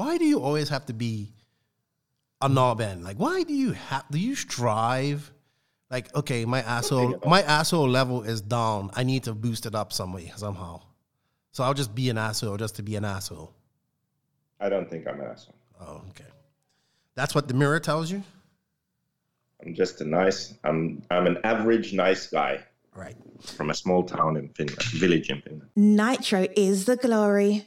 why do you always have to be a knob end? Like, why do you have? Do you strive? Like, okay, my asshole, my asshole level is down. I need to boost it up some way somehow. So I'll just be an asshole just to be an asshole. I don't think I'm an asshole. Oh, okay. That's what the mirror tells you. I'm just a nice. I'm I'm an average nice guy Right. from a small town in Finland, village in Finland. Nitro is the glory.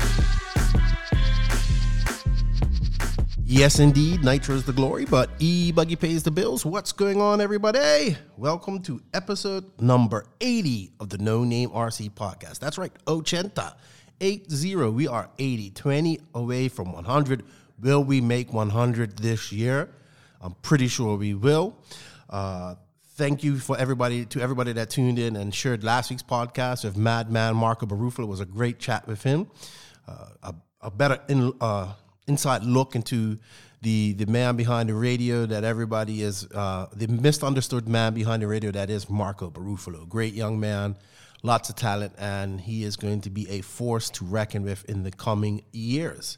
Yes, indeed. Nitro is the glory, but E Buggy pays the bills. What's going on, everybody? Welcome to episode number 80 of the No Name RC podcast. That's right, Ochenta. 80. We are 80, 20 away from 100. Will we make 100 this year? I'm pretty sure we will. Uh, thank you for everybody to everybody that tuned in and shared last week's podcast with Madman Marco Baruffolo. It was a great chat with him. Uh, a, a better in, uh, inside look into the the man behind the radio that everybody is uh, the misunderstood man behind the radio that is Marco Baruffolo. Great young man, lots of talent, and he is going to be a force to reckon with in the coming years.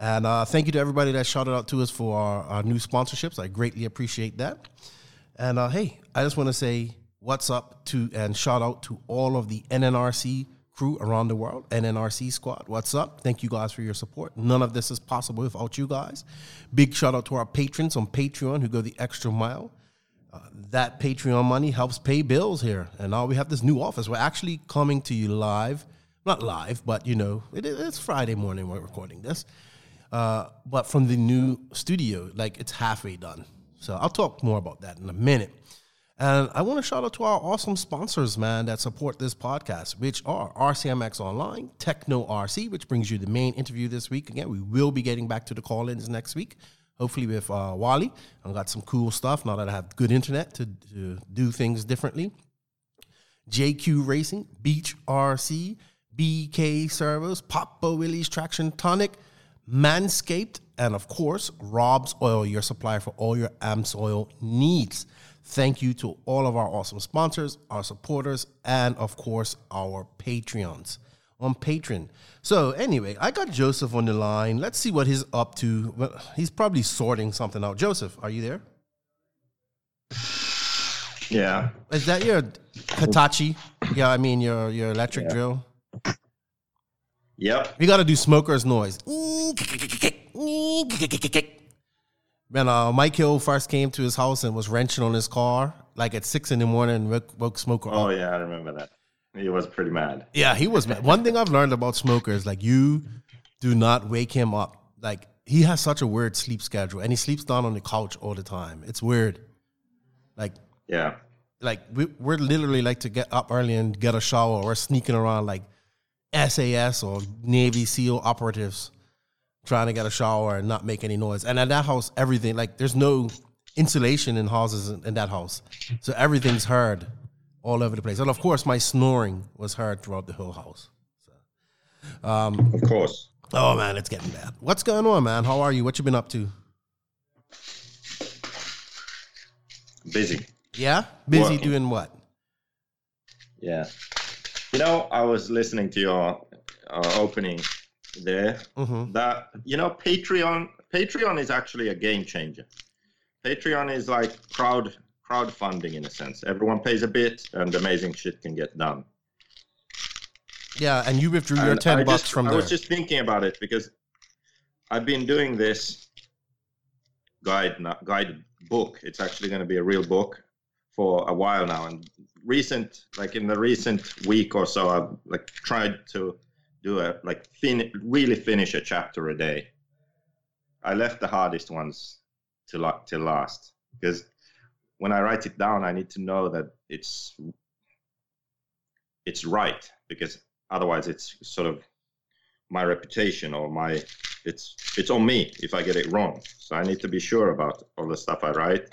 And uh, thank you to everybody that shouted out to us for our, our new sponsorships. I greatly appreciate that. And uh, hey, I just want to say what's up to and shout out to all of the NNRC crew around the world, NNRC squad. What's up? Thank you guys for your support. None of this is possible without you guys. Big shout out to our patrons on Patreon who go the extra mile. Uh, that Patreon money helps pay bills here. And now we have this new office. We're actually coming to you live. Not live, but you know, it, it's Friday morning we're recording this. Uh, but from the new studio, like it's halfway done. So I'll talk more about that in a minute. And I want to shout out to our awesome sponsors, man, that support this podcast, which are RCMX Online, Tekno RC, which brings you the main interview this week. Again, we will be getting back to the call ins next week, hopefully with uh, Wally. I've got some cool stuff now that I have good internet to, to do things differently. JQ Racing, Beach RC, BK Servos, Papa Willie's Traction Tonic, Manscaped, and of course, Rob's Oil, your supplier for all your AMSOIL needs. Thank you to all of our awesome sponsors, our supporters, and of course, our Patreons on Patreon. So, anyway, I got Joseph on the line. Let's see what he's up to. Well, he's probably sorting something out. Joseph, are you there? Yeah. Is that your Hitachi? Yeah, I mean your your electric Yeah. drill. Yep. You got to do smoker's noise. Man, uh, Mike Hill first came to his house and was wrenching on his car like at six in the morning woke, woke Smoker Oh up. yeah, I remember that. He was pretty mad. Yeah, he was mad. One thing I've learned about Smoker is like you do not wake him up. Like he has such a weird sleep schedule and he sleeps down on the couch all the time. It's weird. Like Yeah. like we, we're literally like to get up early and get a shower or sneaking around like SAS or Navy SEAL operatives trying to get a shower and not make any noise. And at that house, everything like there's no insulation in houses in, in that house, so everything's heard all over the place. And of course, my snoring was heard throughout the whole house. Of course. Oh man, it's getting bad. What's going on, man? How are you? What you been up to? Busy. Yeah, busy Working. doing what? Yeah. You know, I was listening to your uh, opening there. Mm-hmm. That you know, Patreon. Patreon is actually a game changer. Patreon is like crowd crowdfunding in a sense. Everyone pays a bit, and amazing shit can get done. Yeah, and you withdrew your ten I bucks just- from I there. was just thinking about it because I've been doing this guide not guide book. It's actually going to be a real book for a while now. And recent, like in the recent week or so, I've like tried to do a like fin- really finish a chapter a day. I left the hardest ones to la- till last because when I write it down, I need to know that it's it's right because otherwise it's sort of my reputation or my it's it's on me if I get it wrong. So I need to be sure about all the stuff I write.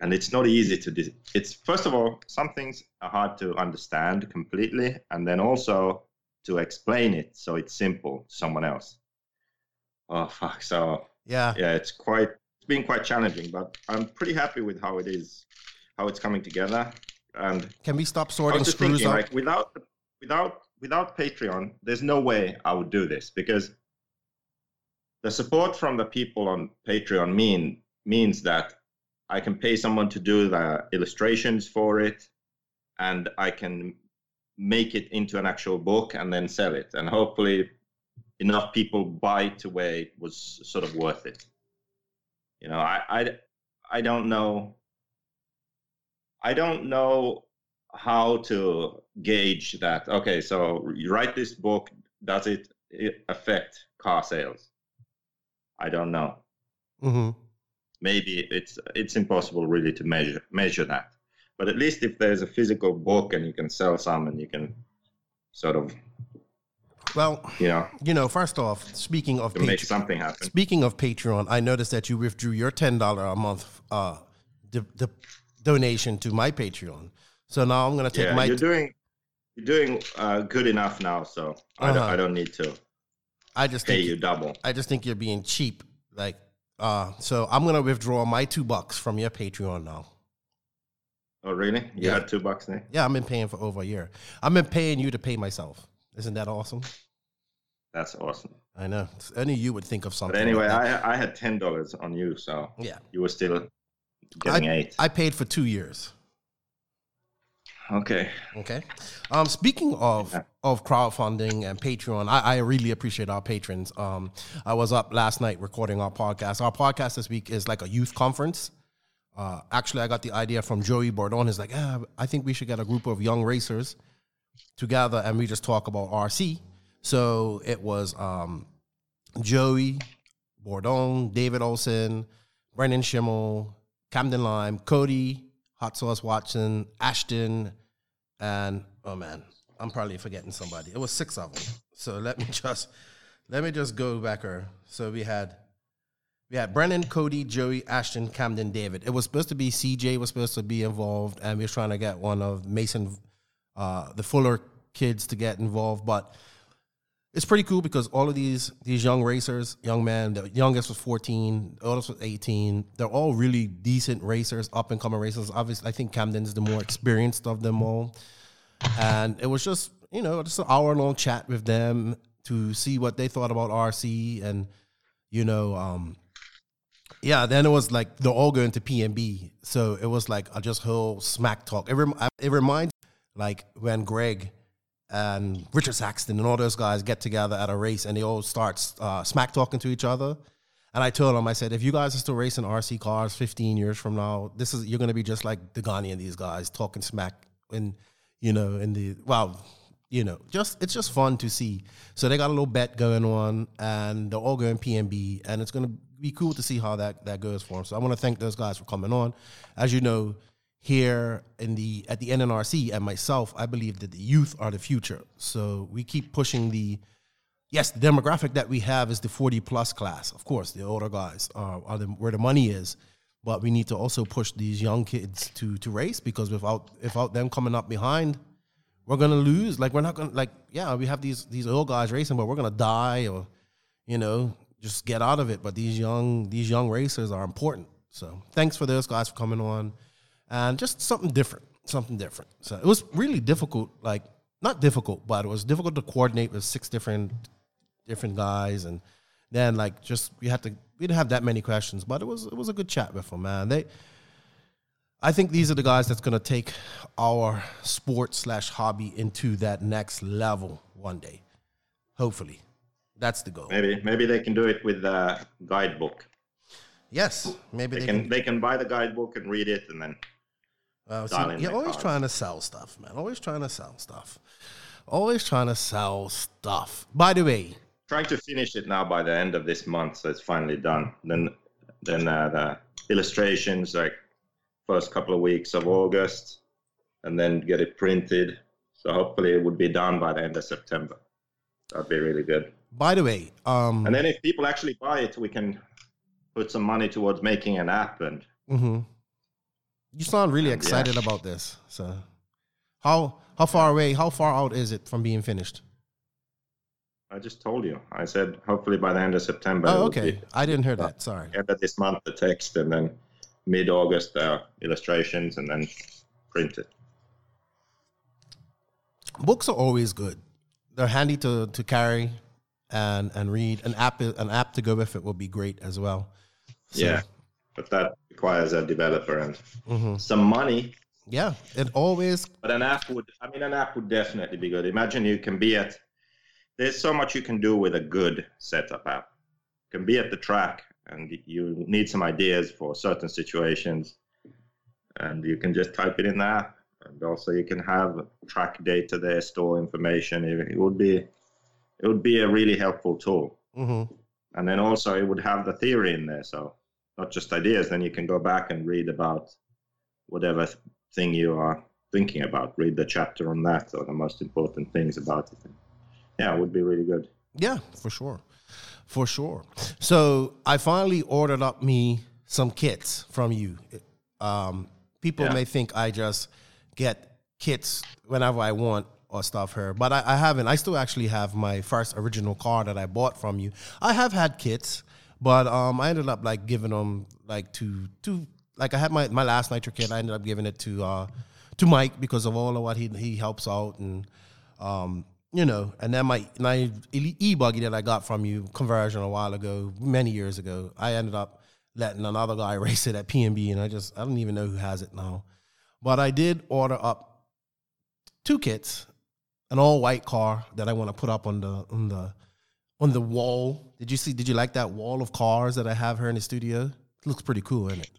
And it's not easy to. Dis- it's first of all, some things are hard to understand completely, and then also to explain it so it's simple to someone else. Oh fuck! So Yeah. yeah, it's quite it's been quite challenging, but I'm pretty happy with how it is, how it's coming together. And Can we stop sorting screws thinking, like without without without Patreon, there's no way I would do this because the support from the people on Patreon mean means that I can pay someone to do the illustrations for it, and I can make it into an actual book and then sell it, and hopefully enough people buy to where it was sort of worth it. You know, I I, I don't know. I don't know how to gauge that. Okay, so you write this book. Does it it affect car sales? I don't know. hmm Maybe it's it's impossible really to measure measure that. But at least if there's a physical book and you can sell some and you can sort of Well, you know you know, first off, speaking of to make something happen. speaking of Patreon, I noticed that you withdrew your ten dollar a month uh, the, the donation to my Patreon. So now I'm gonna take Yeah, my you're doing you're doing uh, good enough now, so I, don't, Uh-huh. I don't need to I just pay think you double. I just think you're being cheap. Like, uh, so I'm gonna withdraw my two bucks from your Patreon now. Oh, really? You Yeah. had two bucks there? Yeah, I've been paying for over a year. I've been paying you to pay myself. Isn't that awesome? That's awesome. I know. Only you would think of something. But anyway, like. I I had ten dollars on you, so yeah, you were still getting eight. I paid for two years. okay. Okay. Um, speaking of Yeah. of crowdfunding and Patreon, I, I really appreciate our patrons. Um, I was up last night recording our podcast. Our podcast this week is like a youth conference. Uh, actually, I got the idea from Joey Bourdon. He's like, ah, I think we should get a group of young racers together and we just talk about RC. So it was um, Joey Bourdon, David Olsen, Brennan Schimmel, Camden Lime, Kody, Hot Sauce Watson, Ashton, and oh man, I'm probably forgetting somebody. It was six of them. So let me just let me just go back here. So we had had Brennan, Kody, Joey, Ashton, Camden, David. It was supposed to be CJ was supposed to be involved, and we were trying to get one of Mason, uh, the Fuller kids to get involved, but it's pretty cool because all of these these young racers, young men, the youngest was 14, the oldest was 18. They're all really decent racers, up and coming racers. Obviously, I think Camden's the more experienced of them all. And it was just, you know, just an hour long chat with them to see what they thought about RC and, you know, um, yeah, then it was like they're all going to PNB. So it was like a just whole smack talk. It, rem- it reminds like when Greg and Richard Saxton and all those guys get together at a race and they all start uh, smack talking to each other. And I told them, I said, if you guys are still racing RC cars 15 years from now, this is you're going to be just like Degani and these guys talking smack and you know in the well, you know, just it's just fun to see. So they got a little bet going on, and they're all going PNB, and it's going to be cool to see how that that goes for them. So I want to thank those guys for coming on. As you know, here in the at the NNRC and myself, I believe that the youth are the future. So we keep pushing the yes, the demographic that we have is the 40 plus class. Of course, the older guys are, are the, where the money is, but we need to also push these young kids to to race because without without them coming up behind, we're gonna lose. Like we're not gonna like yeah, we have these these old guys racing, but we're gonna die or you know just get out of it. But these young these young racers are important. So thanks for those guys for coming on, and just something different, something different. So it was really difficult, like not difficult, but it was difficult to coordinate with six different different guys, and then like just we had to we didn't have that many questions, but it was it was a good chat with them, man. They. I think these are the guys that's going to take our sport slash hobby into that next level one day. Hopefully, that's the goal. Maybe maybe they can do it with the guidebook. Yes, maybe They they, can can. they can buy the guidebook and read it, and then Uh, in you're always trying to sell stuff, man. Always trying to sell stuff. Always trying to sell stuff. By the way, trying to finish it now by the end of this month, so it's finally done. Then then uh, the illustrations like first couple of weeks of August, and then get it printed. So hopefully it would be done by the end of September. That'd be really good. By the way, um, And then if people actually buy it, we can put some money towards making an app. And mhm. you sound really Yeah. excited about this. So, how how far away? How far out is it from being finished? I just told you. I said hopefully by the end of September. Oh, okay. be- I didn't hear that. Sorry. end of this month the text, and then mid August the illustrations, and then print it. Books are always good. They're handy to, to carry and and read. An app an app to go with it will be great as well. So, Yeah, but that requires a developer and mhm. some money. Yeah. It always. But an app would, I mean, an app would definitely be good. Imagine you can be at. There's so much you can do with a good setup app. You can be at the track, and you need some ideas for certain situations, and you can just type it in the app. And also, you can have track data there, store information. It would be, it would be a really helpful tool. mhm. and then also it would have the theory in there so not just ideas then you can go back and read about whatever th- thing you are thinking about read the chapter on that or the most important things about it yeah it would be really good Yeah, for sure. For sure. So I finally ordered up me some kits from you. Um, people Yeah. may think I just get kits whenever I want or stuff here, but I, I haven't. I still actually have my first original car that I bought from you. I have had kits, but um, I ended up like giving them like to to like I had my, my last nitro kit. I ended up giving it to uh, to Mike because of all of what he he helps out and um, you know, and then my my e buggy that I got from you conversion a while ago, many years ago, I ended up letting another guy race it at PNB, and I just I don't even know who has it now. But I did order up two kits, an all white car that I want to put up on the on the on the wall. Did you see? Did you like that wall of cars that I have here in the studio? It looks pretty cool, isn't it?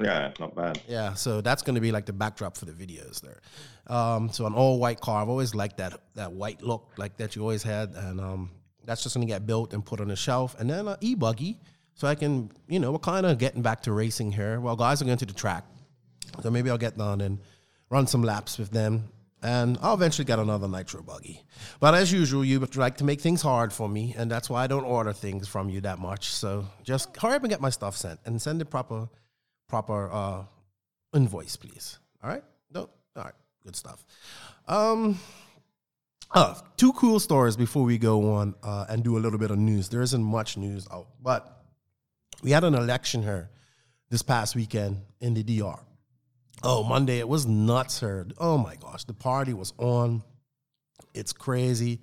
yeah not bad Yeah, so that's going to be like the backdrop for the videos there. Um, so an all white car, I've always liked that that white look like that you always had, and um, that's just going to get built and put on the shelf. And then an e buggy, so I can, you know, we're kind of getting back to racing here. Well, guys are going to the track, so maybe I'll get down and run some laps with them. And I'll eventually get another nitro buggy. But as usual, you like to make things hard for me, and that's why I don't order things from you that much. So just hurry up and get my stuff sent and send it proper proper uh, invoice, please. All right? No? All right. Good stuff. Um, uh, two cool stories before we go on uh, and do a little bit of news. There isn't much news out, but we had an election here this past weekend in the DR. Oh, Monday, it was nuts here. Oh my gosh, the party was on. It's crazy.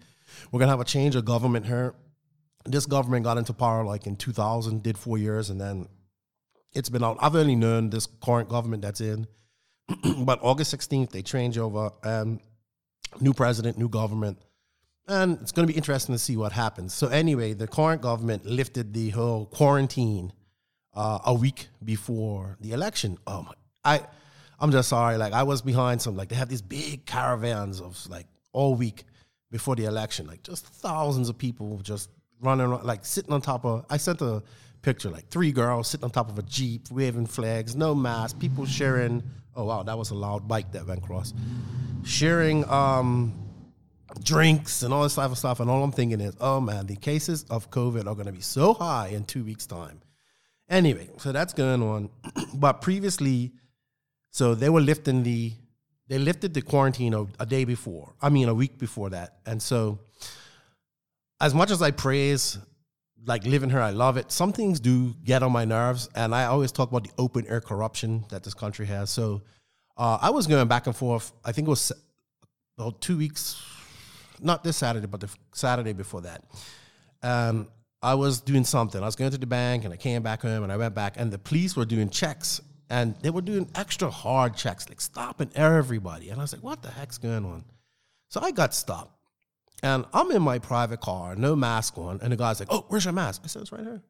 We're to have a change of government here. This government got into power like in 2000, did four years, and then it's been out. I've only known this current government that's in, but August 16th they change over and new president, new government, and it's to be interesting to see what happens. So anyway, the current government lifted the whole quarantine uh, a week before the election. Oh my, I, I'm just sorry. Like I was behind some. Like they have these big caravans of like all week before the election. Like just thousands of people just running like sitting on top of. I sent a picture like three girls sitting on top of a jeep, waving flags, no mask, people sharing. Oh wow, that was a loud bike that went across. Sharing um, drinks and all this type of stuff. And all I'm thinking is, oh man, the cases of COVID are going to be so high in two weeks' time. Anyway, so that's going on. but previously, so they were lifting the, they lifted the quarantine a, a day before. I mean, a week before that. And so, as much as I praise like living here, I love it. Some things do get on my nerves, and I always talk about the open air corruption that this country has. So, uh, I was going back and forth. I think it was about two weeks, not this Saturday, but the Saturday before that. Um, I was doing something. I was going to the bank, and I came back home, and I went back, and the police were doing checks, and they were doing extra hard checks, like stopping everybody. And I was like, "What the heck's going on?" So I got stopped. And I'm in my private car, no mask on. And the guy's like, Oh, where's your mask? I said, It's right here.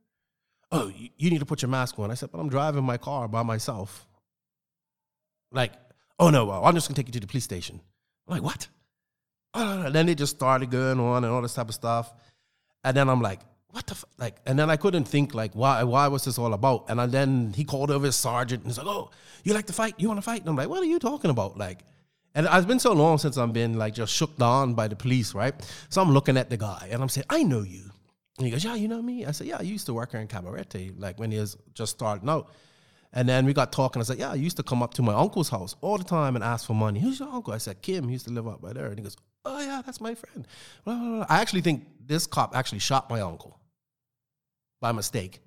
Oh, you, need to put your mask on. I said, But I'm driving my car by myself. Like, oh no, well, I'm just gonna take you to the police station. I'm like, what? And then they just started going on and all this type of stuff. And then I'm like, what the f-? like? And then I couldn't think like, why? Why was this all about? And then he called over his sergeant and he's like, oh, you like to fight? You want to fight? And I'm like, what are you talking about? Like, And it's been so long since I've been like just shook down by the police, right? So I'm looking at the guy and I'm saying, I know you. And he goes, Yeah, you know me? I said, Yeah, I used to work here in Cabarete, like when he was just starting out. And then we got talking. I said, Yeah, I used to come up to my uncle's house all the time and ask for money. Who's your uncle? I said, Kim, he used to live up by there. And he goes, Oh, yeah, that's my friend. Blah, blah, blah. I actually think this cop actually shot my uncle by mistake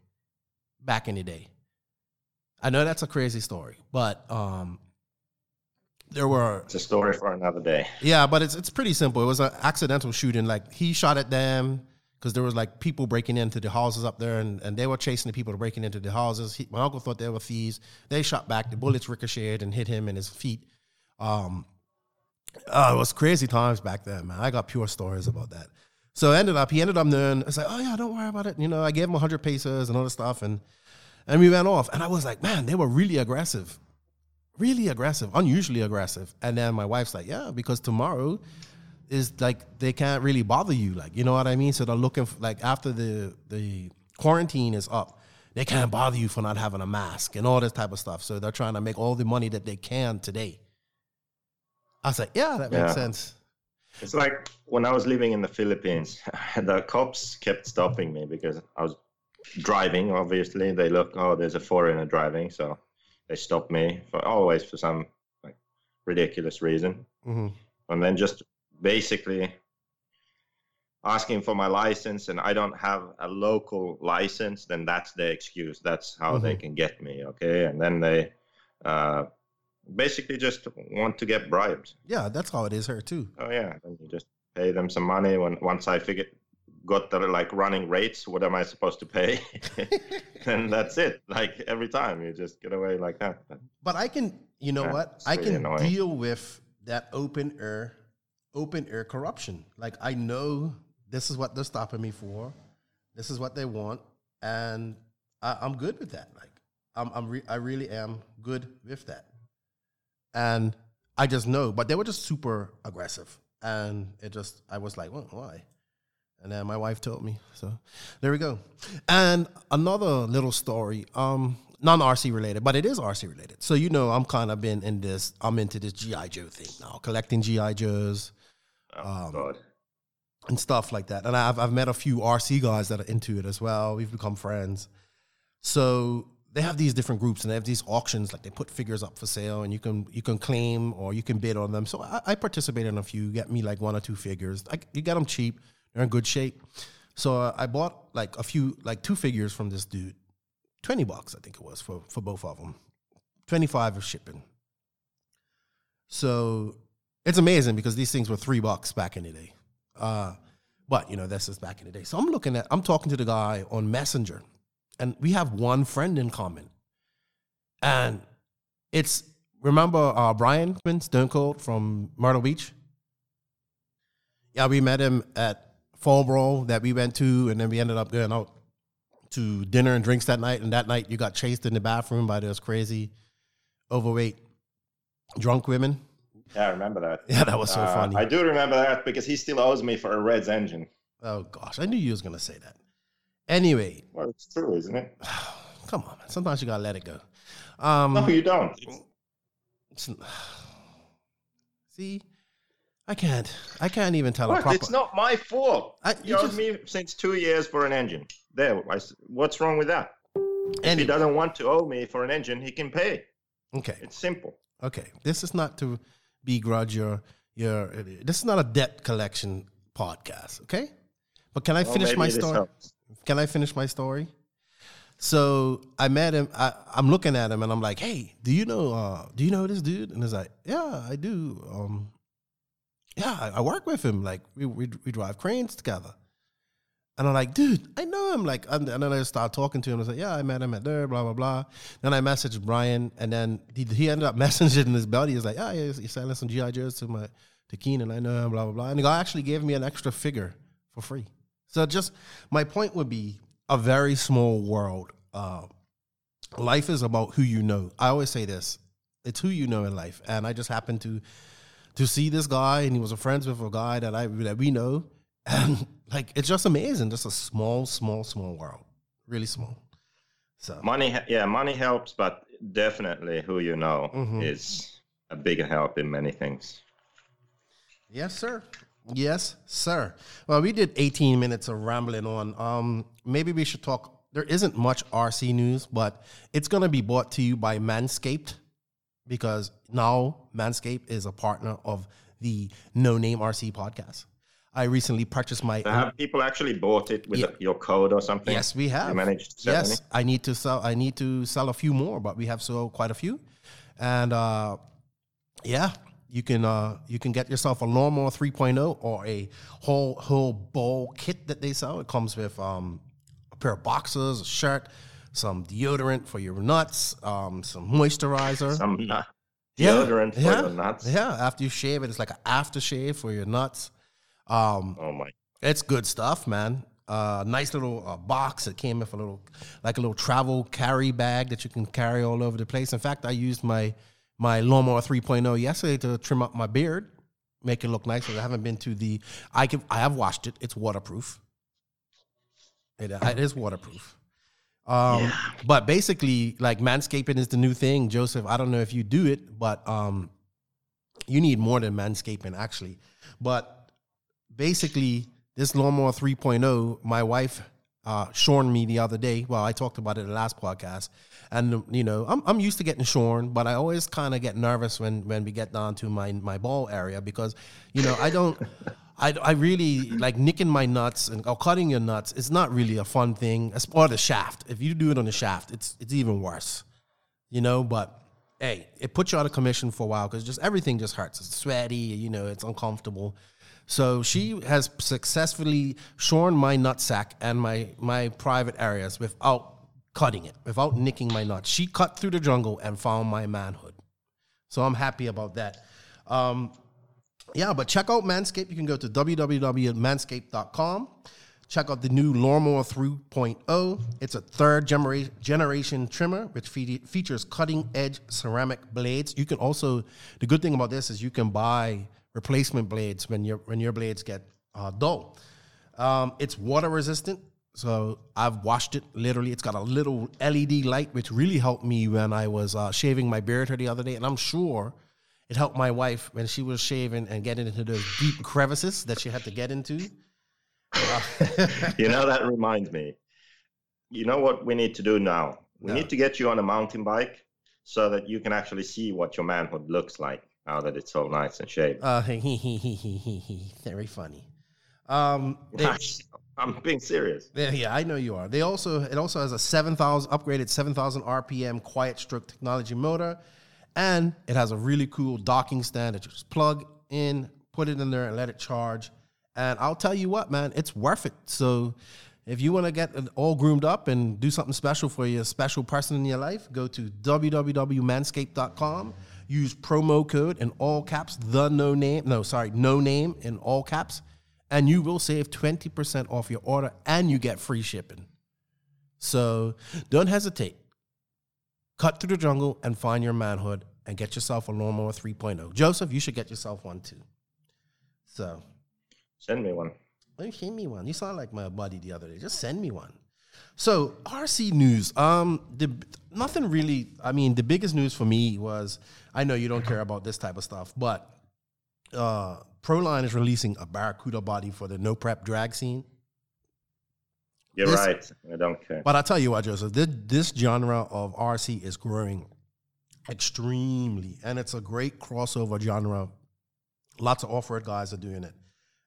back in the day. I know that's a crazy story, but um, there were It's a story for another day. yeah, but it's it's pretty simple. It was an accidental shooting. Like he shot at them because there was like people breaking into the houses up there, and, and they were chasing the people breaking into the houses. He, my uncle thought they were thieves. They shot back. The bullets ricocheted and hit him in his feet. Um, uh, it was crazy times back then, man. I got pure stories about that. So it ended up, he ended up knowing. It's like, oh yeah, don't worry about it. You know, I gave him hundred pesos and all this stuff, and and we ran off. And I was like, man, they were really aggressive really aggressive, unusually aggressive. And then my wife's like, yeah, because tomorrow is like they can't really bother you, like you know what I mean. So they're looking for, like after the the quarantine is up, they can't bother you for not having a mask and all this type of stuff. So they're trying to make all the money that they can today. I was like, yeah, that makes Yeah. sense. It's like when I was living in the Philippines, the cops kept stopping me because I was driving. Obviously, they look, oh, there's a foreigner driving, so they stopped me for always for some like ridiculous reason, hmm and then just basically asking for my license, and I don't have a local license. Then that's the excuse. That's how they can get me. Okay, and then they. Uh, Basically, just want to get bribed. Yeah, that's how it is here too. Oh yeah, then you just pay them some money. When once I figured got the like running rates, what am I supposed to pay? and that's it. Like every time you just get away like that. But I can, you know Yeah, what? I really can annoying. deal with that open air, open air corruption. Like I know this is what they're stopping me for. This is what they want, and I, I'm good with that. Like I'm, I'm re- I really am good with that. And I just know, but they were just super aggressive, and it just I was like, well, why? And then my wife told me. So there we go. And another little story, um, non RC related, but it is RC related. So you know, I'm kind of been in this. I'm into this GI Joe thing now, collecting GI Joes Oh Um, God. and stuff like that. And I've I've met a few RC guys that are into it as well. We've become friends. So they have these different groups and they have these auctions, like they put figures up for sale, and you can you can claim or you can bid on them. So I, I participate in a few. Get me like one or two figures. You get them cheap. They're in good shape. So uh, I bought like a few, like two figures from this dude, twenty bucks I think it was for for both of them, twenty five of shipping. So it's amazing because these things were three bucks back in the day. Uh, but you know, that's just back in the day. So I'm looking at, I'm talking to the guy on Messenger, and we have one friend in common. And it's remember uh, Brian Stone Cold from Myrtle Beach. Yeah, we met him at Brawl that we went to, and then we ended up going out to dinner and drinks that night. And that night, you got chased in the bathroom by those crazy, overweight, drunk women. Yeah, I remember that. Yeah, that was so Uh, funny. I do remember that because he still owes me for a Reds engine. Oh gosh, I knew you was gonna say that. Anyway, Well, it's true, isn't it? come on, man. Sometimes you gotta let it go. Um, No, you don't. It's- see, I can't. I can't even tell a What? proper. It's not my fault. I- you owed me since two years for an engine. There, I what's wrong with that? If he doesn't want to owe me for an engine, he can pay. okay, It's simple. okay. This is not to begrudge your your. This is not a debt collection podcast. Okay, but can I Well, finish my story? helps. Can I finish my story? So I met him. I, I'm looking at him, and I'm like, "Hey, do you know? Uh, do you know this dude?" And he's like, "Yeah, I do. Um, yeah, I, I work with him. Like, we, we we drive cranes together." And I'm like, "Dude, I know him." Like, and, and then I start talking to him. I was like, "Yeah, I met him at there, blah blah blah." Then I messaged Brian, and then he, he ended up messaging his buddy. He's like, "Yeah, yeah, he's selling some GI Joes to my to Keenan. I know him, blah blah blah." And the guy actually gave me an extra figure for free. So just my point would be a very small world. Uh, life is about who you know. I always say this: it's who you know in life. And I just happened to to see this guy, and he was a friend with a guy that I that we know, and like it's just amazing. Just a small, small, small world, really small. So Money, yeah, money helps, but definitely who you know Mhm. is a big help in many things. Yes, sir. Yes, sir. Well, we did 18 minutes of rambling on. Um, maybe we should talk. There isn't much RC news, but it's going to be brought to you by Manscaped because now Manscaped is a partner of the No Name RC podcast. I recently purchased my. So have people actually bought it with Yeah. your code or something? Yes, we have. You managed to sell yes, any? I need to sell. I need to sell a few more, but we have sold quite a few, and uh, yeah, you can uh, you can get yourself a lawnmower 3.0 or a whole whole bowl kit that they sell. It comes with um, a pair of boxers, a shirt, some deodorant for your nuts, um, some moisturizer. Some nut Yeah, deodorant for yeah, your nuts. Yeah, after you shave it, it's like an aftershave for your nuts. Um, Oh my. it's good stuff, man. Uh, nice little uh, box. that came with a little, like a little travel carry bag that you can carry all over the place. In fact, I used my my lawnmower 3.0 yesterday to trim up my beard, make it look nicer. I haven't been to the. I can. I have washed it. It's waterproof. It, it is waterproof. Um, But basically, like manscaping is the new thing, Joseph. I don't know if you do it, but um, you need more than manscaping actually. But basically, this lawnmower 3.0, my wife uh, shorn me the other day. Well, I talked about it in the last podcast, and you know, I'm I'm used to getting shorn, but I always kind of get nervous when when we get down to my my ball area because, you know, I don't. I, I really like nicking my nuts and or cutting your nuts. It's not really a fun thing. As or the shaft. If you do it on the shaft, it's it's even worse you know. But hey, it puts you out of commission for a while because just everything just hurts. It's sweaty, you know, it's uncomfortable. So she has successfully shorn my nutsack and my my private areas without cutting it, without nicking my nuts. She cut through the jungle and found my manhood. So I'm happy about that. Um, yeah, but check out Manscaped. You can go to www.manscaped.com. Check out the new Lawnmower 3.0. It's a third genera- generation trimmer, which fe- features cutting edge ceramic blades. You can also, the good thing about this is you can buy replacement blades when your when your blades get uh, dull. Um, it's water resistant, so I've washed it literally. It's got a little LED light, which really helped me when I was uh, shaving my beard her the other day, and I'm sure it helped my wife when she was shaving and getting into those deep crevices that she had to get into. You know, that reminds me. You know what we need to do now? We No. need to get you on a mountain bike so that you can actually see what your manhood looks like now that it's so nice and shaved. Uh, very funny. Um, they- I'm being serious. Yeah, yeah, I know you are. They also it also has a seven thousand upgraded seven thousand RPM quiet stroke technology motor, and it has a really cool docking stand that you just plug in, put it in there, and let it charge. And I'll tell you what, man, it's worth it. So if you want to get all groomed up and do something special for your special person in your life, go to www.manscaped.com. Use promo code in all caps, the no name, no, sorry, no name in all caps, and you will save 20% off your order and you get free shipping. So don't hesitate. Cut through the jungle and find your manhood and get yourself a lawnmower 3.0. Joseph, you should get yourself one too. So Send me one. Why don't you send me one? You sound like my buddy the other day. Just send me one. So RC news. Um, the nothing really. I mean, the biggest news for me was I know you don't care about this type of stuff, but uh, Proline is releasing a Barracuda body for the no prep drag scene. You're This- right. I don't care. But I tell you what, Joseph, this, this genre of RC is growing extremely, and it's a great crossover genre. Lots of off-road guys are doing it,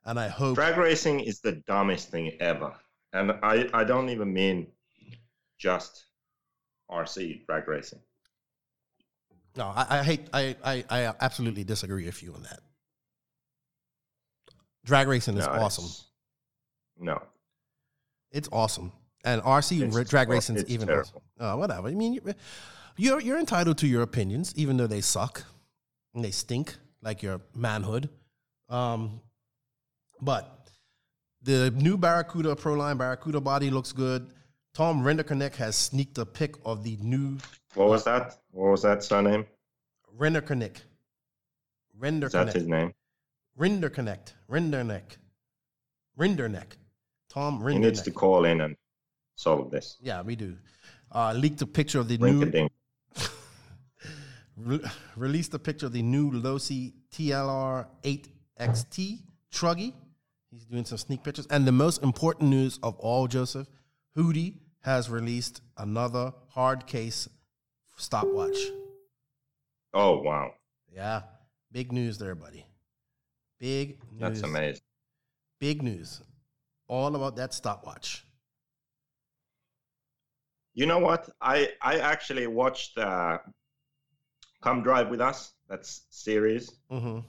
and I hope. Drag racing is the dumbest thing ever. And I, I don't even mean just RC drag racing. No, I, I hate. I, I I absolutely disagree with you on that. Drag racing is No, awesome. it's- No. It's awesome, and RC It's drag racing is even terrible. awesome. Uh, whatever. I mean, you- you're you're entitled to your opinions, even though they suck and they stink, like your manhood. Um, but the new Barracuda Proline Barracuda body looks good. Tom Renderconnect has sneaked a pic of the new What was that? What was that surname? Renderconnect. Is That's his name? Renderconnect. Renderneck. Renderneck. Tom He needs to call in and solve this. Yeah, we do. Uh, leaked a picture of the new released a picture of the new Losi TLR 8XT Truggy. He's doing some sneak pictures. And the most important news of all, Joseph, Hudy has released another hard case stopwatch. Oh wow, Yeah, big news there, buddy. Big news. that's amazing. Big news. All about that stopwatch. You know what? I I actually watched uh, Come Drive with Us. That's series. Mm-hmm.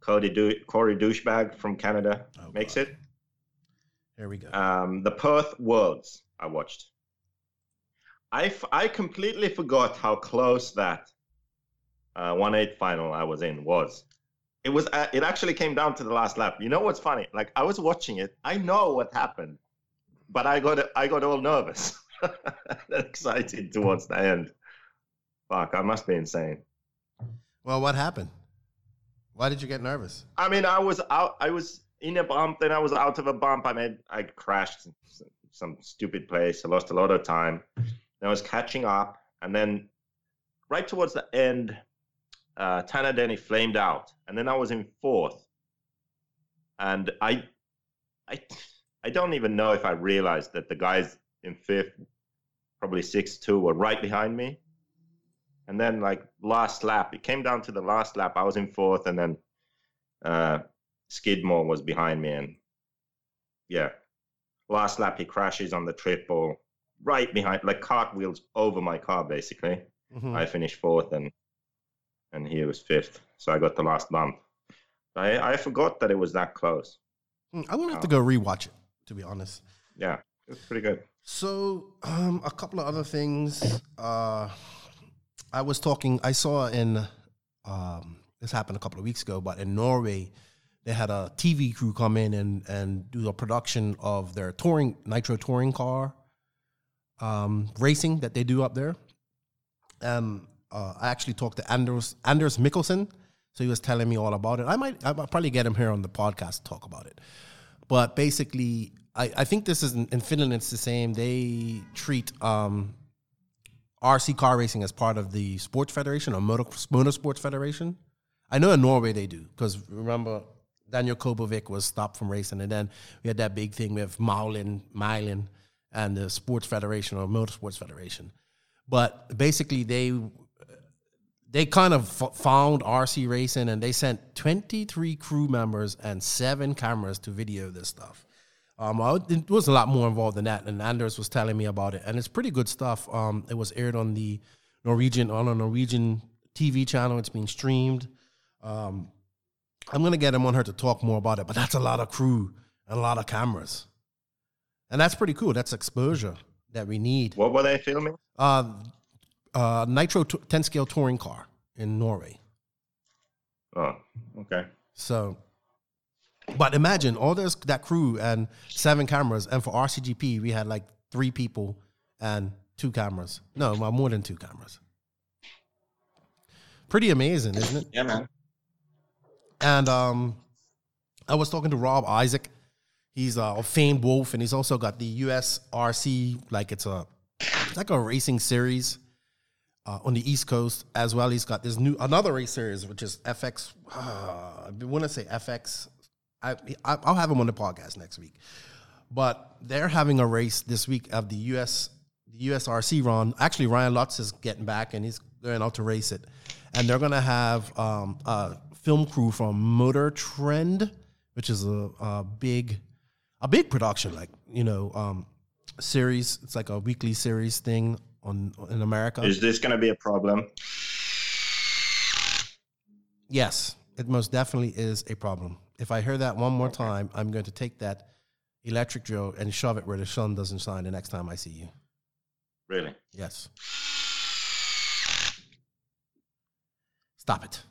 Cody Do- Corey Douchebag from Canada Oh, makes God. it. There we go. Um, the Perth Worlds. I watched. I, f- I completely forgot how close that uh, one eight final I was in was. It was uh, it actually came down to the last lap. You know what's funny? Like I was watching it, I know what happened, but I got I got all nervous, excited towards the end. Fuck, I must be insane. well, what happened? Why did you get nervous? I mean, I was out. I was in a bump, then I was out of a bump. I made, I crashed some, some stupid place. I lost a lot of time. Then I was catching up, and then right towards the end, uh, Tanner Denney flamed out, and then I was in fourth. And I, I, I don't even know if I realized that the guys in fifth, probably six two, were right behind me. And then like last lap, it came down to the last lap. I was in fourth, and then uh, Skidmore was behind me, and yeah, last lap he crashes on the triple, right behind, like cartwheels over my car basically. Mhm. I finished fourth, and and he was fifth, so I got the last bump. I I forgot that it was that close. I'm gonna have to go rewatch it. To be honest. Yeah, it was pretty good. So, um, a couple of other things. Uh, I was talking. I saw in um, this happened a couple of weeks ago, but in Norway, they had a TV crew come in and and do a production of their touring nitro touring car um, racing that they do up there. Um, uh, I actually talked to Anders Anders Mikkelsen, so he was telling me all about it. I might I might probably get him here on the podcast to talk about it. But basically, I, I think this is in, in Finland. It's the same. They treat um, RC car racing as part of the sports federation or motor motorsports federation. I know in Norway they do because remember Daniel Kobovic was stopped from racing, and then we had that big thing with Maulin, Mylin, and the sports federation or motorsports federation. But basically, they they kind of f- found RC racing, and they sent 23 crew members and seven cameras to video this stuff. Um, I, it was a lot more involved than that, and Anders was telling me about it, and it's pretty good stuff. Um, it was aired on the Norwegian on a Norwegian TV channel. It's being streamed. Um, I'm gonna get him on her to talk more about it, but that's a lot of crew and a lot of cameras, and that's pretty cool. That's exposure that we need. What were they filming? Uh, uh, Nitro t- 10 scale touring car in Norway. Oh, okay. So, but imagine all this that crew and seven cameras, and for RCGP we had like three people and two cameras. No, well, more than two cameras. Pretty amazing, isn't it? Yeah, man. And um, I was talking to Rob Isaac. He's a famed wolf, and he's also got the USRC, like it's a it's like a racing series uh, on the East Coast as well. He's got this new another race series, which is FX. Uh, I want to say FX. I, I I'll have him on the podcast next week. But they're having a race this week of the US the USRC run. Actually, Ryan Lutz is getting back and he's going out to race it. And they're gonna have um, a film crew from Motor Trend, which is a, a big a big production, like you know, um, series. It's like a weekly series thing on in America. Is this going to be a problem? Yes, it most definitely is a problem. If I hear that one more time, I'm going to take that electric drill and shove it where the sun doesn't shine the next time I see you. Really? Yes. Stop it.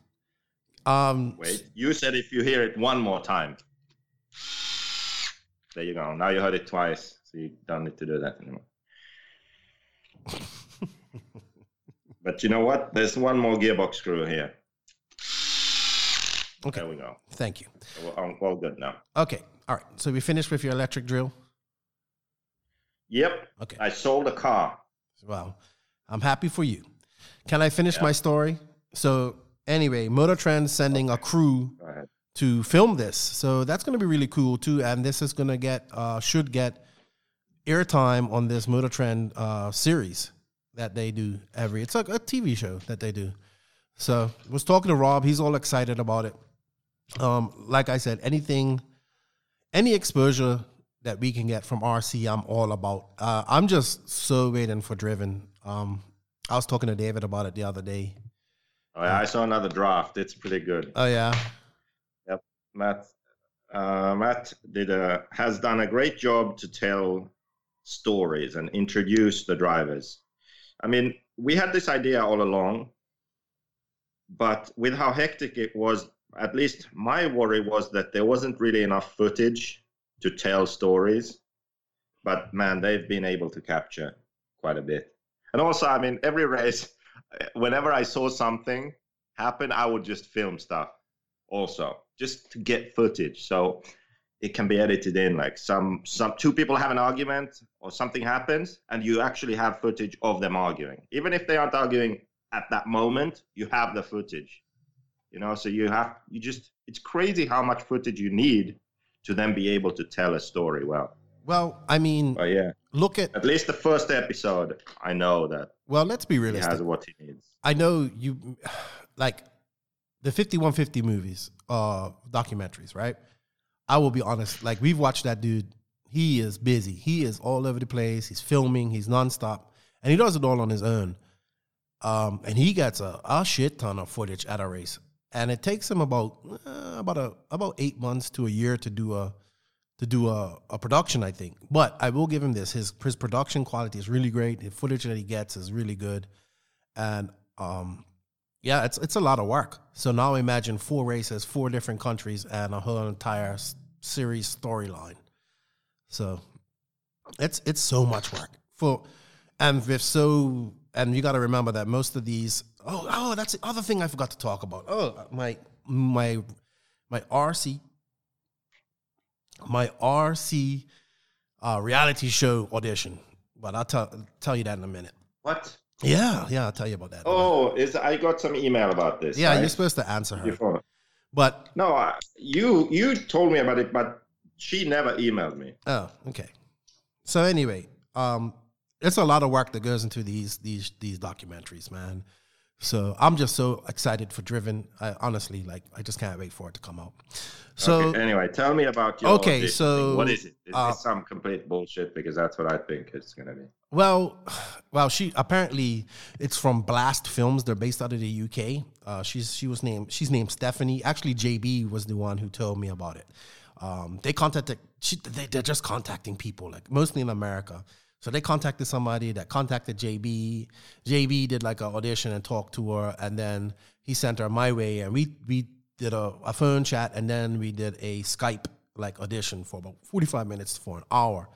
Um, Wait. You said if you hear it one more time. There you go. Now you heard it twice, so you don't need to do that anymore. but you know what? There's one more gearbox screw here. Okay. There we go. Thank you. So we're all- good now. Okay. All right. So we finished with your electric drill. Yep. Okay. I sold a car. Well, I'm happy for you. Can I finish Yeah. my story? So anyway, Motor Trend sending a crew to film this. So that's going to be really cool too. And this is going to get uh, should get airtime on this Motor Trend uh, series that they do every. It's like a TV show that they do. So was talking to Rob. He's all excited about it. Um, like I said, anything, any exposure that we can get from RC, I'm all about. Uh, I'm just so waiting for Driven. Um, I was talking to David about it the other day. Oh, yeah, I saw another draft. It's pretty good. Oh yeah, Matt uh, Matt did a has done a great job to tell stories and introduce the drivers. I mean, we had this idea all along, but with how hectic it was, at least my worry was that there wasn't really enough footage to tell stories. But man, they've been able to capture quite a bit. And also, I mean, every race, whenever I saw something happen, I would just film stuff also just to get footage so it can be edited in like some some two people have an argument or something happens and you actually have footage of them arguing even if they aren't arguing at that moment you have the footage you know so you have you just it's crazy how much footage you need to then be able to tell a story well well, I mean, but yeah look at at least the first episode i know that well. Let's be realistic he has what he needs I know you like the 5150 movies, uh documentaries, right? I will be honest, like we've watched that dude. He is busy. He is all over the place. He's filming, he's nonstop, and he does it all on his own. Um, and he gets a, a shit ton of footage at a race. And it takes him about uh, about a about eight months to a year to do a to do a, a production, I think. But I will give him this: his his production quality is really great. The footage that he gets is really good, and um, yeah, it's it's a lot of work. So now imagine four races, four different countries, and a whole entire series storyline. So it's it's so much work for, and with so and you got to remember that most of these. Oh oh, that's the other thing I forgot to talk about. Oh my my my RC my RC uh, reality show audition. But I'll tell tell you that in a minute. what Yeah, yeah, I'll tell you about that. in a minute. oh is i got some email about this yeah, right? you're supposed to answer her. Before. But No, I- you you told me about it, but she never emailed me. oh, okay. So anyway, um, it's a lot of work that goes into these these these documentaries, man. So I'm just so excited for Driven. I honestly like I just can't wait for it to come out. So okay, anyway, tell me about your. Okay, so, thing. what is it? Is uh, this some complete bullshit? Because that's what I think it's gonna be. Well, well, she apparently it's from Blast Films. They're based out of the UK. Uh, she's she was named she's named Stephanie. Actually, JB was the one who told me about it. Um, they contacted she, they, they're just contacting people like mostly in America. So they contacted somebody that contacted JB. JB did like an audition and talked to her, and then he sent her my way, and we we did a, a phone chat, and then we did a Skype like audition for about forty five minutes for an hour.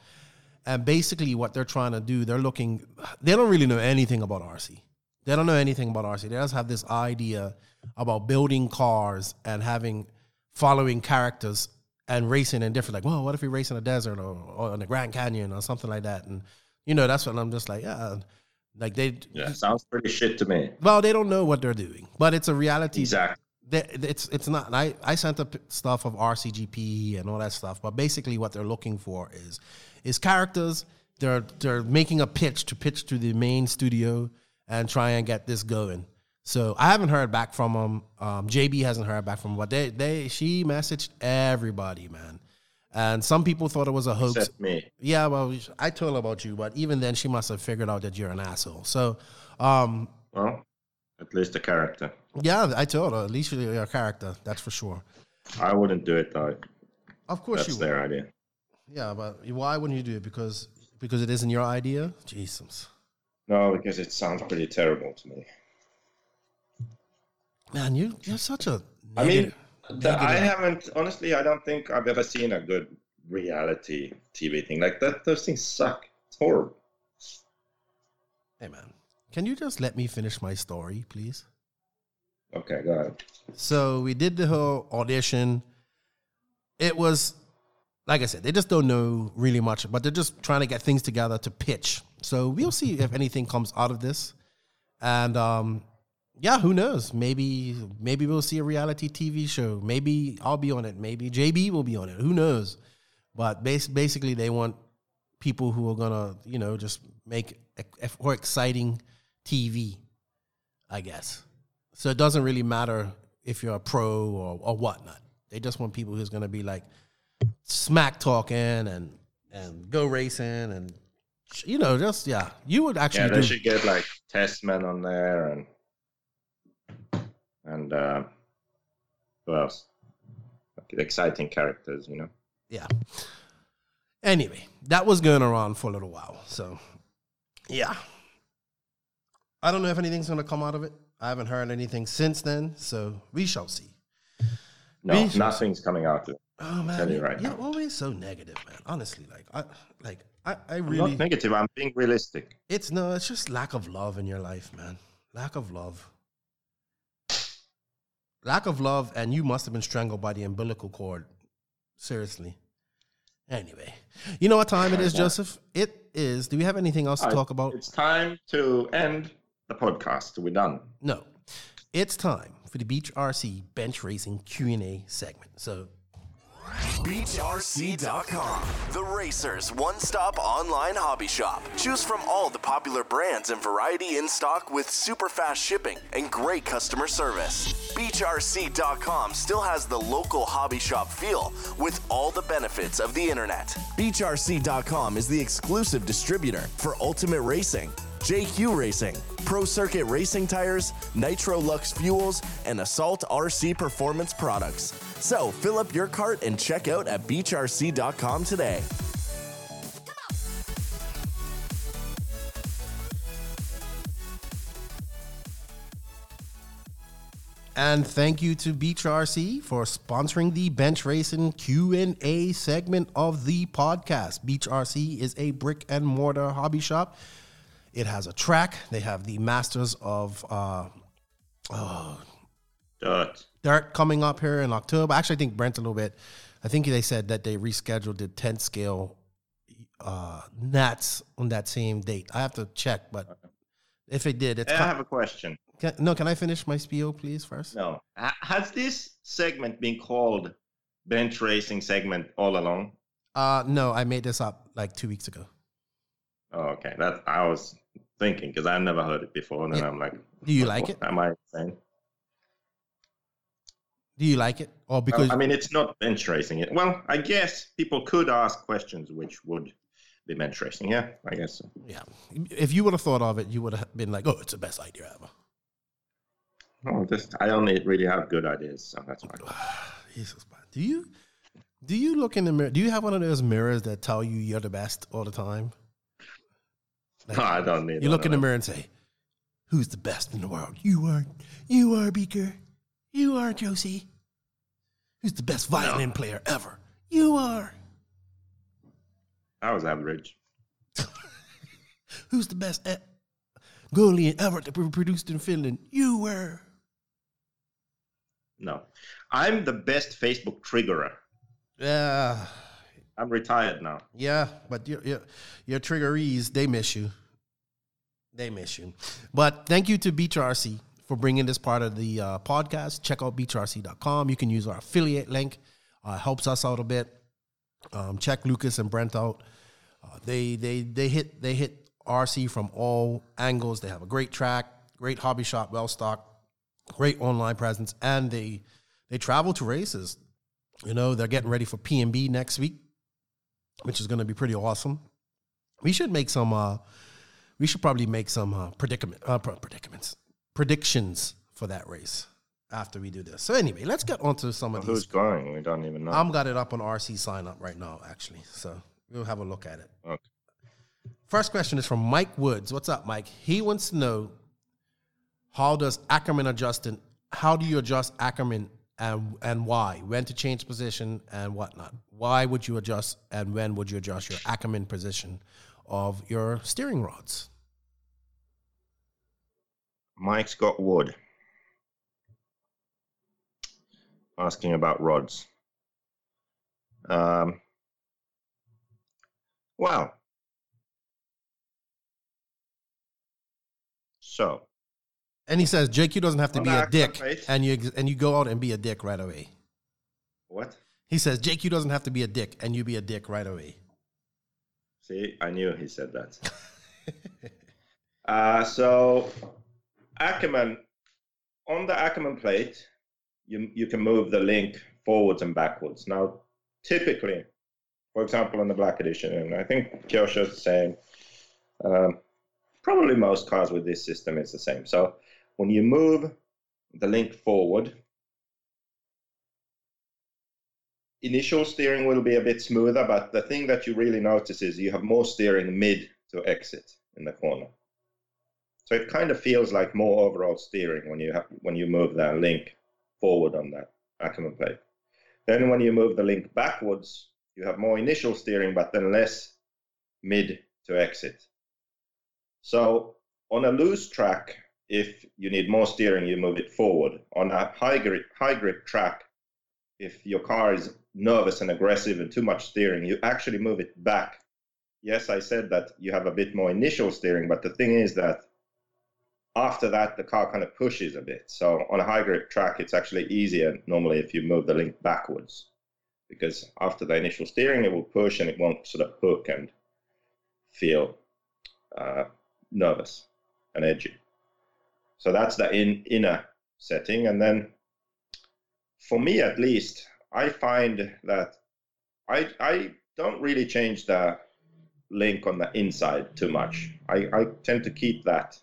And basically, what they're trying to do, they're looking, they don't really know anything about RC. They don't know anything about RC. They just have this idea about building cars and having, following characters and racing in different, like, well, what if we race in a desert or, or in the Grand Canyon or something like that? And, you know, that's when I'm just like, yeah. Like they, Yeah, sounds pretty shit to me. well, they don't know what they're doing, but it's a reality Exactly. they- it's it's not. and I I sent up stuff of RCGP and all that stuff, but basically what they're looking for is is characters. They're they're making a pitch to pitch to the main studio and try and get this going. So I haven't heard back from them. Um, JB hasn't heard back from them, but they they she messaged everybody, man. And some people thought it was a hoax. Except me. Yeah, well, I told her about you, but even then, she must have figured out that you're an asshole. So, um, Well, at least a character. yeah, I told her at least you're a character. That's for sure. I wouldn't do it though. Of course That's you would. their idea. Yeah, but why wouldn't you do it? Because because it isn't your idea. Jesus, No, because it sounds pretty terrible to me. Man, you you're such a. I mean, The- I haven't honestly. I don't think I've ever seen a good reality TV thing like that. Those things suck. It's horrible. hey man, can you just let me finish my story, please? Okay, go ahead. So we did the whole audition. It was, like I said, they just don't know really much, but they're just trying to get things together to pitch. So we'll see if anything comes out of this. And um, yeah, who knows? Maybe maybe we'll see a reality TV show. Maybe I'll be on it. Maybe JB will be on it. Who knows? But bas- basically, they want people who are gonna, you know, just make more exciting TV, I guess. So it doesn't really matter if you're a pro or, or whatnot. They just want people who's gonna be like smack talking and and go racing and you know just yeah. You would actually Yeah, they do should get like Tessmann on there and and uh, who else? Like, exciting characters, you know. yeah. Anyway, that was going around for a little while. So, yeah. I don't know if anything's going to come out of it. I haven't heard anything since then. So, we shall see. No, Really? nothing's coming out. of it. Oh, man. Tell you right you're now. always so negative, man. Honestly, like, I, like, I, I I'm really, not negative. I'm being realistic. it's no, it's just lack of love in your life, man. Lack of love. Lack of love, and you must have been strangled by the umbilical cord. Seriously. Anyway, you know what time it is, Joseph? It is. Do we have anything else to uh, talk about? It's time to end the podcast. We're done. No. It's time for the Beach RC Bench Racing Q&A segment. So, BeachRC.com, the Racers one stop online hobby shop. Choose from all the popular brands and variety in stock with super fast shipping and great customer service. BeachRC.com still has the local hobby shop feel with all the benefits of the internet. BeachRC.com is the exclusive distributor for Ultimate Racing. JQ Racing, Pro Circuit Racing Tires, Nitro Lux Fuels, and Assault RC Performance products. So fill up your cart and check out at beachrc.com today. and thank you to BeachRC for sponsoring the Bench Racing Q&A segment of the podcast. BeachRC is a brick and mortar hobby shop. It has a track. They have the Masters of uh, Dirt. Dirt coming up here in October. Actually, I think Brent a little bit. I think they said that they rescheduled the 10 scale uh, Nats on that same date. I have to check, but if it did, it's I have a question. can, no. Can I finish my spiel, please, first? No. Has this segment been called bench racing segment all along? Uh, no, I made this up like two weeks ago. Oh, okay. That I was thinking because I never heard it before, and then Yeah. I'm like, Do you like it? Am I saying? Do you like it? Or because I mean, it's not bench racing. It well, I guess people could ask questions which would be bench racing. Yeah, I guess. So. yeah, if you would have thought of it, you would have been like, "Oh, it's the best idea ever." Oh, this, I only really have good ideas, so that's fine. Jesus, man. Do you do you look in the mirror? Do you have one of those mirrors that tell you you're the best all the time? Like, I don't need. you look in the mirror and say, "Who's the best in the world? You are. You are Beaker. You are Josie. Who's the best violin player ever? You are. I was average. Who's the best e- goalie ever to be produced in Finland? You were. No, I'm the best Facebook triggerer. Yeah, I'm retired now. yeah, but your your your triggeries they miss you. They miss you. But thank you to Beach RC for bringing this part of the uh, podcast. Check out beachrc.com. You can use our affiliate link. Uh, helps us out a bit. Um, check Lucas and Brent out. Uh, they they they hit they hit RC from all angles. They have a great track, great hobby shop, well stocked, great online presence, and they they travel to races. You know they're getting ready for PNB next week, which is going to be pretty awesome. We should make some. Uh, we should probably make some uh, predicament uh, predicaments predictions for that race after we do this. So anyway, let's get on to some of these. Who's going? We don't even know. I'm got it up on RC sign up right now, actually. So we'll have a look at it. Okay. First question is from Mike Woods. What's up, Mike? He wants to know how does Ackerman adjust and how do you adjust Ackerman and and why? When to change position and whatnot? Why would you adjust and when would you adjust your Ackerman position of your steering rods? Mike's got wood. Asking about rods. Um, well, so And he says JQ doesn't have to On be a dick, and you and you go out and be a dick right away. What? He says JQ doesn't have to be a dick, and you be a dick right away. See, I knew he said that. uh, so, Ackerman, on the Ackerman plate, you, you can move the link forwards and backwards. Now, typically, for example, on the Black Edition, and I think Kyosho's the same, um, probably most cars with this system is the same. So, when you move the link forward, initial steering will be a bit smoother, but the thing that you really notice is you have more steering mid to exit in the corner. So it kind of feels like more overall steering when you have when you move that link forward on that Ackerman plate. Then when you move the link backwards, you have more initial steering, but then less mid to exit. So on a loose track, if you need more steering, you move it forward. On a high grip, high grip track, if your car is nervous and aggressive and too much steering, you actually move it back. Yes, I said that you have a bit more initial steering, but the thing is that after that, the car kind of pushes a bit. So on a high grip track, it's actually easier normally if you move the link backwards because after the initial steering, it will push and it won't sort of hook and feel uh, nervous and edgy. So that's the in, inner setting. And then for me at least, I find that I, I don't really change the link on the inside too much. I, I tend to keep that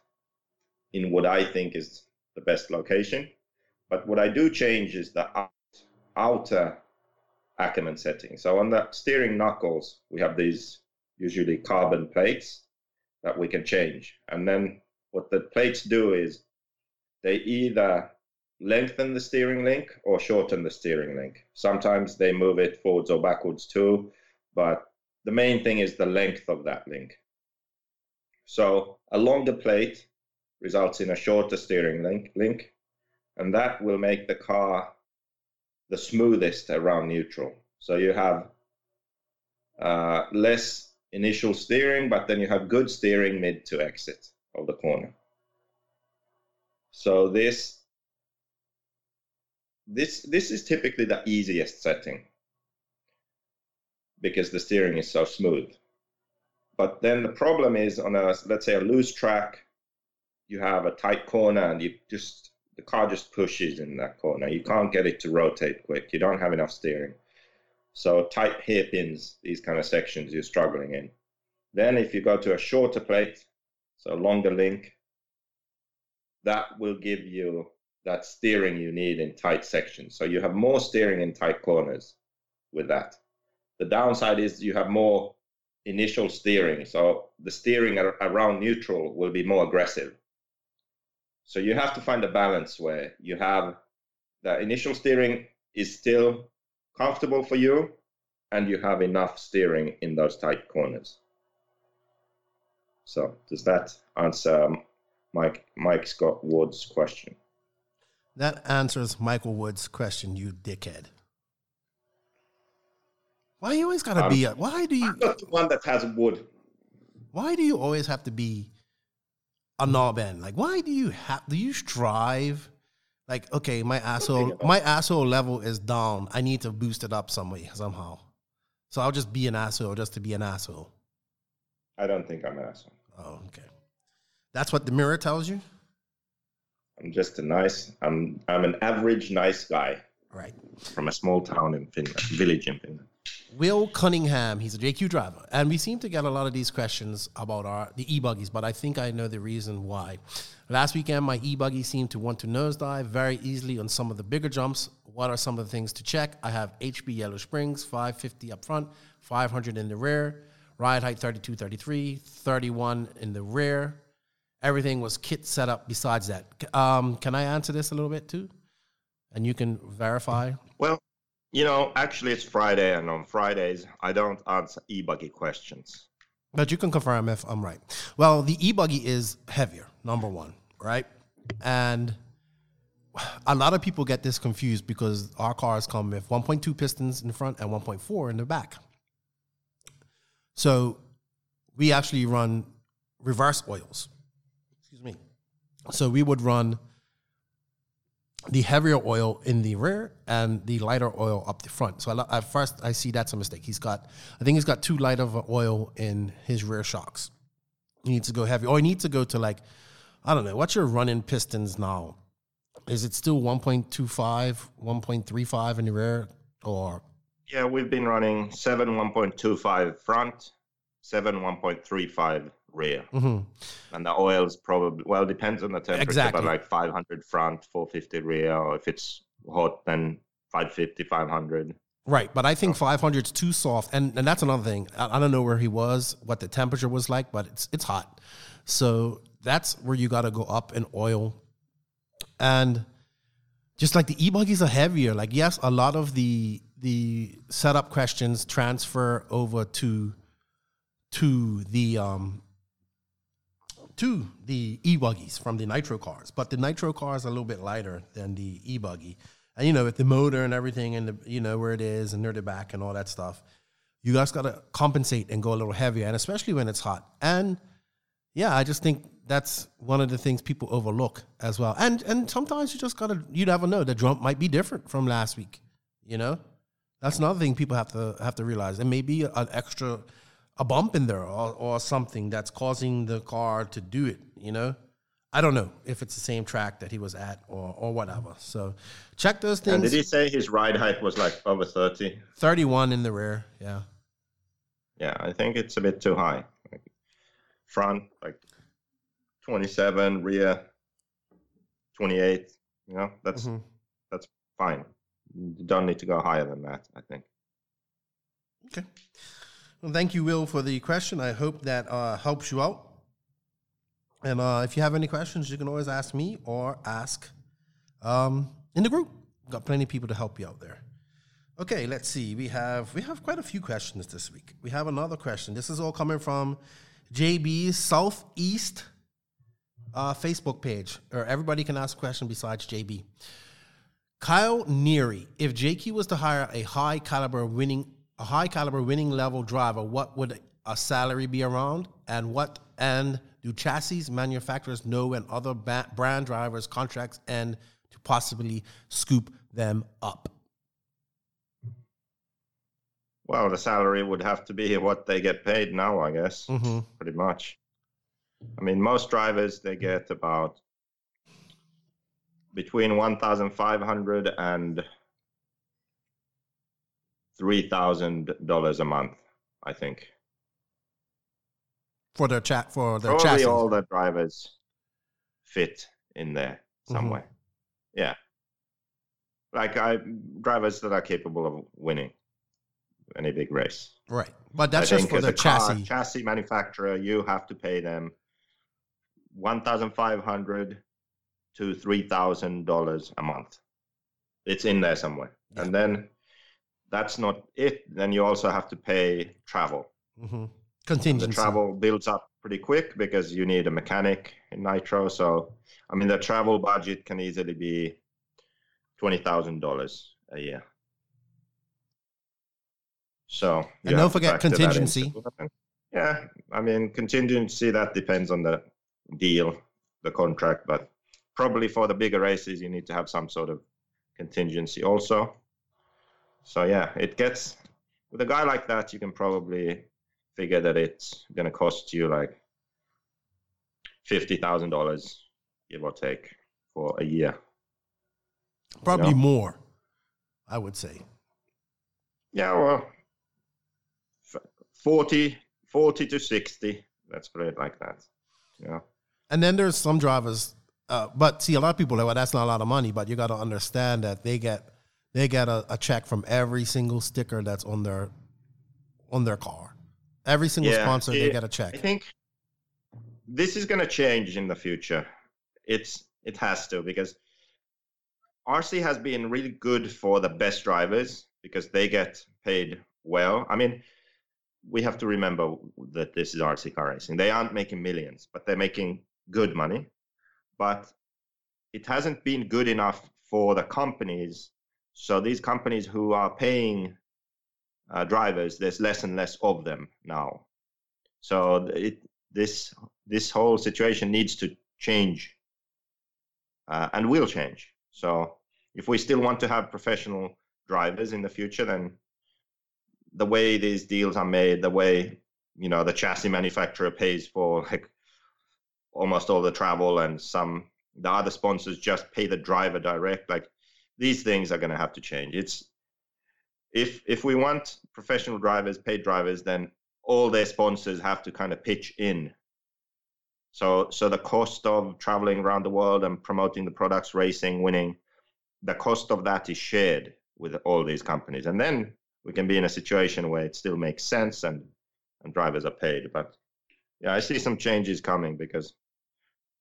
in what I think is the best location. But what I do change is the out, outer Ackerman setting. So on the steering knuckles, we have these usually carbon plates that we can change. And then what the plates do is they either lengthen the steering link or shorten the steering link. Sometimes they move it forwards or backwards too, but the main thing is the length of that link. So a longer plate results in a shorter steering link, link and that will make the car the smoothest around neutral. So you have uh, less initial steering, but then you have good steering mid to exit of the corner. So this this this is typically the easiest setting because the steering is so smooth. But then the problem is on a let's say a loose track, you have a tight corner and you just the car just pushes in that corner. You can't get it to rotate quick. You don't have enough steering. So tight hairpins, these kind of sections you're struggling in. Then if you go to a shorter plate, so longer link, that will give you that steering you need in tight sections. So you have more steering in tight corners with that. The downside is you have more initial steering. So the steering ar- around neutral will be more aggressive. So you have to find a balance where you have the initial steering is still comfortable for you and you have enough steering in those tight corners. So does that answer um, Mike Mike Scott Wood's question? That answers Michael Wood's question, you dickhead. Why you always gotta be a why do you I'm not the one that has wood. why do you always have to be a knob end? Like why do you have do you strive? Like, okay, my asshole my asshole level is down. I need to boost it up some way, somehow. So I'll just be an asshole just to be an asshole. I don't think I'm an asshole. Oh, okay. That's what the mirror tells you? I'm just a nice. I'm I'm an average nice guy Right. from a small town in Finland, village in Finland. Will Cunningham, he's a JQ driver, and we seem to get a lot of these questions about our the e-buggies, but I think I know the reason why. Last weekend, my e-buggy seemed to want to nosedive very easily on some of the bigger jumps. What are some of the things to check? I have HB Yellow Springs, 550 up front, 500 in the rear, ride height 32, 33, 31 in the rear. Everything was kit set up besides that. Um, can I answer this a little bit too? And you can verify. Well, you know, actually, it's Friday, and on Fridays I don't answer e-buggy questions. But you can confirm if I'm right. Well, the e buggy is heavier, number one, right? And a lot of people get this confused because our cars come with 1.2 pistons in the front and 1.4 in the back. So we actually run reverse oils. So we would run the heavier oil in the rear and the lighter oil up the front. So I, at first I see that's a mistake. He's got, I think he's got too light of oil in his rear shocks. He needs to go heavy, or he needs to go to like, I don't know. What's your running pistons now? Is it still 1.25, 1.35 in the rear, or? Yeah, we've been running seven 1.25 front, seven 1.35 rear. Mm-hmm. And the oil's probably, well, depends on the temperature, exactly. but like 500 front, 450 rear, or if it's hot, then 550, 500. Right, but I think 500 is too soft, and, and that's another thing. I, I, don't know where he was, what the temperature was like, but it's it's hot, so that's where you got to go up in oil, and just like the e buggies are heavier. Like yes, a lot of the the setup questions transfer over to to the um to the e-buggies from the nitro cars, but the nitro cars are a little bit lighter than the e-buggy. And you know, with the motor and everything, and the you know where it is, and near the back, and all that stuff, you guys got to compensate and go a little heavier, and especially when it's hot. And yeah, I just think that's one of the things people overlook as well. And and sometimes you just gotta you never know the drum might be different from last week. You know, that's another thing people have to have to realize. And maybe an extra a bump in there or, or something that's causing the car to do it, you know? I don't know if it's the same track that he was at or, or whatever. So check those things. And did he say his ride height was like over 30? 31 in the rear, yeah. Yeah, I think it's a bit too high. Like front, like 27, rear 28. You know, that's mm-hmm. that's fine. You don't need to go higher than that, I think. Okay. Well, thank you, Will, for the question. I hope that uh, helps you out. And uh, if you have any questions, you can always ask me or ask um, in the group. We've got plenty of people to help you out there. Okay, let's see. We have we have quite a few questions this week. We have another question. This is all coming from JB's Southeast uh, Facebook page, or everybody can ask a question besides JB. Kyle Neary, if JQ was to hire a high caliber winning a high caliber winning level driver, what would a salary be around? And what and do chassis manufacturers know when other ba- brand drivers' contracts end to possibly scoop them up? Well, the salary would have to be what they get paid now, I guess, mm-hmm. pretty much. I mean, most drivers they get about between 1,500 and three thousand dollars a month, I think. For their chat for their Probably chassis. all the drivers fit in there somewhere. Mm-hmm. Yeah. Like I drivers that are capable of winning any big race. Right. But that's I just for the chassis. Car, chassis manufacturer, you have to pay them one thousand five hundred to three thousand dollars a month. It's in there somewhere. Yeah. And then that's not it. Then you also have to pay travel. Mm-hmm. Contingency. The travel builds up pretty quick because you need a mechanic in Nitro. So, I mean, the travel budget can easily be twenty thousand dollars a year. So, and don't forget contingency. Yeah, I mean, contingency that depends on the deal, the contract, but probably for the bigger races, you need to have some sort of contingency also. So yeah, it gets with a guy like that, you can probably figure that it's going to cost you like fifty thousand dollars, give or take, for a year. Probably you know? more, I would say. Yeah, well, 40, 40 to sixty. Let's put it like that. Yeah. And then there's some drivers, uh, but see, a lot of people are like, well, that's not a lot of money, but you got to understand that they get they get a, a, check from every single sticker that's on their on their car. Every single yeah, sponsor, it, they get a check. I think this is going to change in the future. It's it has to because RC has been really good for the best drivers because they get paid well. I mean, we have to remember that this is RC car racing. They aren't making millions, but they're making good money. But it hasn't been good enough for the companies so these companies who are paying uh, drivers, there's less and less of them now. So it, this this whole situation needs to change uh, and will change. So if we still want to have professional drivers in the future, then the way these deals are made, the way you know the chassis manufacturer pays for like almost all the travel and some the other sponsors just pay the driver direct like these things are going to have to change. It's if if we want professional drivers paid drivers then all their sponsors have to kind of pitch in. So so the cost of traveling around the world and promoting the products racing winning the cost of that is shared with all these companies. And then we can be in a situation where it still makes sense and and drivers are paid. But yeah i see some changes coming because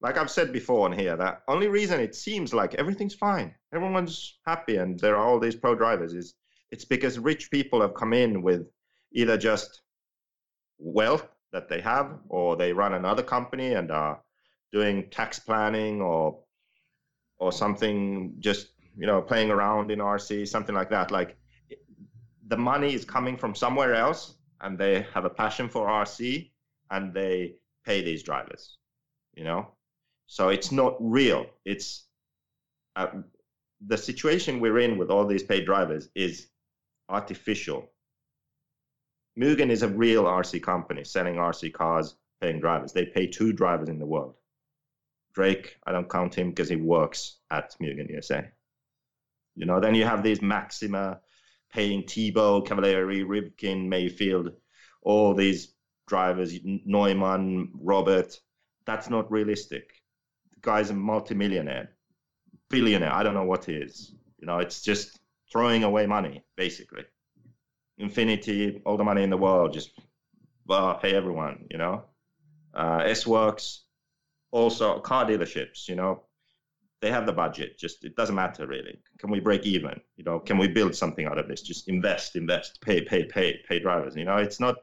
like I've said before on here, that only reason it seems like everything's fine, everyone's happy, and there are all these pro drivers is it's because rich people have come in with either just wealth that they have, or they run another company and are doing tax planning or or something, just you know, playing around in RC, something like that. Like the money is coming from somewhere else, and they have a passion for RC, and they pay these drivers. You know, so it's not real. It's uh, the situation we're in with all these paid drivers is artificial. Mugen is a real RC company selling RC cars, paying drivers. They pay two drivers in the world. Drake, I don't count him because he works at Mugen USA. You know, then you have these Maxima paying Tebo, Cavalieri, Rivkin, Maifield, all these drivers, Neumann, Robert. That's not realistic guy's a multimillionaire, billionaire. I don't know what he is. You know, it's just throwing away money, basically. Infinity, all the money in the world, just well, pay everyone, you know. Uh, SWorkz, also car dealerships, you know, they have the budget. Just it doesn't matter really. Can we break even? You know, can we build something out of this? Just invest, invest, pay, pay, pay, pay drivers. You know, it's not,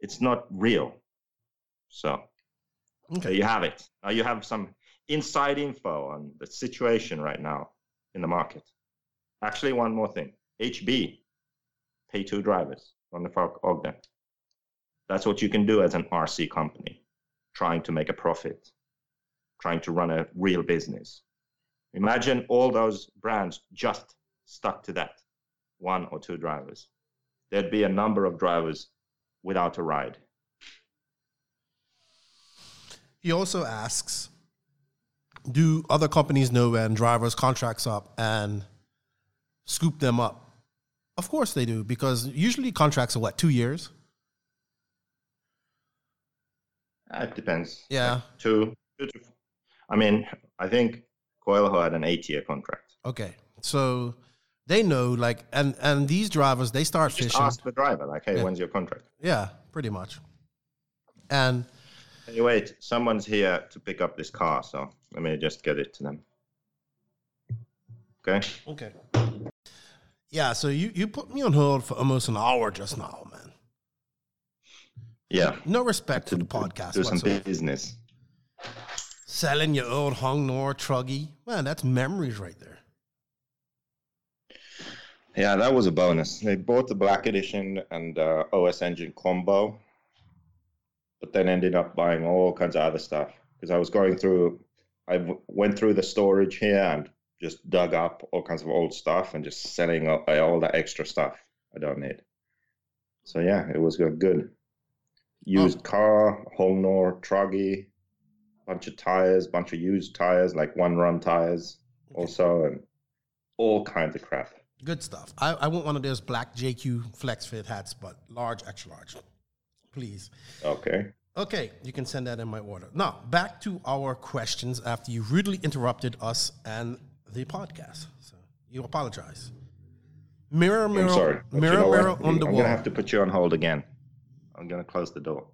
it's not real. So, okay, you have it. Now you have some inside info on the situation right now in the market. Actually, one more thing HB, pay two drivers on the Ogden. That's what you can do as an RC company, trying to make a profit, trying to run a real business. Imagine all those brands just stuck to that one or two drivers. There'd be a number of drivers without a ride. He also asks do other companies know when drivers contracts up and scoop them up? Of course they do, because usually contracts are what, two years? Uh, it depends. Yeah. Two, two to, I mean, I think Coelho had an eight year contract. Okay. So they know, like, and and these drivers, they start Just fishing. ask the driver, like, hey, Yeah. when's your contract? Yeah, pretty much. And Hey, wait, someone's here to pick up this car, so let me just get it to them. Okay. okay. Yeah, so you, you put me on hold for almost an hour just now, man. Yeah. No respect for the podcast Do some whatsoever. business. Selling your old Hong Nor truggy. Man, that's memories right there. Yeah, that was a bonus. They bought the Black Edition and uh, OS Engine combo, but then ended up buying all kinds of other stuff because I was going through. I w- went through the storage here and just dug up all kinds of old stuff and just selling uh, all, all the extra stuff I don't need. So yeah, it was good. good. Oh. Used car, Hong Nor, truggy, bunch of tires, bunch of used tires, like one run tires, also, and all kinds of crap. Good stuff. I, I want one of those black JQ flex fit hats, but large, extra large. Please. Okay. Okay, you can send that in my order. Now, back to our questions after you rudely interrupted us and the podcast. So you apologize. Mirror, mirror, I'm sorry. but you mirror, know what? mirror on the I'm wall. gonna have to put you on hold again. I'm gonna close the door.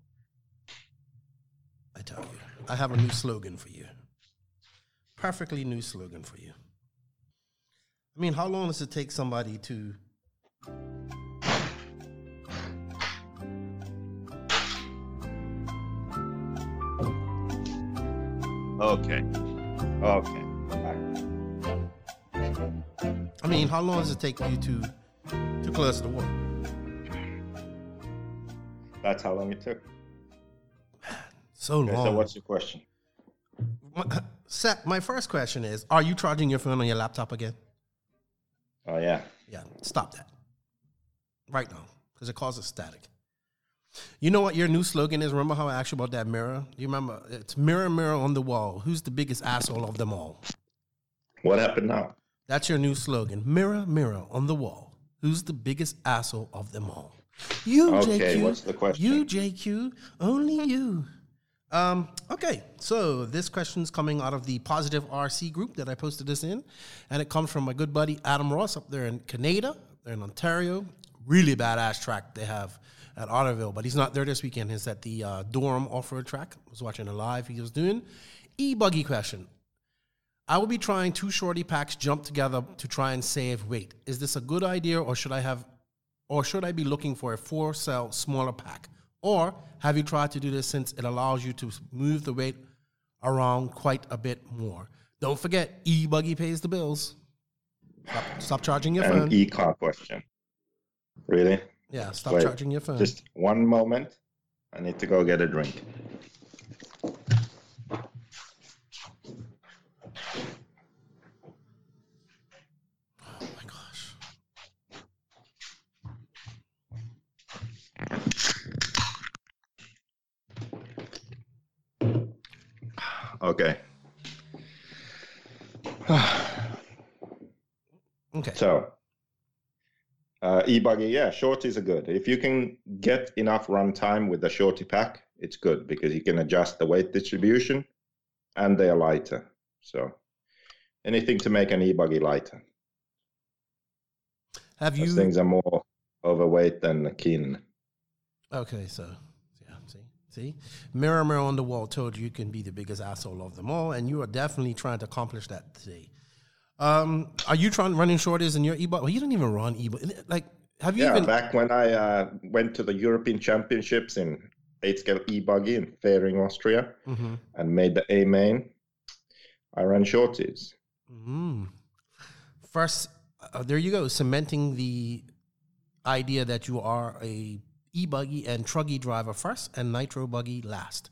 I tell you, I have a new slogan for you. Perfectly new slogan for you. I mean, how long does it take somebody to Okay. Okay. I mean, how long does it take you to to close the door? That's how long it took. So Okay, long. so what's your question? Seth, my first question is Are you charging your phone on your laptop again? Oh yeah. Yeah, stop that right now because it causes static. You know what your new slogan is? Remember how I asked you about that mirror? You remember? It's mirror, mirror on the wall. Who's the biggest asshole of them all? What happened now? That's your new slogan. Mirror, mirror on the wall. Who's the biggest asshole of them all? You, Okay, JQ. what's the question? You, JQ. Only you. Um, okay, so this question is coming out of the Positive RC group that I posted this in, and it comes from my good buddy Adam Ross up there in Canada, there in Ontario. Really badass track they have at Otterville, but he's not there this weekend. He's at the uh, Durham off-road track. I was watching a live he was doing. E-buggy question. I will be trying two shorty packs jump together to try and save weight. Is this a good idea or should I have or should I be looking for a four cell smaller pack? Or have you tried to do this since it allows you to move the weight around quite a bit more? Don't forget, e buggy pays the bills. Stop, stop charging your An phone. e-car question. Really? Yeah, stop Wait, charging your phone. Just one moment. I need to go get a drink. oh my gosh. Okay. Okay. So, uh, e-buggy, yeah, shorties are good. If you can get enough run time with the shorty pack, it's good because you can adjust the weight distribution, and they are lighter. So, anything to make an e-buggy lighter. Have Those you things are more overweight than keen. Okay, so yeah, see, see, mirror, mirror on the wall told you you can be the biggest asshole of them all, and you are definitely trying to accomplish that today. Um, are you trying running shorties in your e-bike? Well, you don't even run e Like, have you Yeah, even? back when I uh, went to the European Championships in eight scale e-buggy in Fehring, Austria, Mhm. and made the A main, I ran shorties. Mm. First, uh, there you go, cementing the idea that you are a e-buggy and truggy driver first, and nitro buggy last.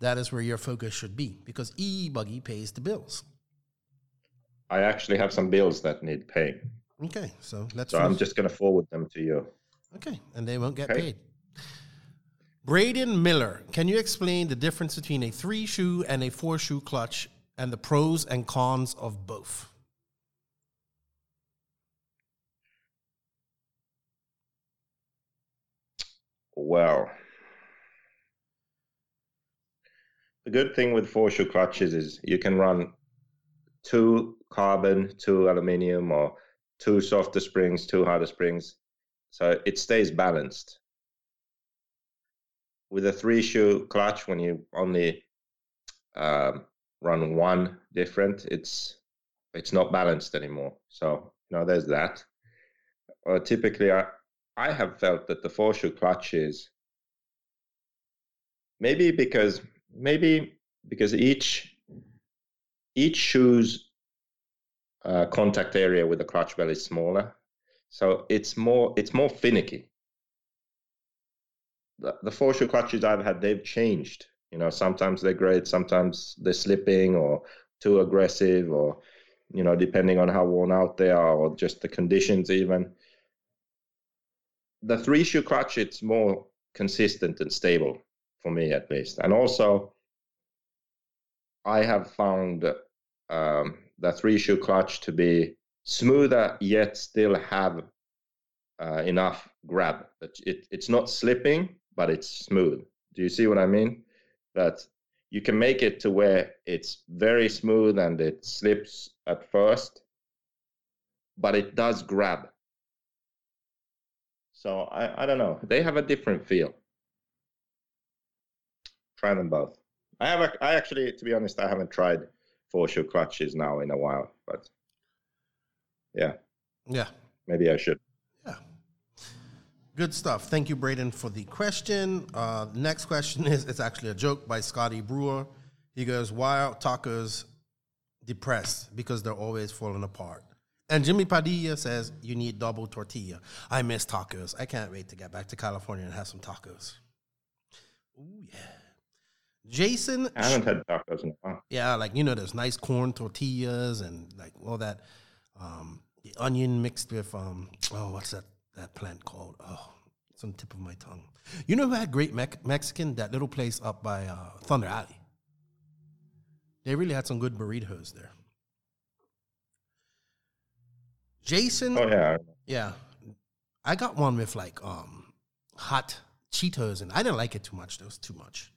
That is where your focus should be because e-buggy pays the bills. I actually have some bills that need paying. Okay, so let's. So I'm just going to forward them to you. Okay, and they won't get Okay. paid. Braden Miller, can you explain the difference between a three shoe and a four shoe clutch and the pros and cons of both? Well, the good thing with four shoe clutches is you can run two carbon, two aluminium, or two softer springs, two harder springs. So it stays balanced. With a three shoe clutch, when you only um, run one different, it's it's not balanced anymore. So you know, there's that. Uh, typically, I I have felt that the four shoe clutch is maybe because maybe because each each shoe's uh, contact area with the clutch bell is smaller, so it's more it's more finicky. The, the four shoe clutches I've had, they've changed. You know, sometimes they're great, sometimes they're slipping or too aggressive, or you know, depending on how worn out they are, or just the conditions even the three shoe clutch it's more consistent and stable for me at least and also i have found um, the three shoe clutch to be smoother yet still have uh, enough grab it, it, it's not slipping but it's smooth do you see what i mean that you can make it to where it's very smooth and it slips at first but it does grab so I, I don't know. They have a different feel. Try them both. I have a, I actually, to be honest, I haven't tried four shoe clutches now in a while, but yeah, Yeah, maybe I should. yeah. Good stuff. Thank you, Braden, for the question. Uh, next question is it's actually a joke by Scotty Brewer. He goes, Why are tacos depressed? Because they're always falling apart. And Jimmy Padilla says, You need double tortilla. I miss tacos. I can't wait to get back to California and have some tacos. Ooh, yeah. Jason, I haven't had tacos in a while. yeah, like you know, there's nice corn tortillas and like all that, um, the onion mixed with um, oh, what's that that plant called? Oh, it's on the tip of my tongue. You know who had great Mex- Mexican? That little place up by uh, Thunder Alley. They really had some good burritos there. Jason, Oh yeah, yeah, I got one with like um hot Cheetos, and I didn't like it too much. That was too much.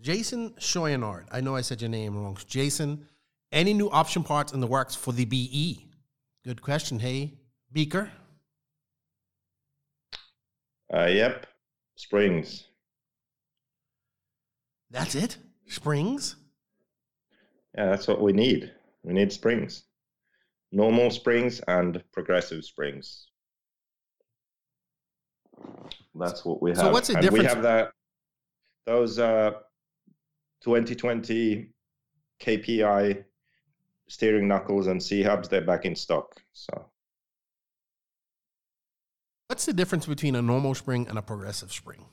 Jason Choyanard, I know I said your name wrong. Jason, any new option parts in the works for the BE? Good question. Hey, Beaker. uh, yep. Springs. That's it. Springs. Yeah, that's what we need. We need springs, normal springs and progressive springs. That's what we have. So what's the and difference- We have that those uh, 2020 KPI steering knuckles and C hubs. They're back in stock. So What's the difference between a normal spring and a progressive spring?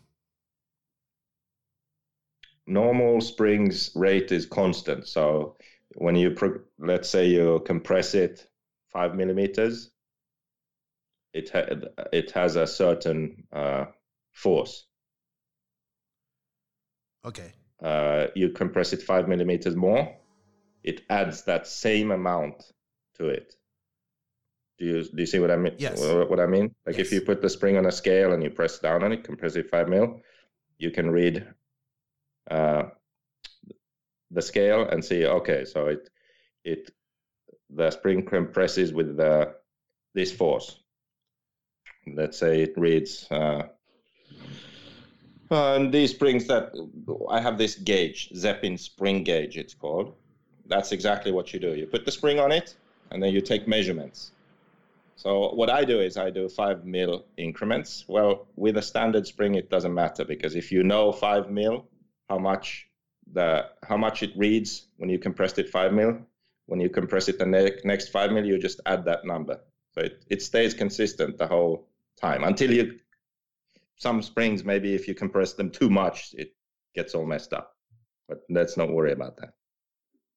normal springs rate is constant. So when you pro- let's say you compress it five millimeters, it ha- it has a certain uh, force. Okay. Uh, you compress it five millimeters more, it adds that same amount to it. Do you do you see what I mean? Yes. What, I mean? Like if you put the spring on a scale and you press down on it, compress it five mil, you can read uh, the scale and see. Okay, so it it the spring compresses with the this force. Let's say it reads. Uh, uh, and these springs that I have this gauge, Zeppin spring gauge, it's called. That's exactly what you do. You put the spring on it, and then you take measurements. So what I do is I do five mil increments. Well, with a standard spring, it doesn't matter because if you know five mil, how much the how much it reads when you compress it five mil, when you compress it the ne- next five mil, you just add that number. So it, it stays consistent the whole time until you some springs maybe if you compress them too much it gets all messed up. But let's not worry about that.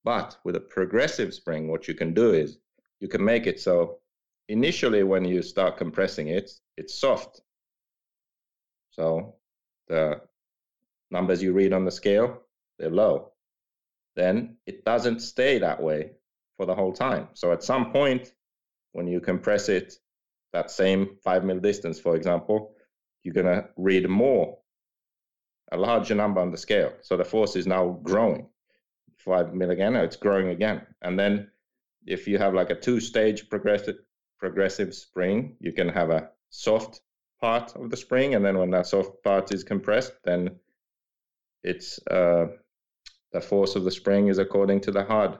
But with a progressive spring what you can do is you can make it so initially when you start compressing it it's soft. So the numbers you read on the scale they're low. Then it doesn't stay that way for the whole time. So at some point when you compress it that same five mil distance for example you're going to read more, a larger number on the scale. So the force is now growing. Five mil again, it's growing again. And then if you have like a two-stage progressive progressive spring, you can have a soft part of the spring, and then when that soft part is compressed, then it's uh, the force of the spring is according to the hard,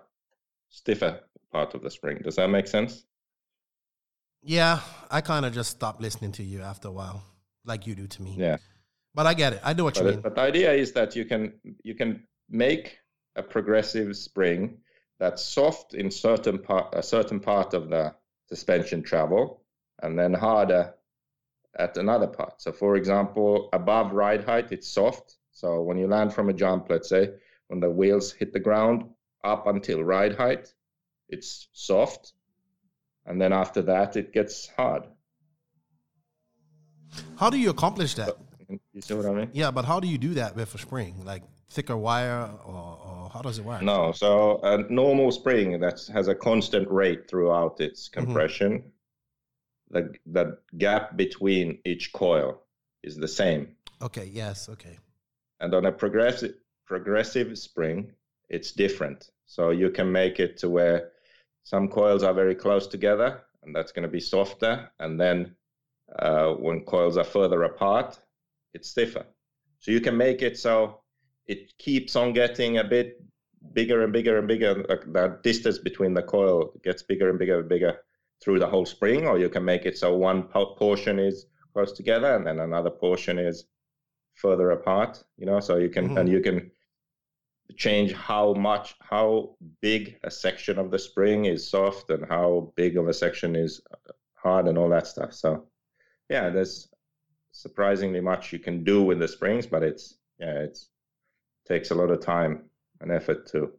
stiffer part of the spring. Does that make sense? Yeah, I kind of just stopped listening to you after a while, like you do to me. Yeah. But I get it. I know what you mean. but the idea is that you can you can make a progressive spring that's soft in certain part a certain part of the suspension travel, and then harder at another part. So, for example, above ride height, it's soft. So when you land from a jump, let's say when the wheels hit the ground up until ride height, it's soft, and then after that, it gets hard. How do you accomplish that? You see what I mean? Yeah, but how do you do that with a spring? Like thicker wire, or, or how does it work? No, so a normal spring that has a constant rate throughout its Mm-hmm. compression, the the gap between each coil is the same. Okay. Yes. Okay. And on a progressive progressive spring, it's different. So you can make it to where some coils are very close together, and that's going to be softer. And then uh, when coils are further apart, it's stiffer. So you can make it so it keeps on getting a bit bigger and bigger and bigger. Like the distance between the coil gets bigger and bigger and bigger through the whole spring, or you can make it so one po- portion is close together and then another portion is further apart. You know, so you can Mhm. and you can change how much how big a section of the spring is soft and how big of a section is hard and all that stuff. So yeah, there's surprisingly much you can do with the springs, but it's yeah, it's takes a lot of time and effort to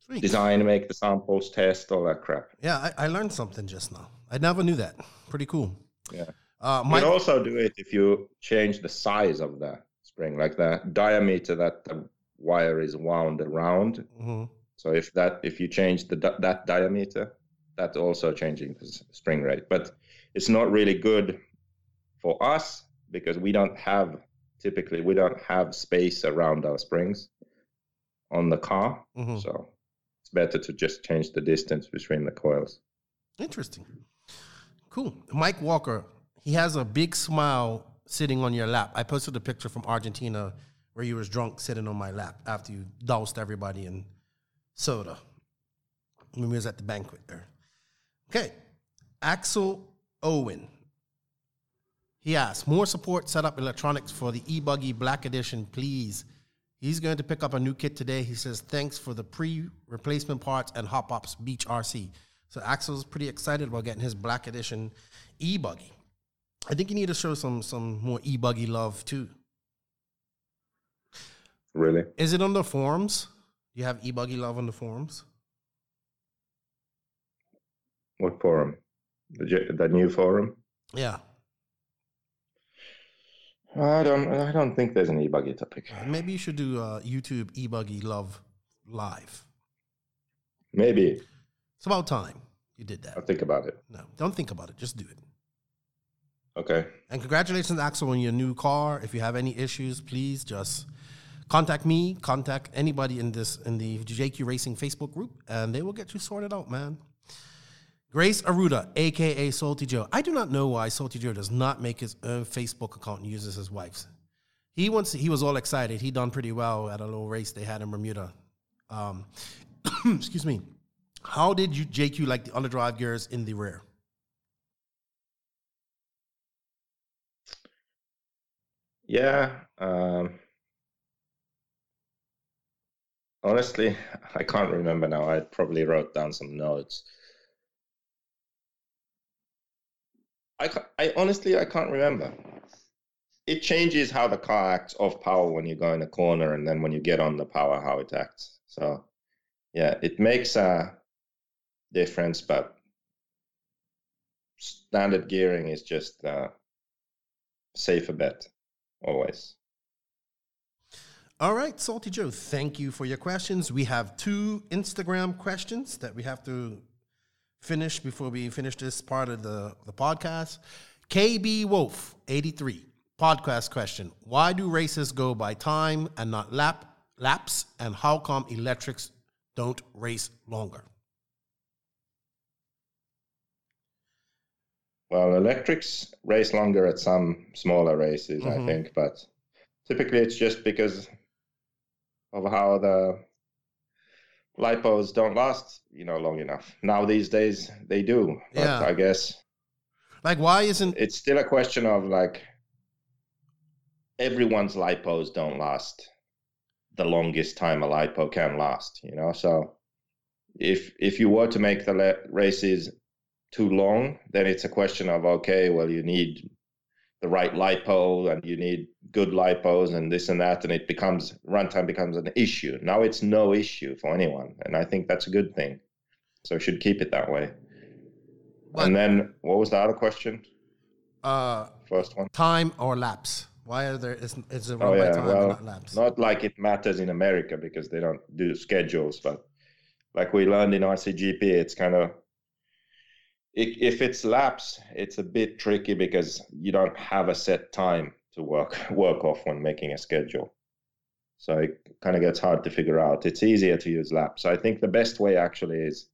Sweet. design, make the samples, test, all that crap. Yeah, I, I learned something just now. I never knew that. Pretty cool. Yeah. Uh, You can also do it if you change the size of the spring, like the diameter that the wire is wound around. Mhm. So if that if you change the that diameter, that's also changing the spring rate. But it's not really good for us because we don't have typically we don't have space around our springs on the car. Mhm. So it's better to just change the distance between the coils. Interesting. Cool. Mike Walker, he has a big smile sitting on your lap. I posted a picture from Argentina where he was drunk sitting on my lap after you doused everybody in soda. When we was at the banquet there. Okay. Axel Owen. He asked, more support setup electronics for the e-buggy black edition, please. He's going to pick up a new kit today. He says, thanks for the pre-replacement parts and Hop Ops Beach RC. So Axel's pretty excited about getting his black edition e-buggy. I think you need to show some some more e-buggy love too. Really? Is it on the forums? You have e-buggy love on the forums? What forum? The, the new forum? Yeah. I don't. I don't think there's an e-buggy topic. Maybe you should do uh, YouTube e-buggy love live. Maybe It's about time you did that. I'll think about it. No, don't think about it. Just do it. Okay. And congratulations, Axel, on your new car. If you have any issues, please just contact me, contact anybody in this in the JQ Racing Facebook group, and they will get you sorted out, man. Grace Aruda, aka Salty Joe. I do not know why Salty Joe does not make his own Facebook account and uses his wife's. He wants. He was all excited. He done pretty well at a little race they had in Bermuda. Um, excuse me. How did you JQ like the underdrive gears in the rear? Yeah. Um, honestly, I can't remember now. I probably wrote down some notes. I, I honestly I can't remember. It changes how the car acts off power when you go in a corner, and then when you get on the power, how it acts. So, yeah, it makes a difference, but standard gearing is just a safer bet always. All right, Salty Joe, thank you for your questions. We have two Instagram questions that we have to finish before we finish this part of the, the podcast. KB Wolf, 83, podcast question. Why do races go by time and not lap laps? And how come electrics don't race longer? Well, electrics race longer at some smaller races, I Mhm. think, but typically it's just because of how the lipos don't last, you know, long enough. Now these days they do, but Yeah. I guess Like, why isn't it's still a question of like everyone's lipos don't last the longest time a lipo can last, you know. So if if you were to make the le- races too long, then it's a question of okay, well, you need the right lipo and you need good lipos and this and that, and it becomes runtime becomes an issue. Now it's no issue for anyone, and I think that's a good thing. So we should keep it that way. But- and then what was the other question? uh, First one. time or laps? Why are there? Is, is it run Oh by yeah, time well, not laps? not like it matters in America because they don't do schedules, but like we learned in RCGP, it's kind of if it's laps, it's a bit tricky because you don't have a set time to work work off when making a schedule. So it kind of gets hard to figure out. It's easier to use laps. I think the best way actually is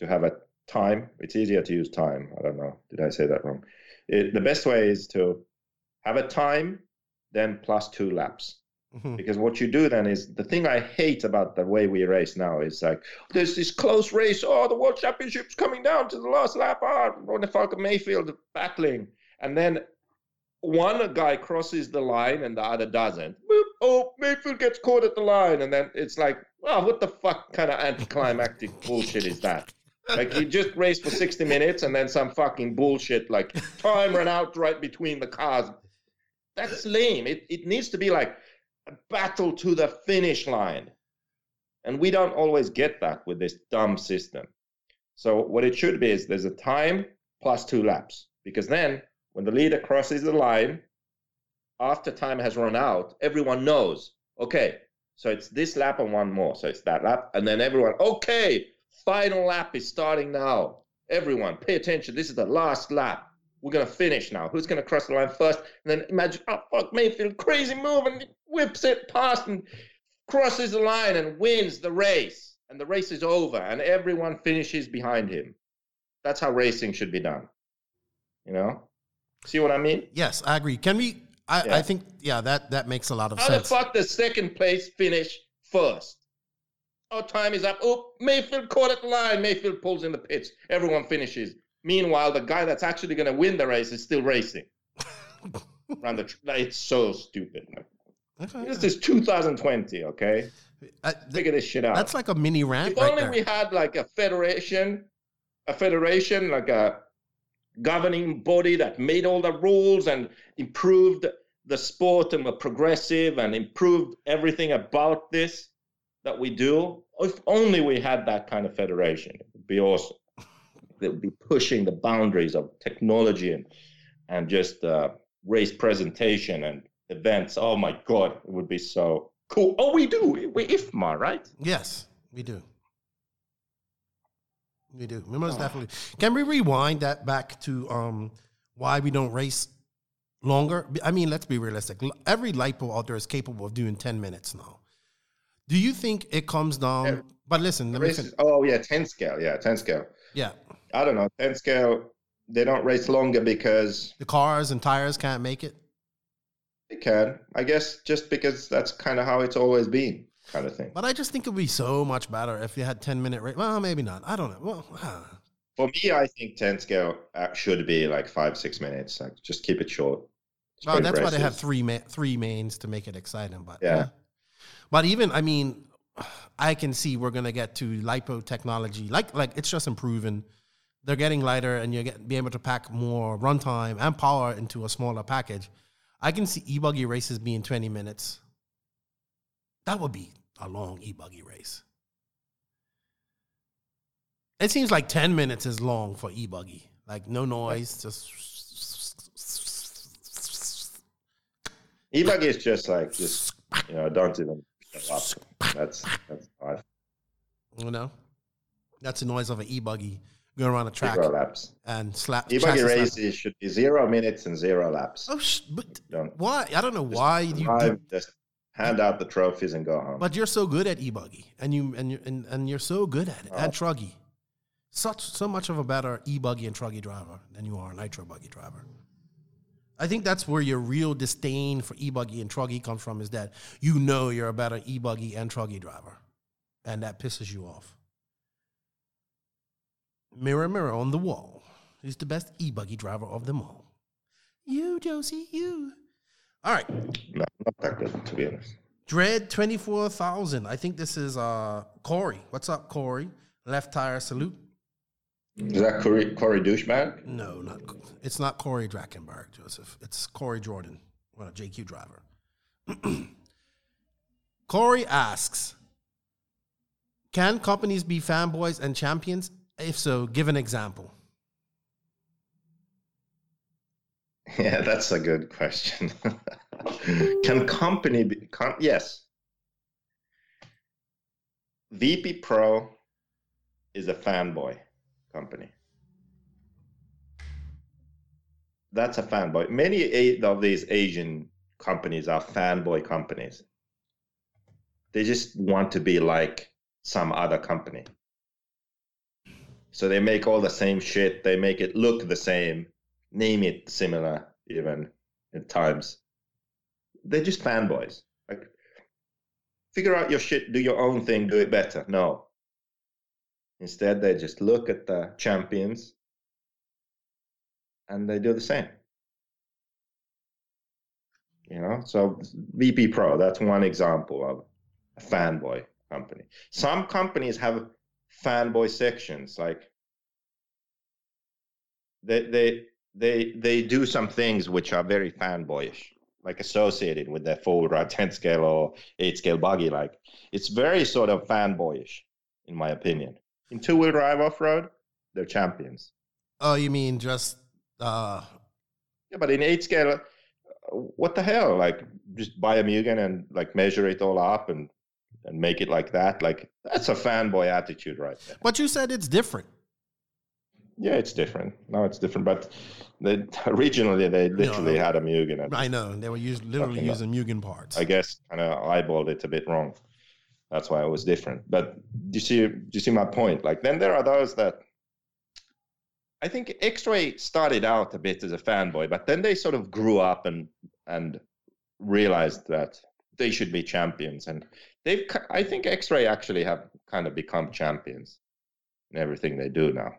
to have a time. It's easier to use time. I don't know. Did I say that wrong? It, the best way is to have a time, then plus two laps Mhm. because what you do then is the thing I hate about the way we race now is like there's this close race. Oh, the world championship's coming down to the last lap. Ah, Ronnie Falcon Maifield battling, and then one guy crosses the line and the other doesn't. Boop, oh, Maifield gets caught at the line, and then it's like, oh, what the fuck kind of anticlimactic bullshit is that? Like you just race for 60 minutes and then some fucking bullshit like time ran out right between the cars. That's lame. It it needs to be like a battle to the finish line. And we don't always get that with this dumb system. So what it should be is there's a time plus two laps. Because then when the leader crosses the line, after time has run out, everyone knows, okay, so it's this lap and one more. So it's that lap. And then everyone, okay, final lap is starting now. Everyone, pay attention. This is the last lap. We're going to finish now. Who's going to cross the line first? And then imagine, oh, fuck, Maifield, crazy move, and whips it past and crosses the line and wins the race. And the race is over, and everyone finishes behind him. That's how racing should be done. You know? See what I mean? Yes, I agree. Can we? I, Yeah. I think yeah, that that makes a lot of How sense. How the fuck does second place finish first? Oh, time is up. Oh, Maifield caught at the line. Maifield pulls in the pits. Everyone finishes. Meanwhile, the guy that's actually going to win the race is still racing. Around the tr- it's so stupid. Okay. This is 2020, okay? I- th- Figure this shit out. that's like a mini rant if right only there. we had like a federation, a federation, like a governing body that made all the rules and improved the sport and were progressive and improved everything about this that we do. If only we had that kind of federation, it would be awesome. They would be pushing the boundaries of technology and and just uh, race presentation and events. Oh my god, it would be so cool. Oh, we do. We IFMAR, right? Yes, we do. We do. We most Oh. definitely. Can we rewind that back to um why we don't race longer? I mean, let's be realistic. Every lipo out there is capable of doing 10 minutes now. Do you think it comes down? Yeah. But listen, let me oh yeah, 10 scale. Yeah, 10 scale. yeah. I don't know. 10 scale, they don't race longer because The cars and tires can't make it. they can. I guess just because that's kind of how it's always been, kind of thing. But I just think it would be so much better if you had 10 minute race. Well, maybe not. I don't know. Well, ah. For me, I think 10 scale uh, should be like five, six minutes. Like just keep it short. Well, that's why they have three ma- three mains to make it exciting. But Yeah. But even I mean, I can see we're gonna get to lipo technology. Like like it's just improving. They're getting lighter, and you get be able to pack more runtime and power into a smaller package. I can see e-buggy races being twenty minutes. That would be a long e-buggy race. It seems like ten minutes is long for e-buggy. Like no noise, just E-buggy is just like, just, you know, don't even. That's, that's five. you know. That's the noise of an e-buggy going around a track Zero laps. and slap. E-buggy chassis slap. races should be zero minutes and zero laps. Oh, sh- but Don't why? I don't know why you. Do, hand out the trophies and go home. but you're so good at e-buggy, and you and you and, and you're so good at it, and oh. truggy. Such so much of a better e-buggy and truggy driver than you are a nitro buggy driver. I think that's where your real disdain for e-buggy and truggy comes from. Is that you know you're a better e-buggy and truggy driver, and that pisses you off. Mirror, mirror on the wall, who's the best e-buggy driver of them all? You, Josie, you. All right. no, not that good, to be honest. Dread 24,000. I think this is uh Corey. What's up, Corey? Left tire salute. Is that Corey, Corey douchebag? No, not it's not Corey Drakenberg, Joseph. It's Corey Jordan, well, a JQ driver. Corey asks Can companies be fanboys and champions? If so, give an example. Yeah, that's a good question. Can company be? Com- yes. VP Pro is a fanboy company. That's a fanboy. Many of these Asian companies are fanboy companies. They just want to be like some other company. So they make all the same shit. They make it look the same, name it similar, even at times. They're just fanboys. Like, figure out your shit, do your own thing, do it better. No. Instead, they just look at the champions and they do the same. You know, so VP Pro, that's one example of a fanboy company. Some companies have fanboy sections, like they they they they do some things which are very fanboyish. like associated with their four wheel drive 10 scale or 8 scale buggy. Like it's very sort of fanboyish, in my opinion. In two wheel drive off road, they're champions. Oh, you mean just uh Yeah, but in eight scale, what the hell? Like just buy a Mugen and like measure it all up and and make it like that. Like that's a fanboy attitude right there. but you said it's different. Yeah, it's different. No, it's different. But they, originally, they literally no. had a Mugen. I know. They were use, literally using Mugen parts. I guess kind of eyeballed it a bit wrong. That's why it was different. But do you see? Do you see my point? Like then there are those that I think X-Ray started out a bit as a fanboy, but then they sort of grew up and and realized that they should be champions, and they've. I think X-Ray actually have kind of become champions in everything they do now.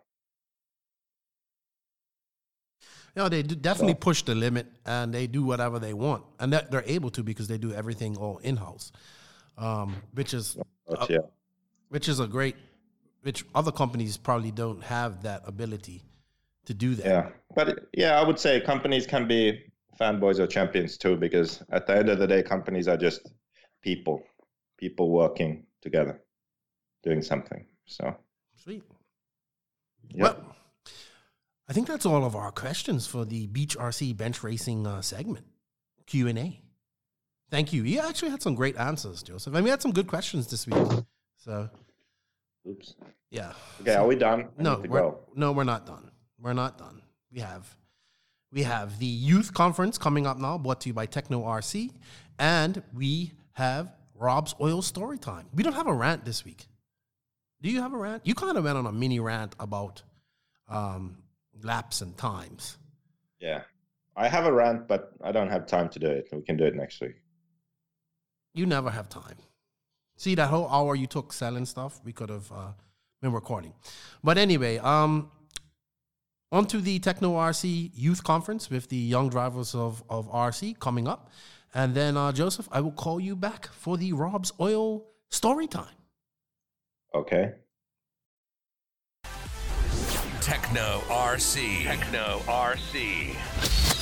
No, they do definitely So- push the limit and they do whatever they want. And that they're able to because they do everything all in house. Um, which is Uh, yeah, which is a great which other companies probably don't have that ability to do that. yeah. But yeah, I would say companies can be fanboys or champions too, because at the end of the day, companies are just people, people working together, doing something. So. Sweet. Yep. Well, I think that's all of our questions for the Beach RC bench racing uh, segment Q and A. Thank you. You actually had some great answers, Joseph. I mean, we had some good questions this week. So Oops. yeah. Okay, are we done? I No, we're, go. no, we're not done. We're not done. We have we have the youth conference coming up now, brought to you by Tekno RC, and we have Rob's oil story time. We don't have a rant this week. Do you have a rant? You kind of went on a mini rant about um, laps and times. Yeah. I have a rant, but I don't have time to do it. We can do it next week. You never have time. See that whole hour you took selling stuff, we could have uh, been recording. But anyway, um, on to the Tekno RC Youth Conference with the young drivers of, of RC coming up. And then, uh, Joseph, I will call you back for the Rob's Oil story time. Okay. Tekno RC. Tekno RC.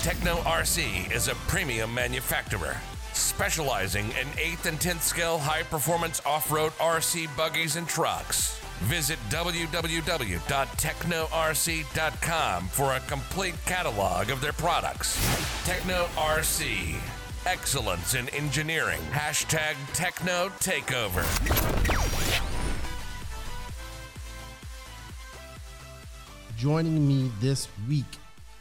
Tekno RC is a premium manufacturer specializing in 8th and 10th scale high performance off road RC buggies and trucks. Visit www.teknorc.com for a complete catalog of their products. Tekno RC. Excellence in engineering. Hashtag Tekno Takeover. Joining me this week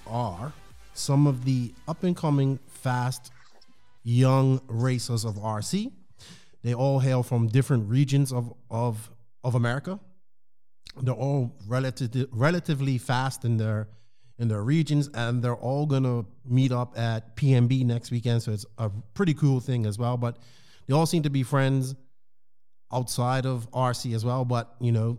are some of the up and coming fast young racers of RC. They all hail from different regions of, of, of America. They're all relative, relatively fast in their in their regions, and they're all gonna meet up at PNB next weekend. So it's a pretty cool thing as well. But they all seem to be friends outside of RC as well. But you know,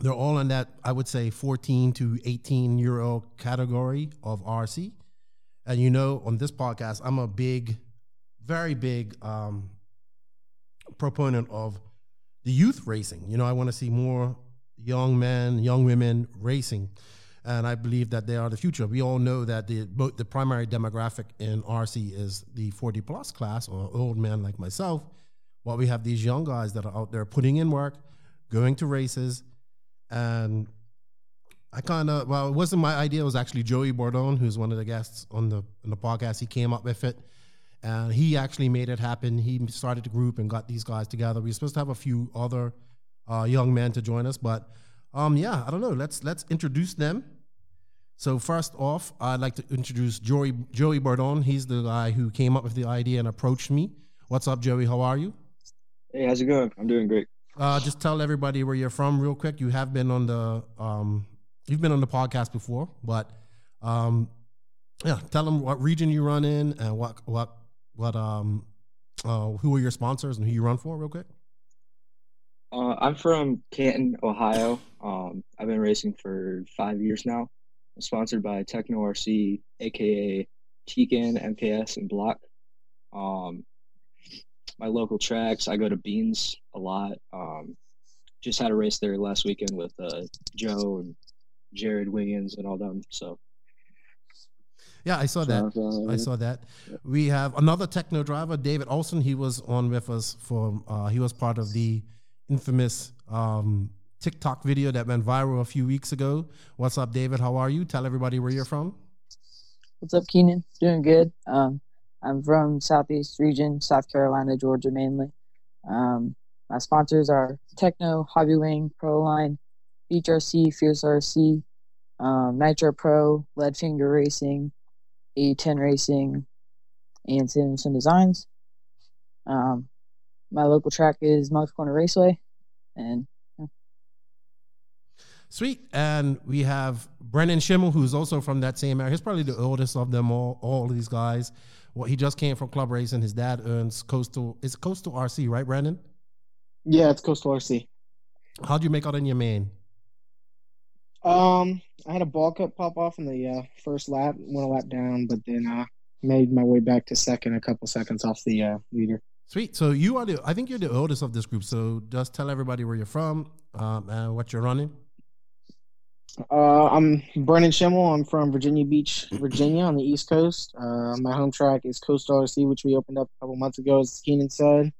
they're all in that I would say 14 to 18 year old category of RC. And you know, on this podcast, I'm a big, very big um, proponent of the youth racing. You know, I want to see more young men, young women racing, and I believe that they are the future. We all know that the the primary demographic in RC is the 40 plus class or old men like myself. While we have these young guys that are out there putting in work, going to races, and I kind of well, it wasn't my idea. It was actually Joey Bourdon, who's one of the guests on the on the podcast. He came up with it, and he actually made it happen. He started the group and got these guys together. We were supposed to have a few other uh, young men to join us, but um, yeah, I don't know. Let's let's introduce them. So first off, I'd like to introduce Joey Joey Bourdon. He's the guy who came up with the idea and approached me. What's up, Joey? How are you? Hey, how's it going? I'm doing great. Uh, just tell everybody where you're from, real quick. You have been on the um, you've been on the podcast before, but um, yeah, tell them what region you run in and what what what um, uh, who are your sponsors and who you run for, real quick. Uh, I'm from Canton, Ohio. Um, I've been racing for five years now. I'm sponsored by Tekno RC, aka Tegan, MKS, and Block. Um, my local tracks, I go to Beans a lot. Um, just had a race there last weekend with uh, Joe and Jared Wiggins and all them. So Yeah, I saw that. I saw that. We have another Tekno driver, David Olsen. He was on with us for. Uh, he was part of the infamous um, TikTok video that went viral a few weeks ago. What's up, David? How are you? Tell everybody where you're from. What's up, Keenan? Doing good. Um, I'm from Southeast region, South Carolina, Georgia mainly. Um, my sponsors are Tekno, Hobbywing, Proline, Beach RC, Fierce RC, um, Nitro Pro, Leadfinger Racing, A10 Racing, and Simpson Designs. Um, my local track is Moncks Corner Raceway, and Sweet. And we have Brennan Schimmel, who's also from that same area. He's probably the oldest of them all, all these guys. Well, he just came from club racing. His dad earns coastal, it's coastal RC, right, Brennan? Yeah, it's Coastal RC. How'd you make out in your main? Um, I had a ball cut pop off in the uh, first lap, went a lap down, but then uh, made my way back to second, a couple seconds off the uh, leader. Sweet. So you are the, I think you're the oldest of this group. So just tell everybody where you're from um, and what you're running. Uh, I'm Brennan Schimmel. I'm from Virginia Beach, Virginia, on the East Coast. Uh, my home track is Coastal RC, which we opened up a couple months ago, as Keenan said.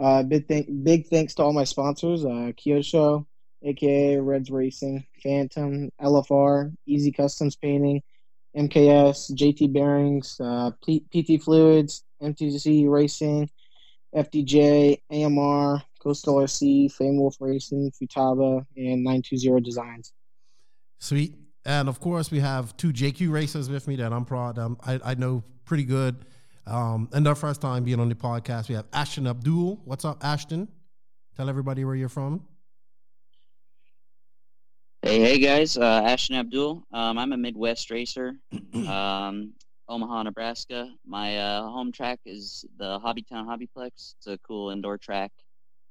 Uh, big big thanks to all my sponsors: uh, Kyosho, aka Reds Racing, Phantom, LFR, Easy Customs Painting, MKS, JT Bearings, uh, PT Fluids, MTC Racing, FDJ, AMR, Coastal RC, Fame Wolf Racing, Futaba, and 920 Designs. Sweet. And of course, we have two JQ racers with me that I'm proud. I, I know pretty good. Um, and our first time being on the podcast, we have Ashton Abdul. What's up, Ashton? Tell everybody where you're from. Hey, hey guys, uh, Ashton Abdul. Um, I'm a Midwest racer, um, Omaha, Nebraska. My uh, home track is the Hobbytown Hobbyplex. It's a cool indoor track.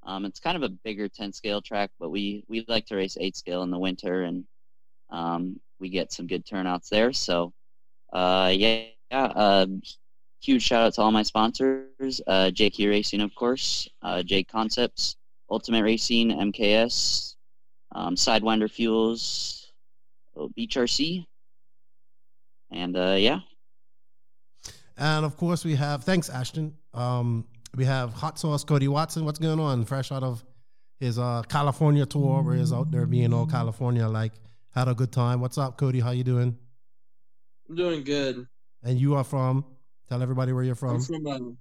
Um, it's kind of a bigger 10 scale track, but we, we like to race 8 scale in the winter, and um, we get some good turnouts there. So, uh, yeah, yeah uh, huge shout out to all my sponsors uh, JQ Racing, of course, uh, JConcepts, Ultimate Racing, MKS, um, Sidewinder Fuels, oh, Beach and uh, yeah. And of course, we have thanks, Ashton. Um, we have Hot Sauce Kody Watson. What's going on? Fresh out of his uh, California tour, where he's out there being all California, like had a good time. What's up, Kody? How you doing? I'm doing good. And you are from? Tell everybody where you're from. I'm from. Um,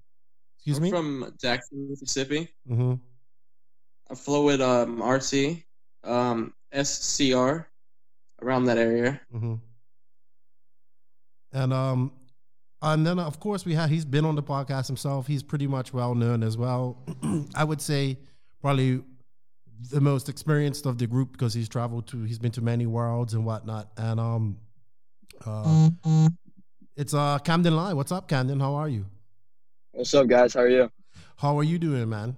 Excuse I'm me. From Jackson, Mississippi. mm-hmm. I flow with um, RC, um, SCR, around that area. Mm-hmm. And um, and then of course we have he's been on the podcast himself. He's pretty much well known as well. I would say probably the most experienced of the group because he's traveled to he's been to many worlds and whatnot. And um, uh, it's uh Camden Lime. What's up, Camden? How are you? What's up, guys? How are you? How are you doing, man?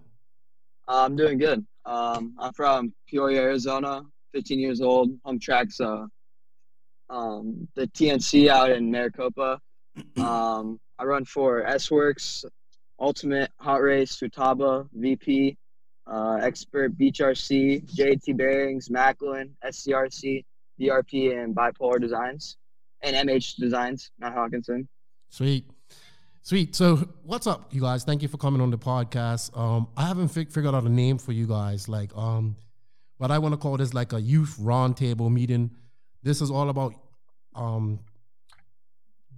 Uh, I'm doing good. Um, I'm from Peoria, Arizona. 15 years old. Home tracks uh, um, the TNC out in Maricopa. Um, I run for SWorkz, Ultimate Hot Race, Futaba, VP, uh, Expert Beach RC, JT Bearings, Macklin, SCRC, DRP, and Bipolar Designs, and MH Designs, not Hawkinson. Sweet. Sweet. So, what's up, you guys? Thank you for coming on the podcast. Um, I haven't fig- figured out a name for you guys. Like, um, what I want to call this like a youth roundtable meeting. This is all about um,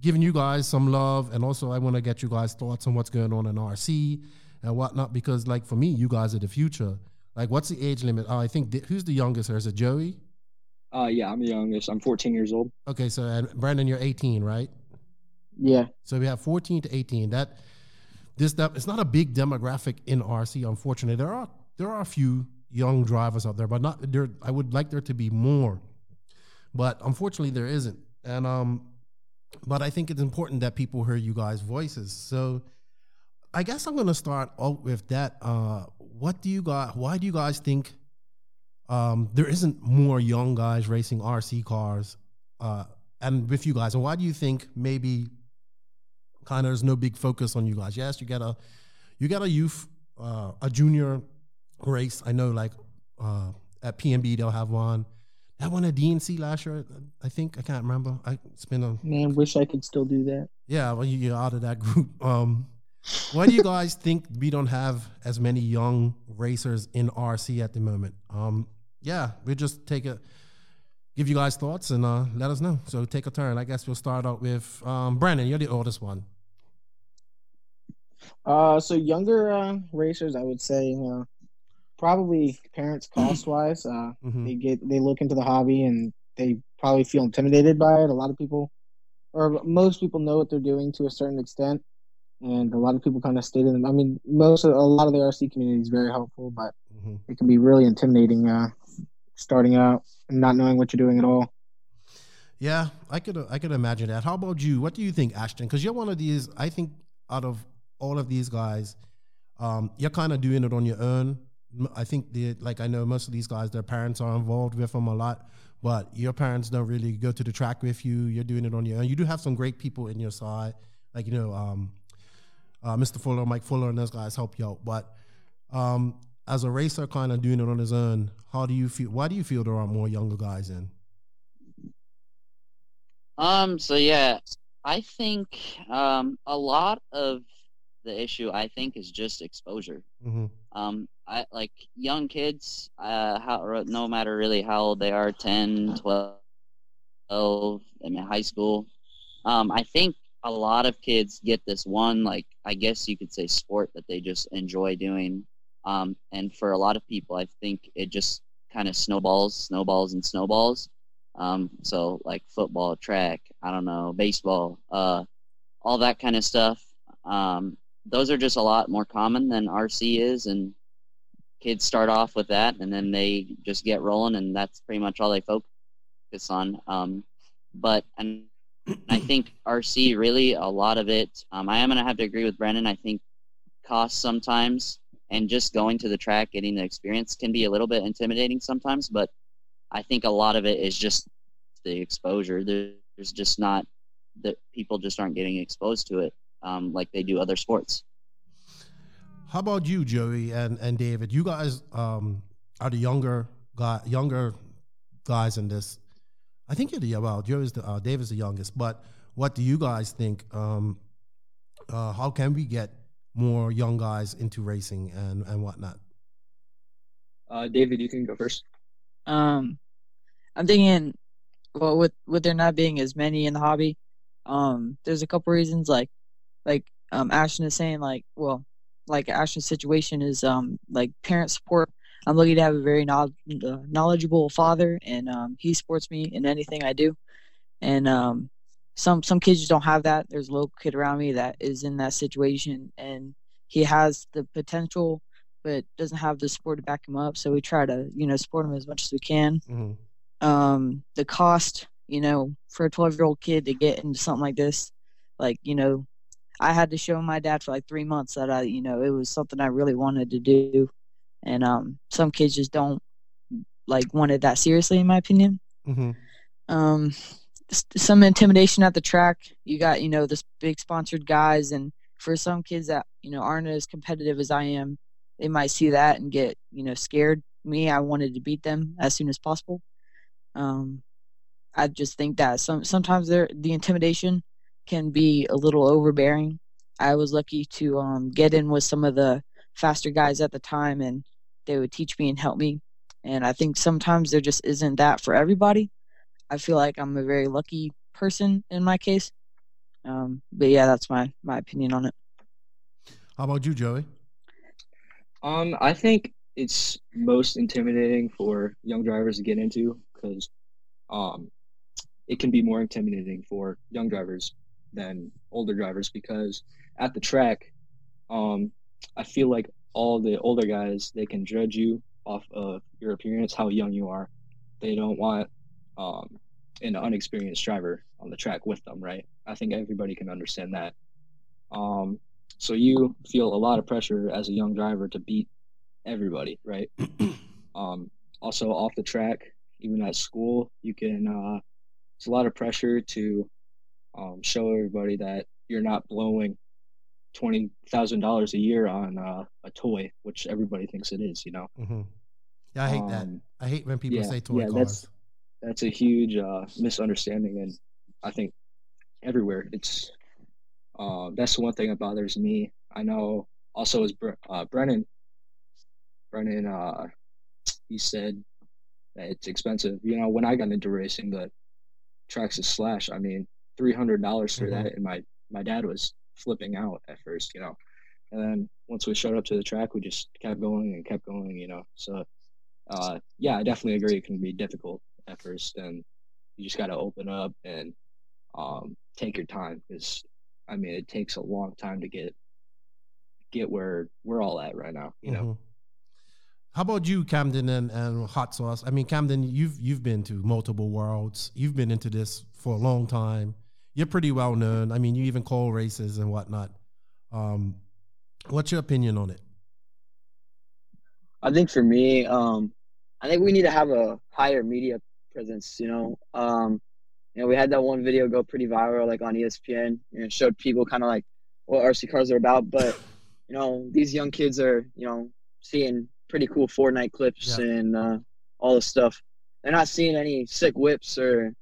giving you guys some love, and also I want to get you guys' thoughts on what's going on in RC and whatnot. Because, like, for me, you guys are the future. Like, what's the age limit? Uh, I think th- who's the youngest? Here? Is it Joey? Uh, yeah, I'm the youngest. I'm 14 years old. Okay, so and Brandon, you're 18, right? Yeah. So we have 14 to 18. That this that it's not a big demographic in RC. Unfortunately, there are there are a few young drivers out there, but not there. I would like there to be more, but unfortunately, there isn't. And um, but I think it's important that people hear you guys' voices. So I guess I'm gonna start out with that. Uh, what do you guys? Why do you guys think um, there isn't more young guys racing RC cars? Uh, and with you guys, and why do you think maybe kind of there's no big focus on you guys? Yes, you got a you got a youth uh, a junior race. I know like uh, at PNB they'll have one. That one at DNC last year, I think. I can't remember. I, it's been a Man, wish I could still do that. yeah. Well, you- you're out of that group. Um, why do you guys think we don't have as many young racers in RC at the moment? Um, yeah, we'll just take a give you guys thoughts and uh, let us know. So take a turn. I guess we'll start out with um, Brandon. You're the oldest one. Uh, so younger uh, racers, I would say, uh, probably parents cost wise. Uh, Mhm. they get they look into the hobby and they probably feel intimidated by it. A lot of people, or most people, know what they're doing to a certain extent, and a lot of people kind of stay to them. I mean, most of a lot of the RC community is very helpful, but Mhm. it can be really intimidating uh, starting out and not knowing what you're doing at all. Yeah, I could I could imagine that. How about you? What do you think, Ashton? Because you're one of these. I think out of all of these guys, um, you're kind of doing it on your own. I think the like I know most of these guys, their parents are involved with them a lot, but your parents don't really go to the track with you. You're doing it on your own. You do have some great people in your side, like you know, um, uh, Mr. Fuller, Mike Fuller, and those guys help you out. But um, as a racer, kind of doing it on his own, how do you feel? Why do you feel there aren't more younger guys in? Um. So yeah, I think um a lot of the issue I think is just exposure. Mm-hmm. Um. I like young kids. Uh. How no matter really how old they are, 10, 12, 12 I mean high school. Um. I think a lot of kids get this one like I guess you could say sport that they just enjoy doing. Um. And for a lot of people, I think it just kind of snowballs, snowballs, and snowballs. Um, so like football, track, I don't know, baseball, uh, all that kind of stuff. Um, those are just a lot more common than RC is, and kids start off with that, and then they just get rolling, and that's pretty much all they focus on. Um, but and I think RC really a lot of it. Um, I am gonna have to agree with Brennan. I think costs sometimes, and just going to the track, getting the experience can be a little bit intimidating sometimes, but I think a lot of it is just the exposure. There's just not that people just aren't getting exposed to it um, like they do other sports. How about you, Joey and, and David? You guys um, are the younger guy, younger guys in this. I think you're the well, Joey's the uh, David's the youngest. But what do you guys think? Um, uh, how can we get more young guys into racing and and whatnot? Uh, David, you can go first. Um, I'm thinking, well, with with there not being as many in the hobby, um, there's a couple reasons. Like, like um, Ashton is saying, like, well, like Ashton's situation is um like parent support. I'm lucky to have a very knowl- uh, knowledgeable father, and um, he supports me in anything I do. And um, some some kids just don't have that. There's a local kid around me that is in that situation, and he has the potential, but doesn't have the support to back him up. So we try to you know support him as much as we can Mm-hmm. um the cost you know for a 12 year old kid to get into something like this like you know i had to show my dad for like three months that i you know it was something i really wanted to do and um some kids just don't like want it that seriously in my opinion Mm-hmm. um some intimidation at the track. You got you know this big sponsored guys and for some kids that you know aren't as competitive as i am they might see that and get you know scared. Me i wanted to beat them as soon as possible. Um i just think that some sometimes there the intimidation can be a little overbearing. I was lucky to um get in with some of the faster guys at the time and they would teach me and help me. And i think sometimes there just isn't that for everybody I feel like I'm a very lucky person in my case. Um, but yeah, that's my my opinion on it. How about you, Joey? Um, I think it's most intimidating for young drivers to get into because um, it can be more intimidating for young drivers than older drivers because at the track, um, I feel like all the older guys they can judge you off of your appearance, how young you are. They don't want um, an unexperienced driver on the track with them, right? I think everybody can understand that. Um, so you feel a lot of pressure as a young driver to beat everybody, right? um, also off the track, even at school, you can. Uh, it's a lot of pressure to um, show everybody that you're not blowing twenty thousand dollars a year on uh, a toy, which everybody thinks it is. You know. Mm-hmm. Yeah, I hate that. Um, I hate when people yeah, say toy yeah, cars. that's that's a huge uh, misunderstanding, and I think everywhere it's uh, that's the one thing that bothers me. I know also Bre- uh, Brennan, Brennan, uh, he said that it's expensive. You know, when I got into racing, the Traxxas Slash, I mean, three hundred dollars for Mhm. that, and my my dad was flipping out at first, you know. And then once we showed up to the track, we just kept going and kept going, you know. So, uh, yeah, I definitely agree. It can be difficult at first, and you just got to open up and um, take your time because, I mean, it takes a long time to get get where we're all at right now. You know, Mhm. How about you, Camden and, and Hot Sauce? I mean, Camden, you've you've been to multiple worlds. You've been into this for a long time. You're pretty well known. I mean, you even call races and whatnot. Um, what's your opinion on it? I think for me, um, I think we need to have a higher media presence. You know, um, you know, we had that one video go pretty viral, like on ESPN. and know, showed people kind of like what RC cars are about. But you know, these young kids are, you know, seeing pretty cool Fortnite clips Yeah. and uh, all this stuff. They're not seeing any sick whips or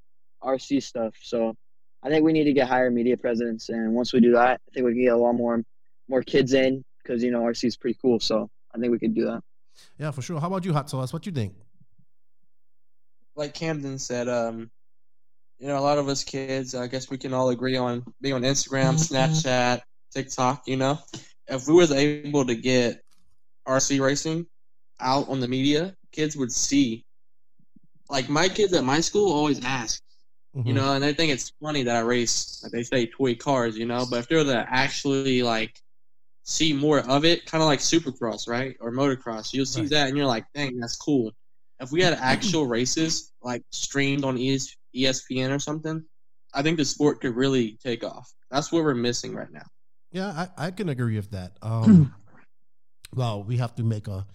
RC stuff. So I think we need to get higher media presence. And once we do that, I think we can get a lot more more kids in because you know RC is pretty cool. So I think we could do that. Yeah, for sure. How about you, Hot Sauce? What you think? Like Camden said, um, you know, a lot of us kids, I guess we can all agree on being on Instagram, Snapchat, TikTok. You know, if we was able to get RC racing out on the media, kids would see. Like my kids at my school always ask, you Mhm. know, and they think it's funny that I race, like they say, toy cars, you know. But if they were to actually like see more of it, kind of like Supercross, right, or motocross, you'll see Right. that and you're like, dang, that's cool. If we had actual races like streamed on ES- ESPN or something, I think the sport could really take off. That's what we're missing right now. Yeah, I, I can agree with that. Um, well, we have to make a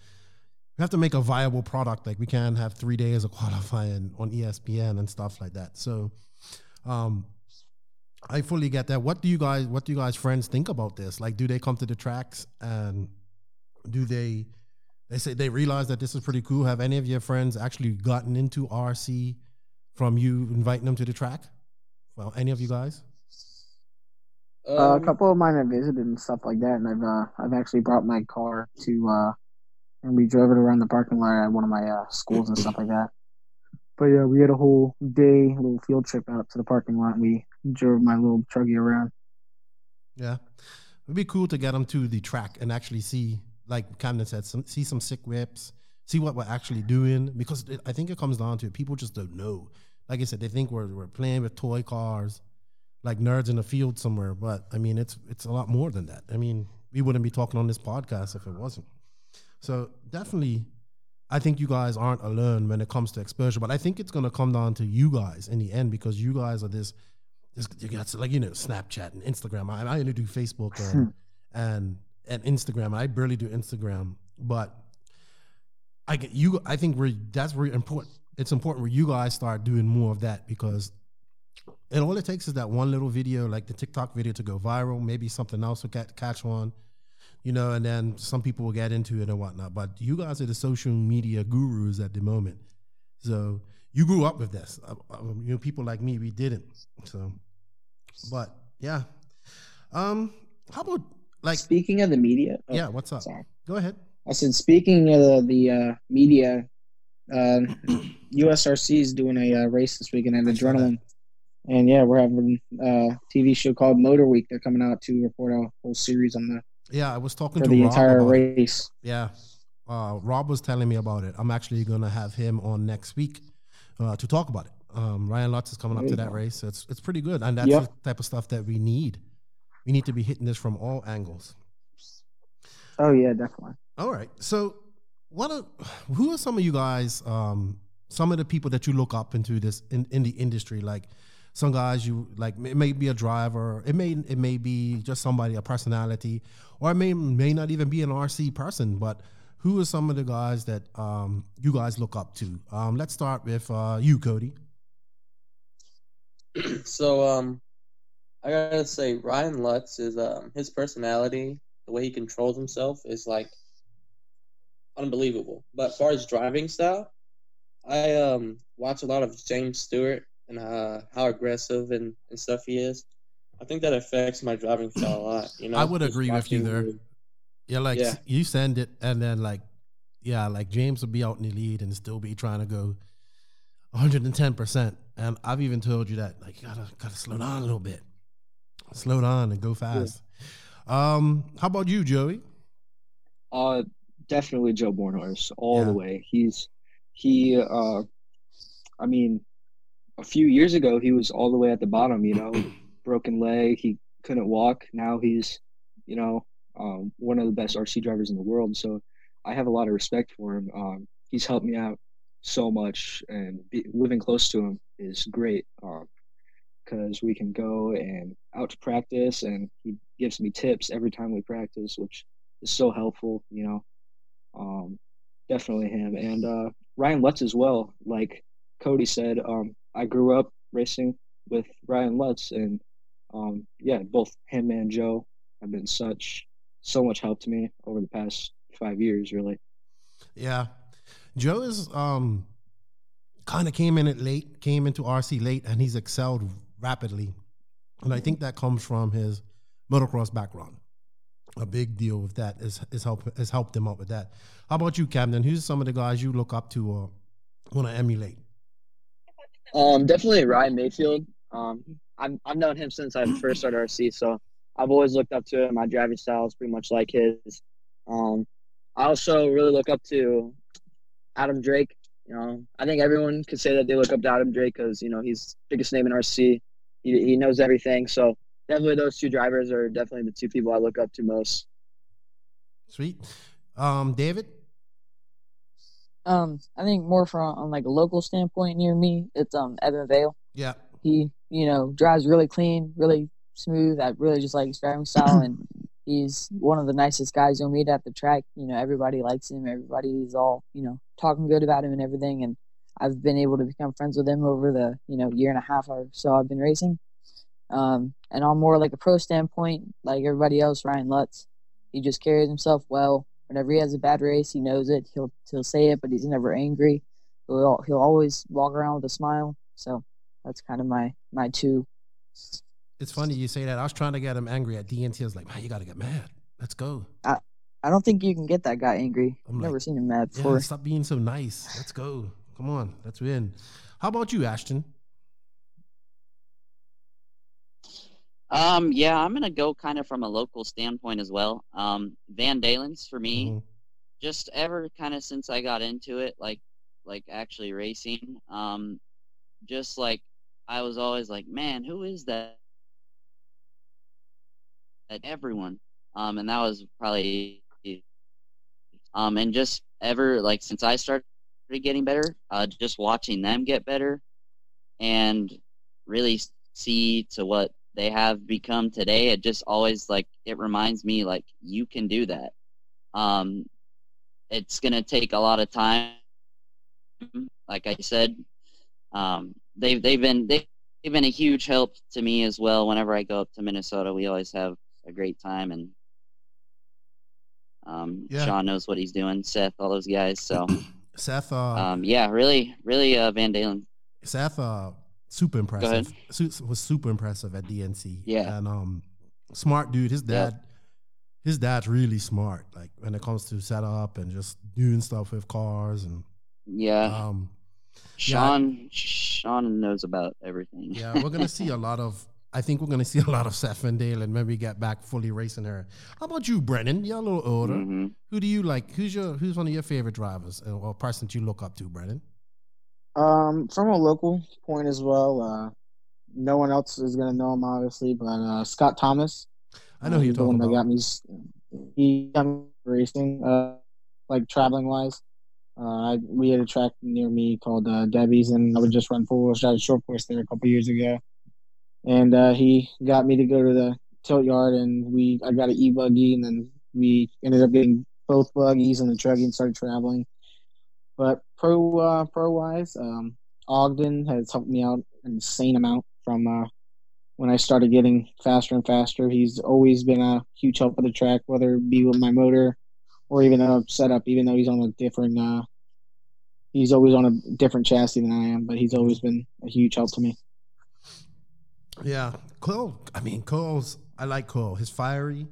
we have to make a viable product. Like we can't have three days of qualifying on ESPN and stuff like that. So, um, I fully get that. What do you guys What do you guys friends think about this? Like, do they come to the tracks and do they they say they realize that this is pretty cool? Have any of your friends actually gotten into RC from you inviting them to the track? Well, any of you guys? Uh, a Um, couple of mine have visited and stuff like that, and I've uh, I've actually brought my car to uh, and we drove it around the parking lot at one of my uh, schools and stuff like that. But yeah, we had a whole day, little field trip out to the parking lot, and we drove my little truggy around. Yeah, it'd be cool to get them to the track and actually see, like Camden said, some see some sick whips, see what we're actually doing. Because it, I think it comes down to it. people just don't know. Like I said, they think we're we're playing with toy cars, like nerds in a field somewhere. But I mean, it's it's a lot more than that. I mean, we wouldn't be talking on this podcast if it wasn't. So definitely, I think you guys aren't alone when it comes to exposure. But I think it's gonna come down to you guys in the end because you guys are this this you got like you know Snapchat and Instagram. I, I only do Facebook and and and Instagram. I barely do Instagram, but I get you. I think we're that's very important. It's important where you guys start doing more of that because and all it takes is that one little video, like the TikTok video, to go viral. Maybe something else will get, catch on, you know, and then some people will get into it and whatnot. But you guys are the social media gurus at the moment, so you grew up with this. Uh, uh, you know, people like me, we didn't. So, but yeah, um, how about like Speaking of the media, oh, yeah? What's up? sorry. Go ahead. I said, speaking of the, the uh, media, uh, USRC is doing a uh, race this weekend at I. Adrenaline. And yeah, we're having a TV show called Motor Week. They're coming out to report a whole series on the Yeah, I was talking to the Rob entire about it. race. Yeah. Uh, Rob was telling me about it. I'm actually going to have him on next week uh, to talk about it. Um, Ryan Lutz is coming up to that race. It's it's pretty good, and that's Yep. the type of stuff that we need. We need to be hitting this from all angles. Oh yeah, definitely. All right. So, what are who are some of you guys? Um, some of the people that you look up into this in, in the industry, like some guys you like. It may be a driver. It may it may be just somebody, a personality, or it may may not even be an RC person. But who are some of the guys that um, you guys look up to? Um, let's start with uh, you, Cody. so um, I gotta say Ryan Lutz is um his personality, the way he controls himself is like unbelievable. But as far as driving style, I um watch a lot of James Stewart and uh, how aggressive and, and stuff he is. I think that affects my driving style a lot. You know, I would agree with you there. the- Yeah, like Yeah. you send it, and then like, yeah, like James would be out in the lead and still be trying to go 110 percent. And I've even told you that, like, you gotta gotta slow down a little bit, slow down and go fast. Um, how about you, Joey? Uh, definitely Joe Bornhorst all Yeah. the way. He's he. Uh, I mean, a few years ago he was all the way at the bottom. You know, broken leg. He couldn't walk. Now he's, you know, um, one of the best RC drivers in the world. So I have a lot of respect for him. Um, he's helped me out so much, and be, living close to him is great. Um, because we can go and out to practice, and he gives me tips every time we practice, which is so helpful. You know, um, definitely him and uh, Ryan Lutz as well. Like Cody said, um, I grew up racing with Ryan Lutz, and um, yeah, both him and Joe have been such so much help to me over the past five years. Really, Yeah, Joe is um kind of came in it late, came into RC late, and he's excelled rapidly. And I think that comes from his motocross background. A big deal with that is is help has helped him out with that. How about you, Camden? Who's some of the guys you look up to or want to emulate? Um, definitely Ryan Maifield. Um, I'm, I've known him since I first started RC, so I've always looked up to him. My driving style is pretty much like his. Um, I also really look up to Adam Drake. You know, I think everyone could say that they look up to Adam Drake because you know he's biggest name in RC. He, he knows everything. So definitely those two drivers are definitely the two people I look up to most. Sweet. Um, David? Um, I think more from on like a local standpoint near me, it's um Evan Vale. Yeah. He, you know, drives really clean, really smooth. I really just like his driving style, and he's one of the nicest guys you'll meet at the track. You know, everybody likes him. Everybody's all you know talking good about him and everything. And I've been able to become friends with him over the you know year and a half or so I've been racing. Um, and on more like a pro standpoint, like everybody else, Ryan Lutz, he just carries himself well. Whenever he has a bad race, he knows it. He'll he'll say it, but he's never angry. He'll he'll always walk around with a smile. So that's kind of my my two. It's funny you say that. I was trying to get him angry at DNC. I was like, man, you got to get mad. Let's go. I I don't think you can get that guy angry. I'm I've never seen him mad before. Yeah, before. stop being so nice. Let's go. Come on, let's win. How about you, Ashton? Um, yeah, I'm gonna go kind of from a local standpoint as well. Um, Van Dalen's for me, Mhm. just ever kind of since I got into it, like like actually racing. Um, just like I was always like, man, who is that? That everyone. Um, and that was probably um, and just ever like since I started getting better, uh, just watching them get better, and really see to what they have become today. It just always like it reminds me like you can do that. Um, it's gonna take a lot of time. Like I said, um, they've they've been they, they've been a huge help to me as well. Whenever I go up to Minnesota, we always have a great time, and um, Yeah. Sean knows what he's doing. Seth, all those guys. So Seth, uh, um, yeah, really, really, uh, Van Dalen. Seth, uh, super impressive. ahead. Su- was super impressive at DNC. Yeah. and um, smart dude. His Yeah. dad, his dad's really smart. Like when it comes to setup and just doing stuff with cars and Yeah, um, Sean, Sean knows about everything. yeah, we're gonna see a lot of. I think we're gonna see a lot of Seth and Dale and when we get back fully racing her. How about you, Brennan? You're a little older. Mhm. Who do you like? Who's your Who's one of your favorite drivers uh, or person that you look up to, Brennan? Um, from a local point as well, uh, no one else is gonna know him obviously, but uh, Scott Thomas. I know uh, who you're he's the one talking that about. got me. He got me racing, uh, like traveling wise. Uh, I, we had a track near me called uh, Debbie's, and I would just run four wheel short course there a couple years ago. And uh, he got me to go to the tilt yard, and we I got an e buggy, and then we ended up getting both buggies and the truck and started traveling. But pro uh, pro wise, um, Ogden has helped me out an insane amount from uh, when I started getting faster and faster. He's always been a huge help with the track, whether it be with my motor or even a setup. Even though he's on a different, uh, he's always on a different chassis than I am, but he's always been a huge help to me. Yeah, Cole. I mean, Cole's. I like Cole. He's fiery.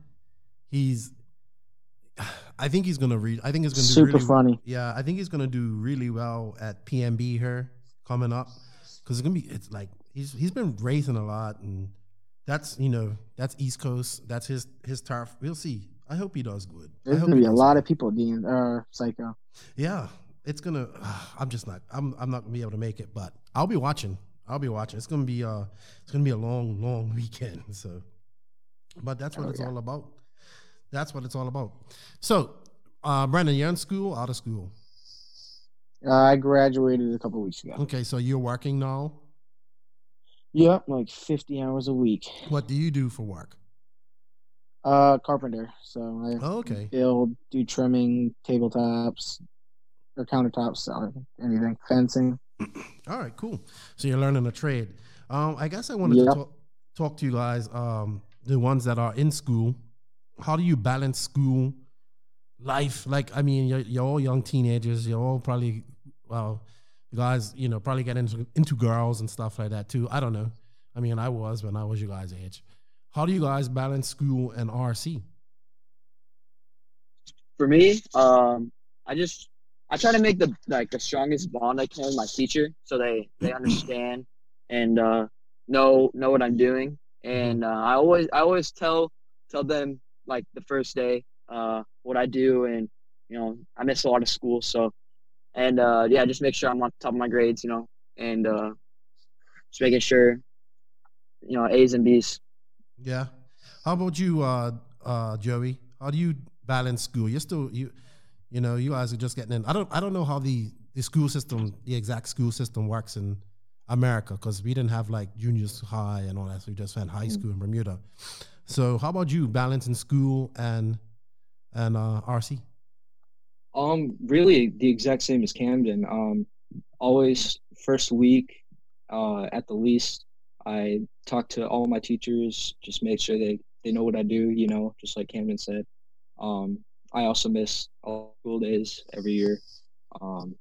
He's. I think he's gonna read. I think he's gonna do Super really, funny. Yeah, I think he's gonna do really well at PNB here coming up because it's gonna be. It's like he's he's been racing a lot, and that's you know that's East Coast. That's his his turf. We'll see. I hope he does good. There's gonna be a lot good. of people being uh psycho. Yeah, it's gonna. I'm just not. I'm. I'm not gonna be able to make it, but I'll be watching. I'll be watching. It's gonna be. Uh, it's gonna be a long, long weekend. So, but that's what Oh, it's yeah. all about. That's what it's all about. So, uh, Brandon, you're in school, out of school. Uh, I graduated a couple weeks ago. Okay, so you're working now. Yep, like 50 hours a week. What do you do for work? Uh, carpenter. So I Oh, okay. build, do trimming, tabletops, or countertops, or anything, fencing. All right, cool. So you're learning a trade. Um, I guess I wanted to talk, talk to you guys, um, the ones that are in school. How do you balance school life? Like, I mean, you're, you're all young teenagers. You're all probably, well, you guys, you know, probably get into into girls and stuff like that too. I don't know. I mean, I was when I was you guys' age. How do you guys balance school and RC? for me, um, I just I try to make the like the strongest bond I can with my teacher, so they they understand and uh, know know what I'm doing. And uh, I always I always tell tell them like the first day uh, what I do, and you know I miss a lot of school, so and uh, yeah, just make sure I'm on top of my grades, you know, and uh, just making sure you know A's and B's. Yeah. How about you, uh, uh, Joey? How do you balance school? You're still you, you know, you guys are just getting in. I don't, I don't know how the the school system, the exact school system works in America because we didn't have like juniors high and all that. So we just had high school in Bermuda. So how about you balancing school and and uh, RC? Um, really the exact same as Camden. Um, always first week, uh, at the least, I talk to all my teachers, just make sure they, they know what I do, you know, just like Camden said. Um, I also miss all school days every year. Um,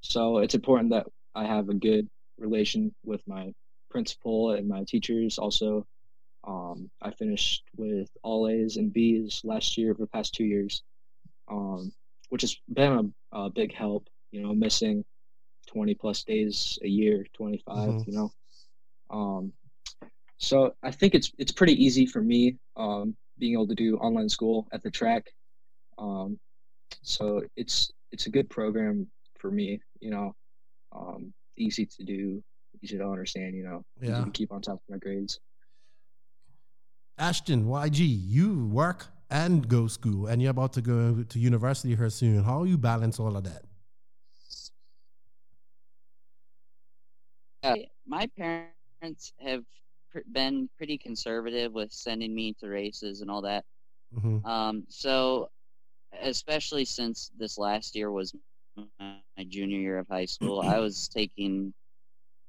so it's important that I have a good relation with my principal and my teachers. Also, um, I finished with all A's and B's last year for the past two years. Um, which has been a, a big help. You know, missing twenty plus days a year, twenty Mhm. You know, um, so I think it's it's pretty easy for me um, being able to do online school at the track. Um, so it's it's a good program for me. You know, um, easy to do, easy to understand. You know, easy Yeah. to keep on top of my grades. Ashton, YG, you work and go school, and you're about to go to university here soon. How do you balance all of that? Yeah, my parents have pr- been pretty conservative with sending me to races and all that. Mhm. Um, so, especially since this last year was my junior year of high school, I was taking,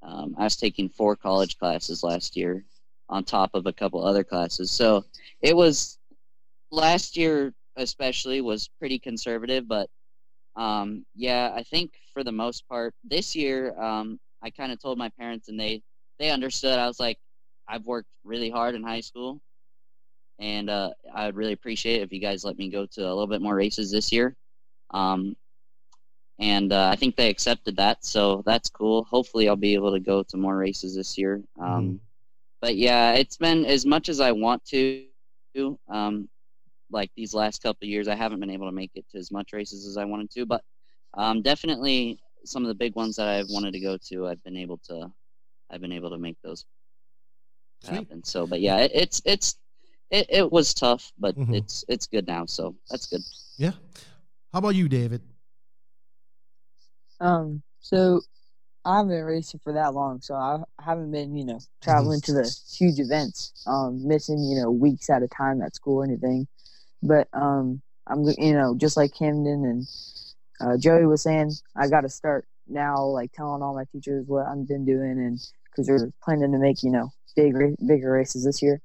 um, I was taking four college classes last year on top of a couple other classes. So it was last year, especially, was pretty conservative, but um, yeah, I think for the most part, this year, um, I kind of told my parents, and they they understood. I was like, I've worked really hard in high school, and uh, I'd really appreciate it if you guys let me go to a little bit more races this year. Um, and uh, I think they accepted that, so that's cool. Hopefully, I'll be able to go to more races this year. Um, But yeah, it's been as much as I want to. Um, like these last couple of years, I haven't been able to make it to as much races as I wanted to, but um, definitely some of the big ones that I've wanted to go to, I've been able to, I've been able to make those happen. So, but yeah, it, it's it's it, it was tough, but Mhm. it's it's good now, so that's good. Yeah. How about you, David? Um, so I haven't been racing for that long, so I haven't been, you know, traveling to the huge events, um, missing, you know, weeks at a time at school or anything. But um, I'm, you know, just like Camden and uh, Joey was saying, I got to start now, like telling all my teachers what I've been doing, and because we're planning to make, you know, big, bigger races this year.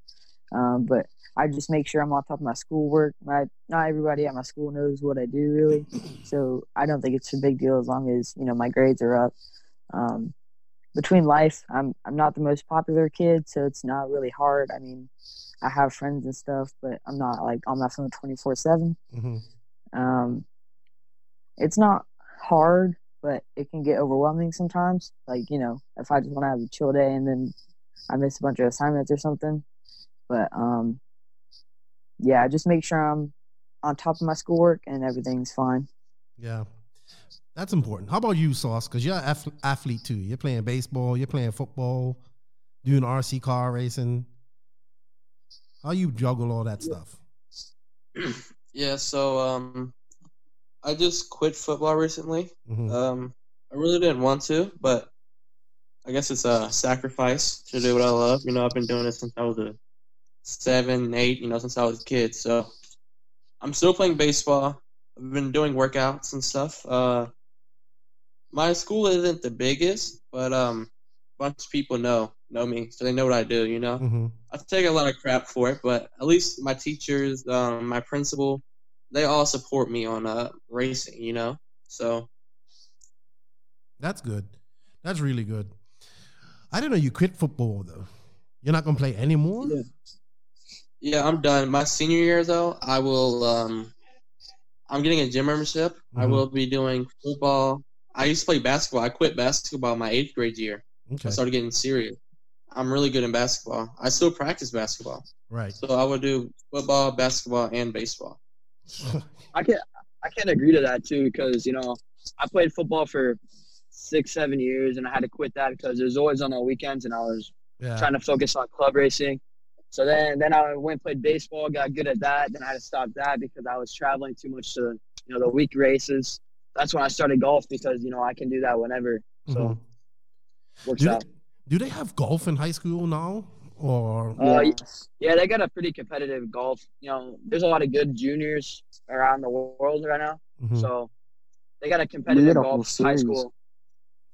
Um, but I just make sure I'm on top of my schoolwork. My not everybody at my school knows what I do really, so I don't think it's a big deal as long as you know my grades are up. Um, between life, I'm I'm not the most popular kid, so it's not really hard. I mean, I have friends and stuff, but I'm not like on my phone 24 seven. Mhm. Um, it's not hard, but it can get overwhelming sometimes. Like you know, if I just want to have a chill day and then I miss a bunch of assignments or something. But um, yeah, just make sure I'm on top of my schoolwork and everything's fine. Yeah. That's important. How about you, Sauce? Because you're an ath- athlete too. You're playing baseball, you're playing football, doing RC car racing. How you juggle all that stuff? Yeah, so um, I just quit football recently. Mhm. Um, I really didn't want to, but I guess it's a sacrifice to do what I love. You know, I've been doing it since I was a seven, eight. You know, since I was a kid. So I'm still playing baseball. I've been doing workouts and stuff. Uh, my school isn't the biggest, but um, a bunch of people know know me, so they know what I do. You know. Mhm. I take a lot of crap for it, but at least my teachers, um, my principal, they all support me on uh, racing, you know? So, That's good. That's really good. I didn't know you quit football though. You're not gonna play anymore. yeah, I'm done. My senior year, though, I will, um, I'm getting a gym membership. I Mhm. will be doing football. I used to play basketball. I quit basketball my eighth grade year. Okay. I started getting serious. I'm really good in basketball. I still practice basketball. Right. So I would do football, basketball, and baseball. I can I can agree to that too because you know I played football for six seven years and I had to quit that because it was always on the weekends and I was Yeah. trying to focus on club racing. So then then I went and played baseball, got good at that. Then I had to stop that because I was traveling too much to you know the week races. That's when I started golf because you know I can do that whenever. So Mhm. works Do out. they, do they have golf in high school now? Or Uh, y- yeah, they got a pretty competitive golf. You know, there's a lot of good juniors around the world right now. Mhm. So they got a competitive got a whole golf high school.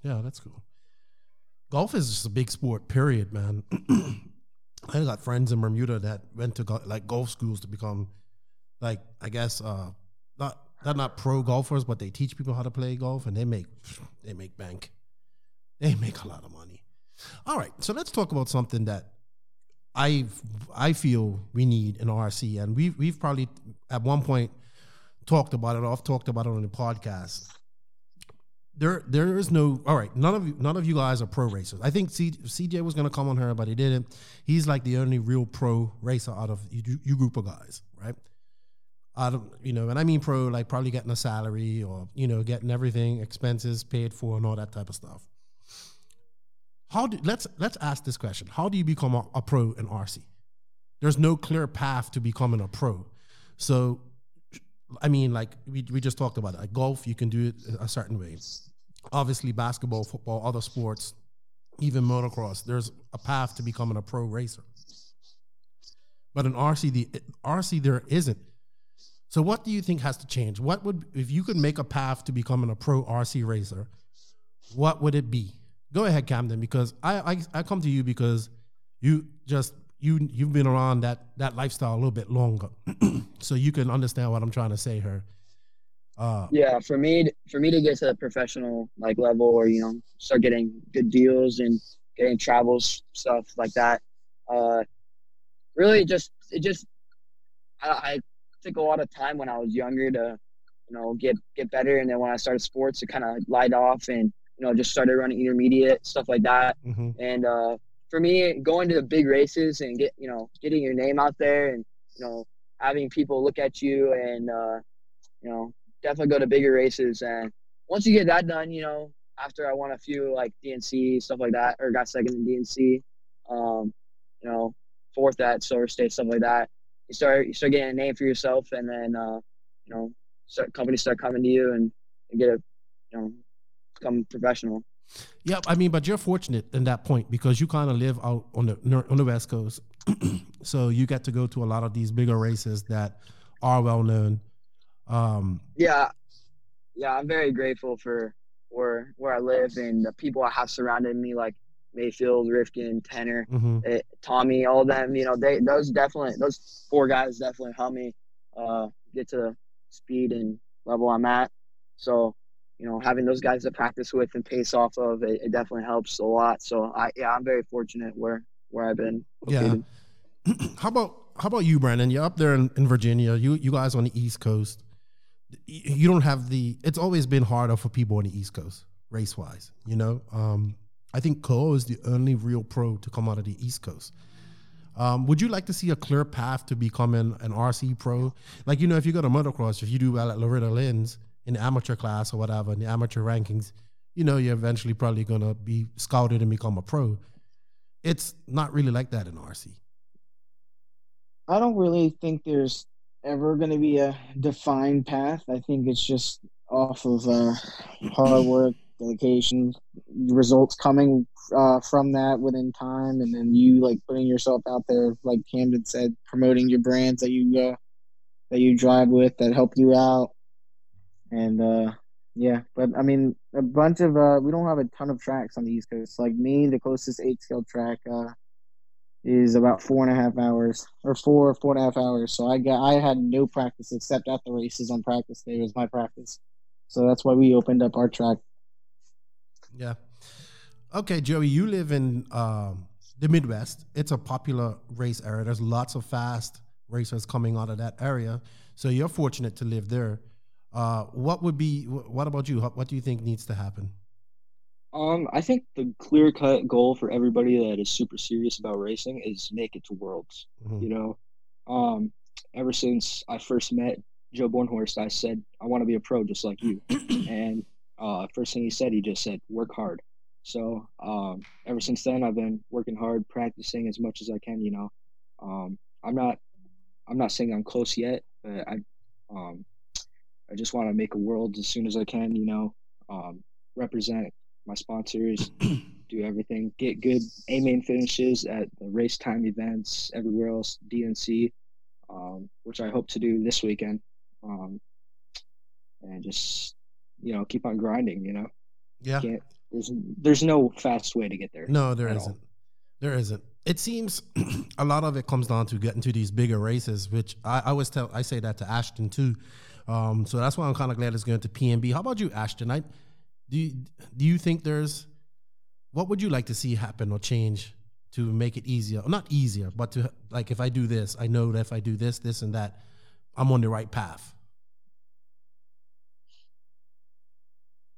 Yeah, that's cool. Golf is just a big sport, period, man. I got friends in Bermuda that went to go, like golf schools to become, like I guess, uh, not they're not pro golfers, but they teach people how to play golf, and they make they make bank, they make a lot of money. All right, so let's talk about something that I I feel we need in RC, and we we've probably at one point talked about it. I've talked about it on the podcast there there is no all right none of you none of you guys are pro racers i think C, cj was going to come on her but he didn't. He's like the only real pro racer out of you, you group of guys right? I don't, you know and i mean pro like probably getting a salary or you know getting everything expenses paid for and all that type of stuff. How do let's let's ask this question. How do you become a, a pro in rc there's no clear path to becoming a pro. So I mean, like we, we just talked about it. Like golf, you can do it a certain way. Obviously, basketball, football, other sports, even motocross, there's a path to becoming a pro racer. But in RC, the RC there isn't. So, what do you think has to change? What would if you could make a path to becoming a pro RC racer? What would it be? Go ahead, Camden, because I I, I come to you because you just you you've been around that that lifestyle a little bit longer, so you can understand what I'm trying to say here. Uh, Yeah, for me, for me to get to the professional like level, or you know, start getting good deals and getting travels stuff like that. Uh, really, just it just I, I took a lot of time when I was younger to you know get get better, and then when I started sports, it kind of light off and you know just started running intermediate stuff like that. mhm. And uh, for me, going to the big races and get you know getting your name out there and you know having people look at you and uh, you know definitely go to bigger races. And once you get that done, you know after I won a few like DNC stuff like that, or got second in DNC, um, you know fourth at Silver State stuff like that. You start you start getting a name for yourself, and then uh, you know start companies start coming to you and, and get a you know become professional. Yeah, I mean, but you're fortunate in that point because you kind of live out on the on the West Coast, so you get to go to a lot of these bigger races that are well known. Um, yeah yeah i'm very grateful for where where i live and the people i have surrounding me like Maifield, Rivkin, Tanner, Mhm. eh, Tommy, all of them. You know, they those definitely those four guys definitely helped me uh, get to the speed and level I'm at. So, you know, having those guys to practice with and pace off of, it, it definitely helps a lot. So, I yeah, I'm very fortunate where where I've been. Yeah. how about how about you, Brandon? You're up there in, in Virginia. You you guys on the East Coast. You don't have the. It's always been harder for people on the East Coast, race wise. You know, um, I think Cole is the only real pro to come out of the East Coast. Um, would you like to see a clear path to becoming an RC pro? Like you know, if you go to motocross, if you do well at Loretta Lynn's in the amateur class or whatever in the amateur rankings, you know you're eventually probably gonna be scouted and become a pro. It's not really like that in RC. I don't really think there's ever going to be a defined path. I think it's just off of uh, hard work, dedication, results coming uh, from that within time, and then you like putting yourself out there, like Camden said, promoting your brands that you uh, that you drive with that help you out, and uh, yeah. But I mean, a bunch of uh, we don't have a ton of tracks on the East Coast. Like me, the closest eight scale track. Uh, is about four and a half hours or four four and a half hours. So I got I had no practice except at the races on practice day was my practice. So that's why we opened up our track. Yeah. Okay, Joey, you live in um, the Midwest. It's a popular race area. There's lots of fast racers coming out of that area. So you're fortunate to live there. Uh, what would be? What about you? What do you think needs to happen? Um, I think the clear cut goal for everybody that is super serious about racing is make it to Worlds. Mhm. You know, um, ever since I first met Joe Bornhorst, I said I want to be a pro just like you. and uh, first thing he said, he just said work hard. So um, ever since then, I've been working hard, practicing as much as I can. You know, um, I'm not I'm not saying I'm close yet, but I um, I just want to make a world as soon as I can. You know, um, represent my sponsors, do everything, get good A main finishes at the race time events everywhere else, DNC, um, which I hope to do this weekend, um, and just you know keep on grinding. You know, Yeah. Can't, there's there's no fast way to get there. No, there isn't. All. There isn't. It seems a lot of it comes down to getting to these bigger races, which I, I always tell. I say that to Ashton too. Um, so that's why I'm kind of glad it's going to PNB. How about you, Ashton? I, do you, do you think there's what would you like to see happen or change to make it easier? Not easier, but to like if I do this, I know that if I do this, this, and that, I'm on the right path.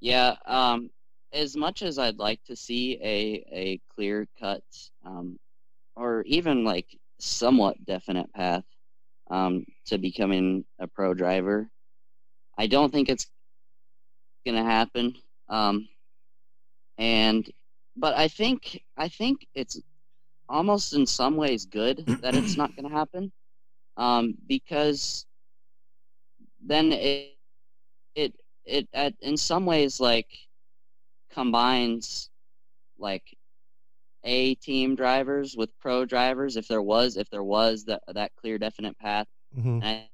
Yeah, um, as much as I'd like to see a a clear cut, um, or even like somewhat definite path um, to becoming a pro driver, I don't think it's gonna happen. Um, and but I think I think it's almost in some ways good that it's not gonna happen, um, because then it it it at in some ways like combines like a team drivers with pro drivers if there was if there was that that clear definite path Mhm. I,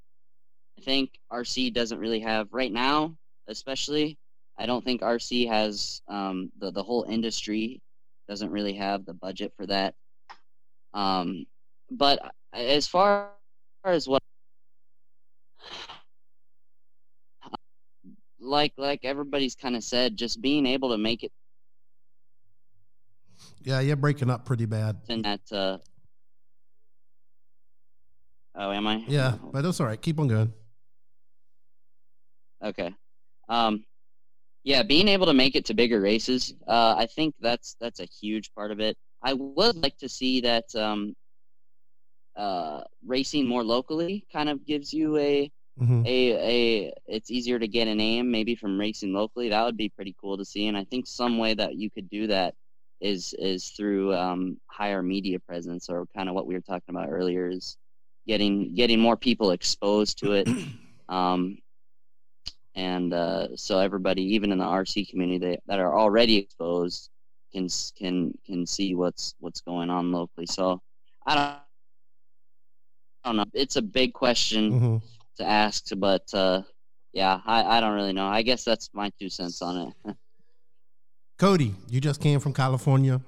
I think rc doesn't really have right now especially i don't think rc has um the, the whole industry doesn't really have the budget for that um but as far as what like like everybody's kind of said just being able to make it Yeah, you're breaking up pretty bad. in that uh oh am i Yeah, but that's all right. Keep on going. Okay. Um yeah being able to make it to bigger races uh i think that's that's a huge part of it. I would like to see that um uh racing more locally kind of gives you a Mhm. a a it's easier to get a name maybe from racing locally. That would be pretty cool to see and i think some way that you could do that is is through um higher media presence or kind of what we were talking about earlier is getting getting more people exposed to it. Um and uh so everybody even in the rc community that, that are already exposed can can can see what's what's going on locally so i don't I don't know. It's a big question Mhm. to ask, but uh, yeah, I, I don't really know. I guess that's my two cents on it. Cody, you just came from California.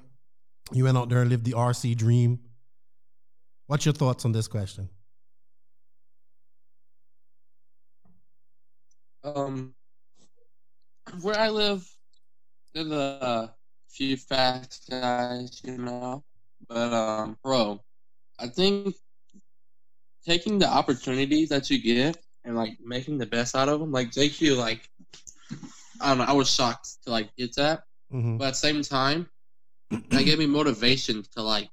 You went out there and lived the RC dream. What's your thoughts on this question? Um, where I live, there's a few fast guys, you know, but um, bro, I think taking the opportunities that you get and like making the best out of them, like JQ, like I don't know, I was shocked to like get that, Mhm. but at the same time, that gave me motivation to like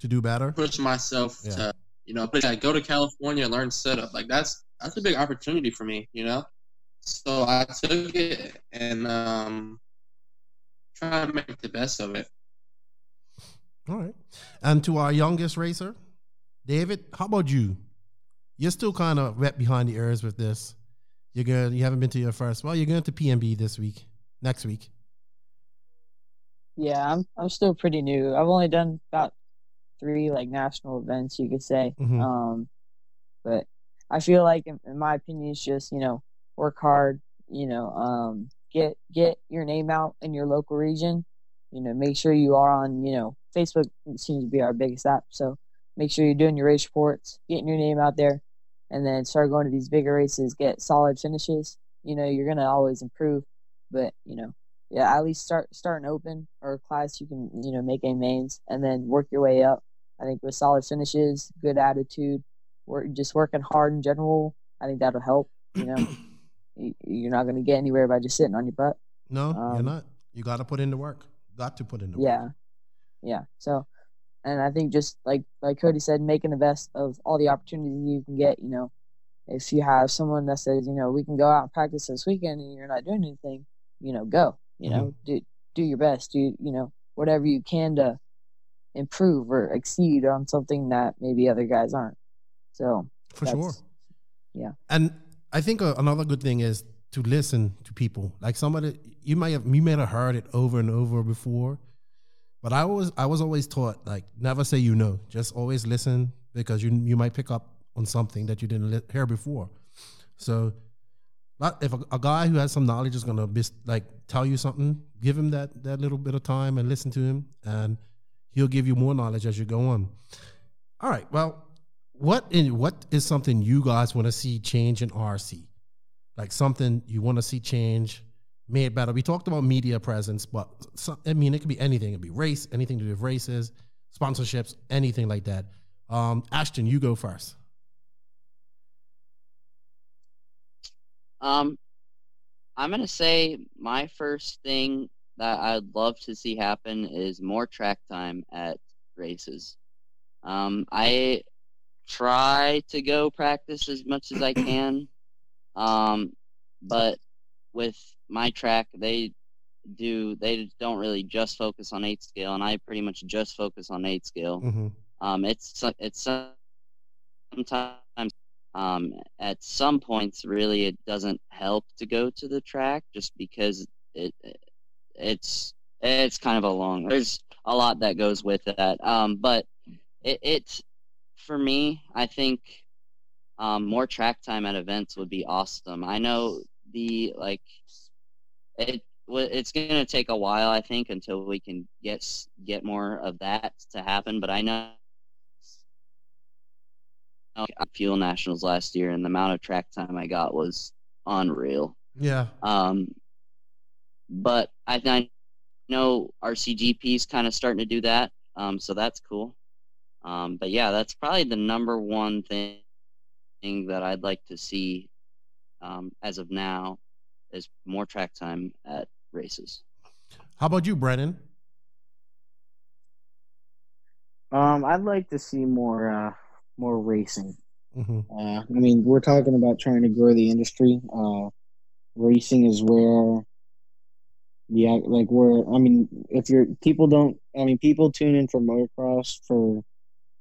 To do better? push myself Yeah. to you know push, like, go to California learn setup like that's that's a big opportunity for me you know so I took it and um try to make the best of it All right. And to our youngest racer, David, how about you? You're still kind of wet behind the ears with this. You're going. You haven't been to your first. Well, you're going to PNB this week. Next week. Yeah, I'm I'm still pretty new. I've only done about three like national events, you could say. Mhm. Um, but I feel like, in, in my opinion, it's just you know work hard. You know, um, get get your name out in your local region. You know, make sure you are on. You know, Facebook seems to be our biggest app, so make sure you're doing your race reports, getting your name out there, and then start going to these bigger races, get solid finishes. You know, you're gonna always improve, but you know, yeah, at least start start an open or a class you can you know make a mains and then work your way up. I think with solid finishes, good attitude, work just working hard in general. I think that'll help. You know, You- you're not gonna get anywhere by just sitting on your butt. No, you're Um, not. You got to put in the work. Got to put in the work. Yeah, yeah. So, and I think just like like Cody said, making the best of all the opportunities you can get. You know, if you have someone that says, you know, we can go out and practice this weekend, and you're not doing anything, you know, go. You know, do do your best. Do you know whatever you can to improve or exceed on something that maybe other guys aren't. So For sure. Yeah. And I think uh, another good thing is to listen to people. Like somebody you might have you may have heard it over and over before, but I was I was always taught like never say you know, just always listen because you you might pick up on something that you didn't hear before. So, but if a, a guy who has some knowledge is gonna be, like tell you something, give him that that little bit of time and listen to him, and he'll give you more knowledge as you go on. All right. Well, what in what is something you guys want to see change in RC? Like something you want to see change, made better. We talked about media presence, but some, I mean, it could be anything. It could be race, anything to do with races, sponsorships, anything like that. Um, Ashton, you go first. Um, I'm gonna say my first thing that I'd love to see happen is more track time at races. Um, I try to go practice as much as I can, um, but with my track, they do they don't really just focus on eight scale, and I pretty much just focus on eight scale. Mm-hmm. Um, it's it's sometimes um, at some points really it doesn't help to go to the track just because it it's it's kind of a long. There's a lot that goes with that. Um, but it, it for me, I think um, more track time at events would be awesome. I know the like it it's going to take a while I think until we can get get more of that to happen, but I know Fuel Nationals last year and the amount of track time I got was unreal. Yeah. Um, but I, I know RCGP is kind of starting to do that, um, so that's cool. Um, but yeah, that's probably the number one thing, thing that I'd like to see um, as of now is more track time at races. How about you, Brennan? Um, I'd like to see more uh more racing. Mm-hmm. Uh, I mean, we're talking about trying to grow the industry. Uh, racing is where, yeah, like where I mean, if you're people don't, I mean, people tune in for motocross for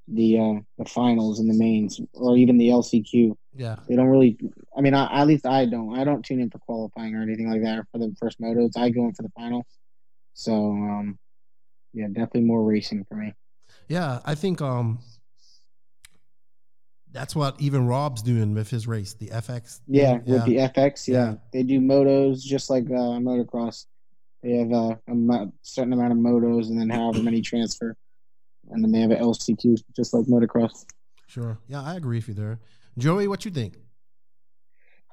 the uh the finals and the mains or even the LCQ. Yeah. They don't really. I mean, I, at least I don't. I don't tune in for qualifying or anything like that or for the first motos. I go in for the final. So, um, yeah, definitely more racing for me. Yeah, I think um that's what even Rob's doing with his race, the FX. Yeah, thing. with the FX, yeah. they do motos just like uh, motocross. They have uh, a certain amount of motos, and then however many transfer, and then they have an LCQ, just like motocross. Sure. Yeah, I agree with you there. Joey, what you think?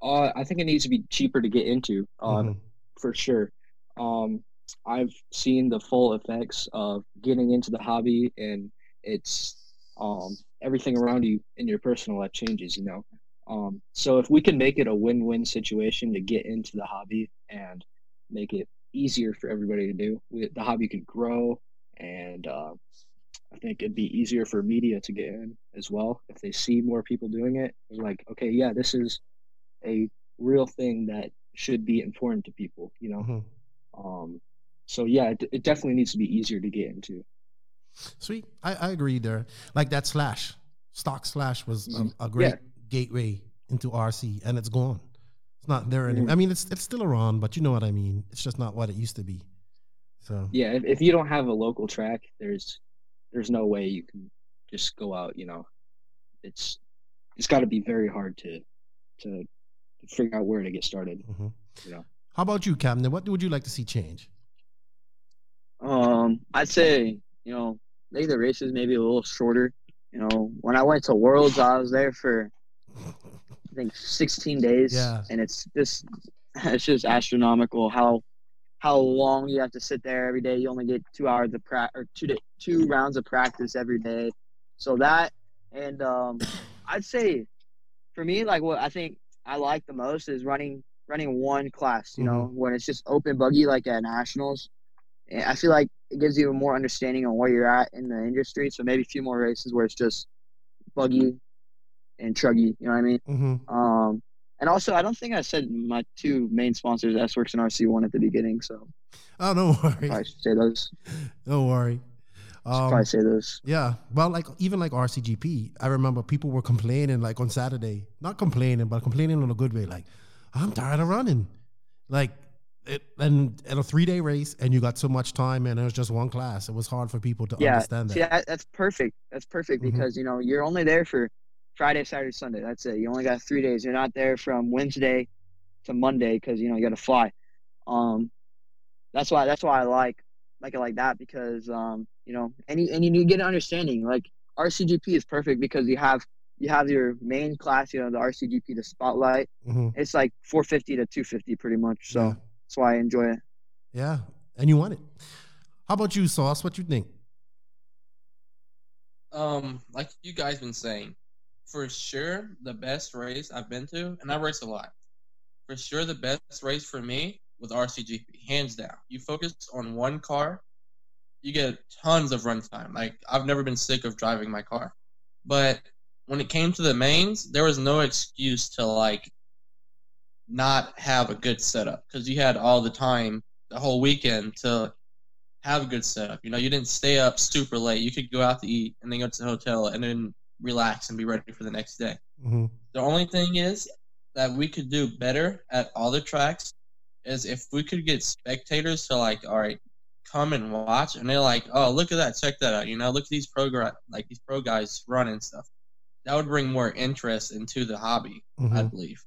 Uh, I think it needs to be cheaper to get into, uh, Mhm. for sure. Um, I've seen the full effects of getting into the hobby, and it's um, everything around you in your personal life changes. You know, um, so if we can make it a win-win situation to get into the hobby and make it easier for everybody to do, we, the hobby could grow, and uh, I think it'd be easier for media to get in as well if they see more people doing it. Like, okay, yeah, this is a real thing that should be important to people, you know. Mhm. Um, so yeah, it, it definitely needs to be easier to get into. Sweet. I, I agree there. Like that slash, stock slash was a, a great Yeah. gateway into RC, and it's gone. It's not there anymore. Mhm. I mean, it's it's still around, but you know what I mean. It's just not what it used to be. So Yeah, if, if you don't have a local track, there's there's no way you can just go out. You know, it's it's got to be very hard to to figure out where to get started. Mhm. You know. how about you, Captain? What would you like to see change? Um, I'd say you know make the races maybe a little shorter. You know, when I went to Worlds, I was there for I think 16 days, Yeah. and it's this it's just astronomical how how long you have to sit there every day. You only get two hours of pra- or two day, two rounds of practice every day. So that and um, I'd say for me, like what I think I like the most is running running one class. You know, when it's just open buggy like at nationals. And I feel like it gives you a more understanding on where you're at in the industry. So maybe a few more races where it's just buggy and truggy. You know what I mean? Mm-hmm. Um, and also, I don't think I said my two main sponsors, SWorkz and RC One, at the beginning. So Oh, no worries. I should say those. Don't worry. Um, probably say those. Yeah. Well, like even like RCGP, I remember people were complaining like on Saturday, not complaining, but complaining in a good way. Like, I'm tired of running. Like, it, and at a three day race, and you got so much time, and it was just one class. It was hard for people to Yeah, understand that. that, that's perfect. That's perfect Mhm. because you know you're only there for Friday, Saturday, Sunday. That's it. You only got three days. You're not there from Wednesday to Monday because you know you got to fly. Um, that's why that's why I like like it like that because um you know and you, and you get an understanding. Like RCGP is perfect because you have you have your main class. You know the RCGP, the spotlight. Mhm. It's like 450 to 250 pretty much. So Yeah. that's why I enjoy it. Yeah, and you want it. How about you, Sauce? What you think? um, like you guys been saying, for sure the best race I've been to, and I race a lot. For sure, the best race for me was RCGP, hands down. You focus on one car, you get tons of runtime. Like I've never been sick of driving my car, but when it came to the mains, there was no excuse to like not have a good setup because you had all the time, the whole weekend to have a good setup. You know, you didn't stay up super late. You could go out to eat and then go to the hotel and then relax and be ready for the next day. Mm-hmm. The only thing is that we could do better at all the tracks is if we could get spectators to like, all right, come and watch, and they're like, oh, look at that, check that out. You know, look at these pro like these pro guys running stuff. That would bring more interest into the hobby, I Mhm. believe.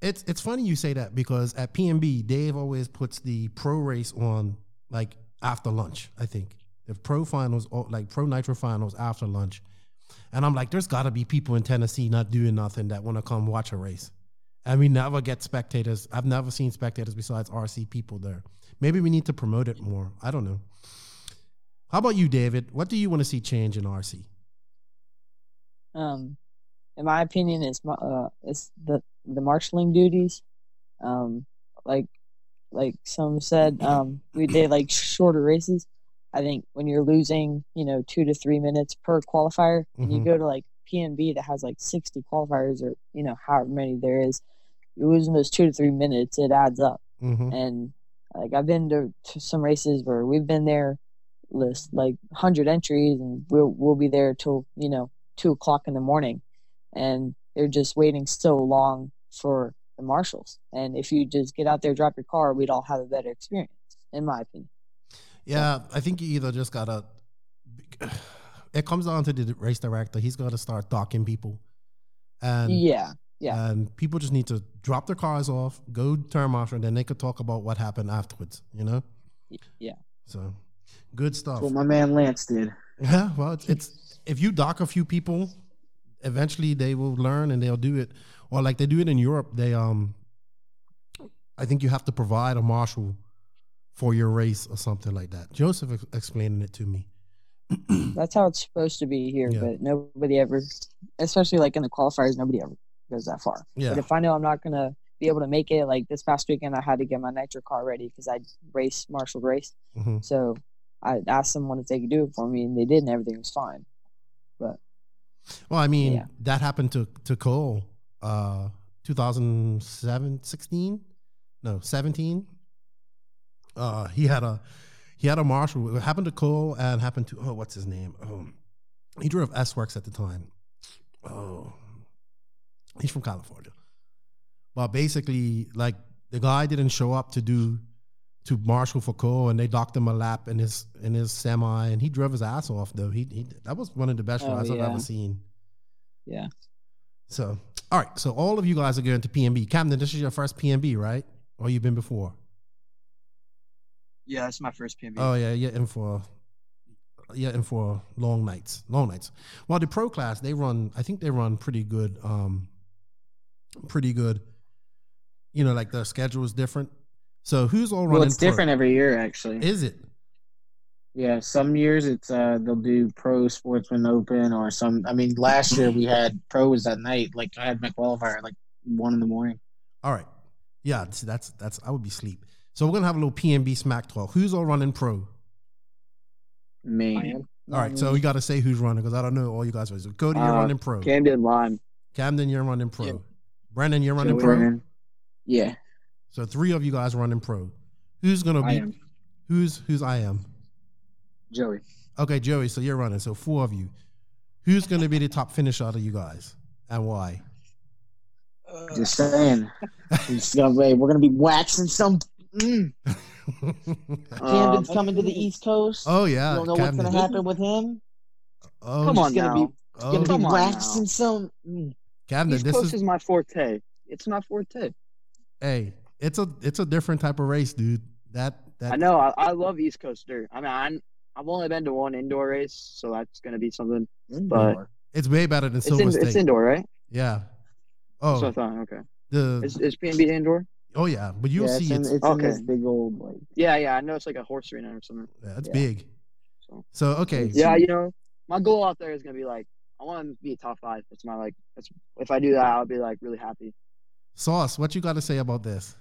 It's it's funny you say that because at PNB, Dave always puts the pro race on like after lunch. I think the pro finals, like pro nitro finals after lunch, and I'm like, there's got to be people in Tennessee not doing nothing that want to come watch a race, and we never get spectators. I've never seen spectators besides RC people there. Maybe we need to promote it more. I don't know. How about you, David? What do you want to see change in RC? Um, in my opinion, it's uh, it's the the marshaling duties. Um, like like some said, um, we did like shorter races. I think when you're losing, you know, two to three minutes per qualifier, and you Mhm. go to like PNB that has like 60 qualifiers or you know however many there is, you're losing those two to three minutes. It adds up. Mm-hmm. And like I've been to, to some races where we've been there, list like hundred entries, and we'll we'll be there till you know two o'clock in the morning, and they're just waiting so long for the marshals. And if you just get out there, drop your car, we'd all have a better experience, in my opinion. Yeah, I think you either just gotta. It comes down to the race director. He's got to start docking people, and yeah, Yeah. And people just need to drop their cars off, go turn marshal, and then they could talk about what happened afterwards. You know. Yeah. So, good stuff. That's what my man Lance did. Yeah, well, it's, it's if you dock a few people, eventually they will learn and they'll do it. Or like they do it in Europe, they um, I think you have to provide a marshal for your race or something like that. Joseph ex- explaining it to me. That's how it's supposed to be here, Yeah. but nobody ever, especially like in the qualifiers, nobody ever goes that far. Yeah. But if I know I'm not gonna be able to make it, like this past weekend, I had to get my nitro car ready because I race marshal race. Mhm. So I asked someone if they could do it for me, and they did, and everything was fine. But Well, I mean, Yeah. that happened to to Cole, uh, 2007, 16, no, 17. Uh, he had a he had a marshal. It happened to Cole and happened to oh, what's his name? Oh, he drove SWorkz at the time. Oh, he's from California. But basically, like the guy didn't show up to do to marshal for Cole, and they docked him a lap in his in his semi, and he drove his ass off. Though he, he that was one of the best Oh, rides I've ever seen. yeah, So, all right. So all of you guys are going to PNB. Camden, this is your first PNB, right? Or you've been before? Yeah, it's my first PNB. Oh yeah, you're in for you're in for long nights. Long nights. Well, the pro class they run. I think they run pretty good. Um, pretty good. You know, like the schedule is different. So who's all running? Well, it's pro? different every year, actually. Is it? Yeah, some years it's uh they'll do pro sportsman open or some. I mean, last year we had pros at night. Like I had my qualifier like one in the morning. All right. Yeah, see, that's that's. I would be sleep. So we're gonna have a little PNB smack talk. Who's all running pro? Me. All right, so we got to say who's running because I don't know all you guys. Are. So Cody, you're Uh, running pro. Camden Lime. Camden, you're running pro. Yeah. Brendan, you're running Joey pro. Brennan. Yeah, So three of you guys running pro. Who's gonna I be? am. Who's who's I am? Joey. Okay, Joey. So you're running. So four of you. Who's gonna be the top finisher out of you guys, and why? Just saying. we just gonna, hey, we're gonna be waxing some. Mm. Camden's coming to the East Coast. oh yeah, you don't know Camden. what's gonna happen with him. Oh, Come on He's gonna now. be oh, gonna Come be on waxing now. some. Mm. Camden. East This Coast is is my forte. It's my forte. hey. It's a it's a different type of race, dude. That that I know. I, I love East Coast dirt. I mean, I'm, I've only been to one indoor race, so that's gonna be something. But it's way better than it's Silver in, State. it's indoor, right? Yeah. That's what I Oh, thought. Okay. the Is, is PNB indoor? Oh yeah, but you'll yeah, see it's, it's in, it's Okay. in this big old like. Yeah, yeah. I know it's like a horse arena or something. yeah, it's yeah. big. So So okay, yeah, you know, my goal out there is gonna be like I want to be a top five. That's my like. That's if I do that, I'll be like really happy. Sauce, what you got to say about this?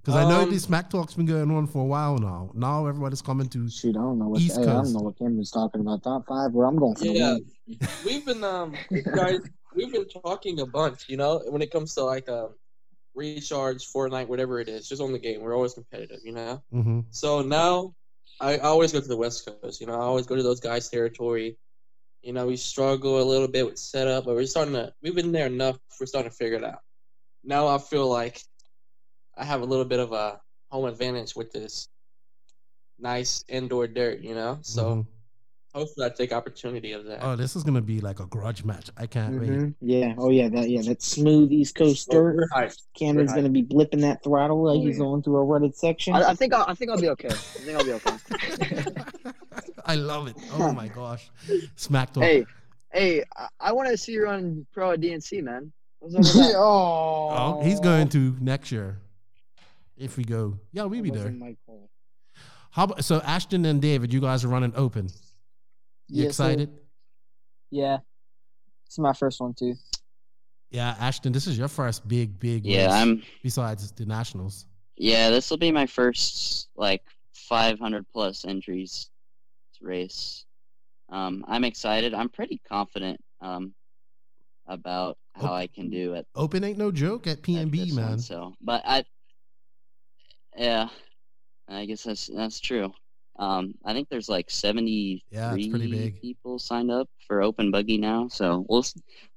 Because I know Um, this Smack Talk's been going on for a while now. Now everybody's coming to. Shoot, I don't know what East hey, I don't know what Camden's talking about. Top five, where I'm going for Yeah. the win. we've been um guys we've been talking a bunch you know when it comes to like uh recharge fortnite whatever it is just on the game. We're always competitive you know? Hmm so now I, always go to the west coast you know? I always go to those guys territory. You know we struggle a little bit with setup but we're starting to we've been there enough we're starting to figure it out. Now i feel like i have a little bit of a home advantage with this nice indoor dirt you know? So Mhm. Hopefully i take opportunity of that Oh, this is gonna be like a grudge match. I can't wait. Mhm. Yeah. Oh yeah. That yeah. That smooth East Coast We're- dirt. we're hyped. Camden's We're gonna be blipping that throttle like Oh, he's yeah. going through a rutted section. I, I think I'll, I think I'll be okay. I think I'll be okay. I love it. Oh my gosh, Smack Talk. hey, hey, I, I want to see you run pro at DNC, man. What's up with oh, Oh, he's going to next year. If we go, yeah, we'll be there. wasn't. How about so Ashton and David? You guys are running open. You Yes, sir. excited? yeah. It's my first one too. Yeah, Ashton, this is your first big, big. Yeah, race I'm. Besides the nationals. Yeah, this will be my first like 500 plus entries race. Um, I'm excited. I'm pretty confident um, about how I can do it. Open ain't no joke at at PNB, one. man. So, but I, yeah, I guess that's that's true. Um, I think there's like 73 Yeah, it's pretty big. people signed up for Open Buggy now, so we'll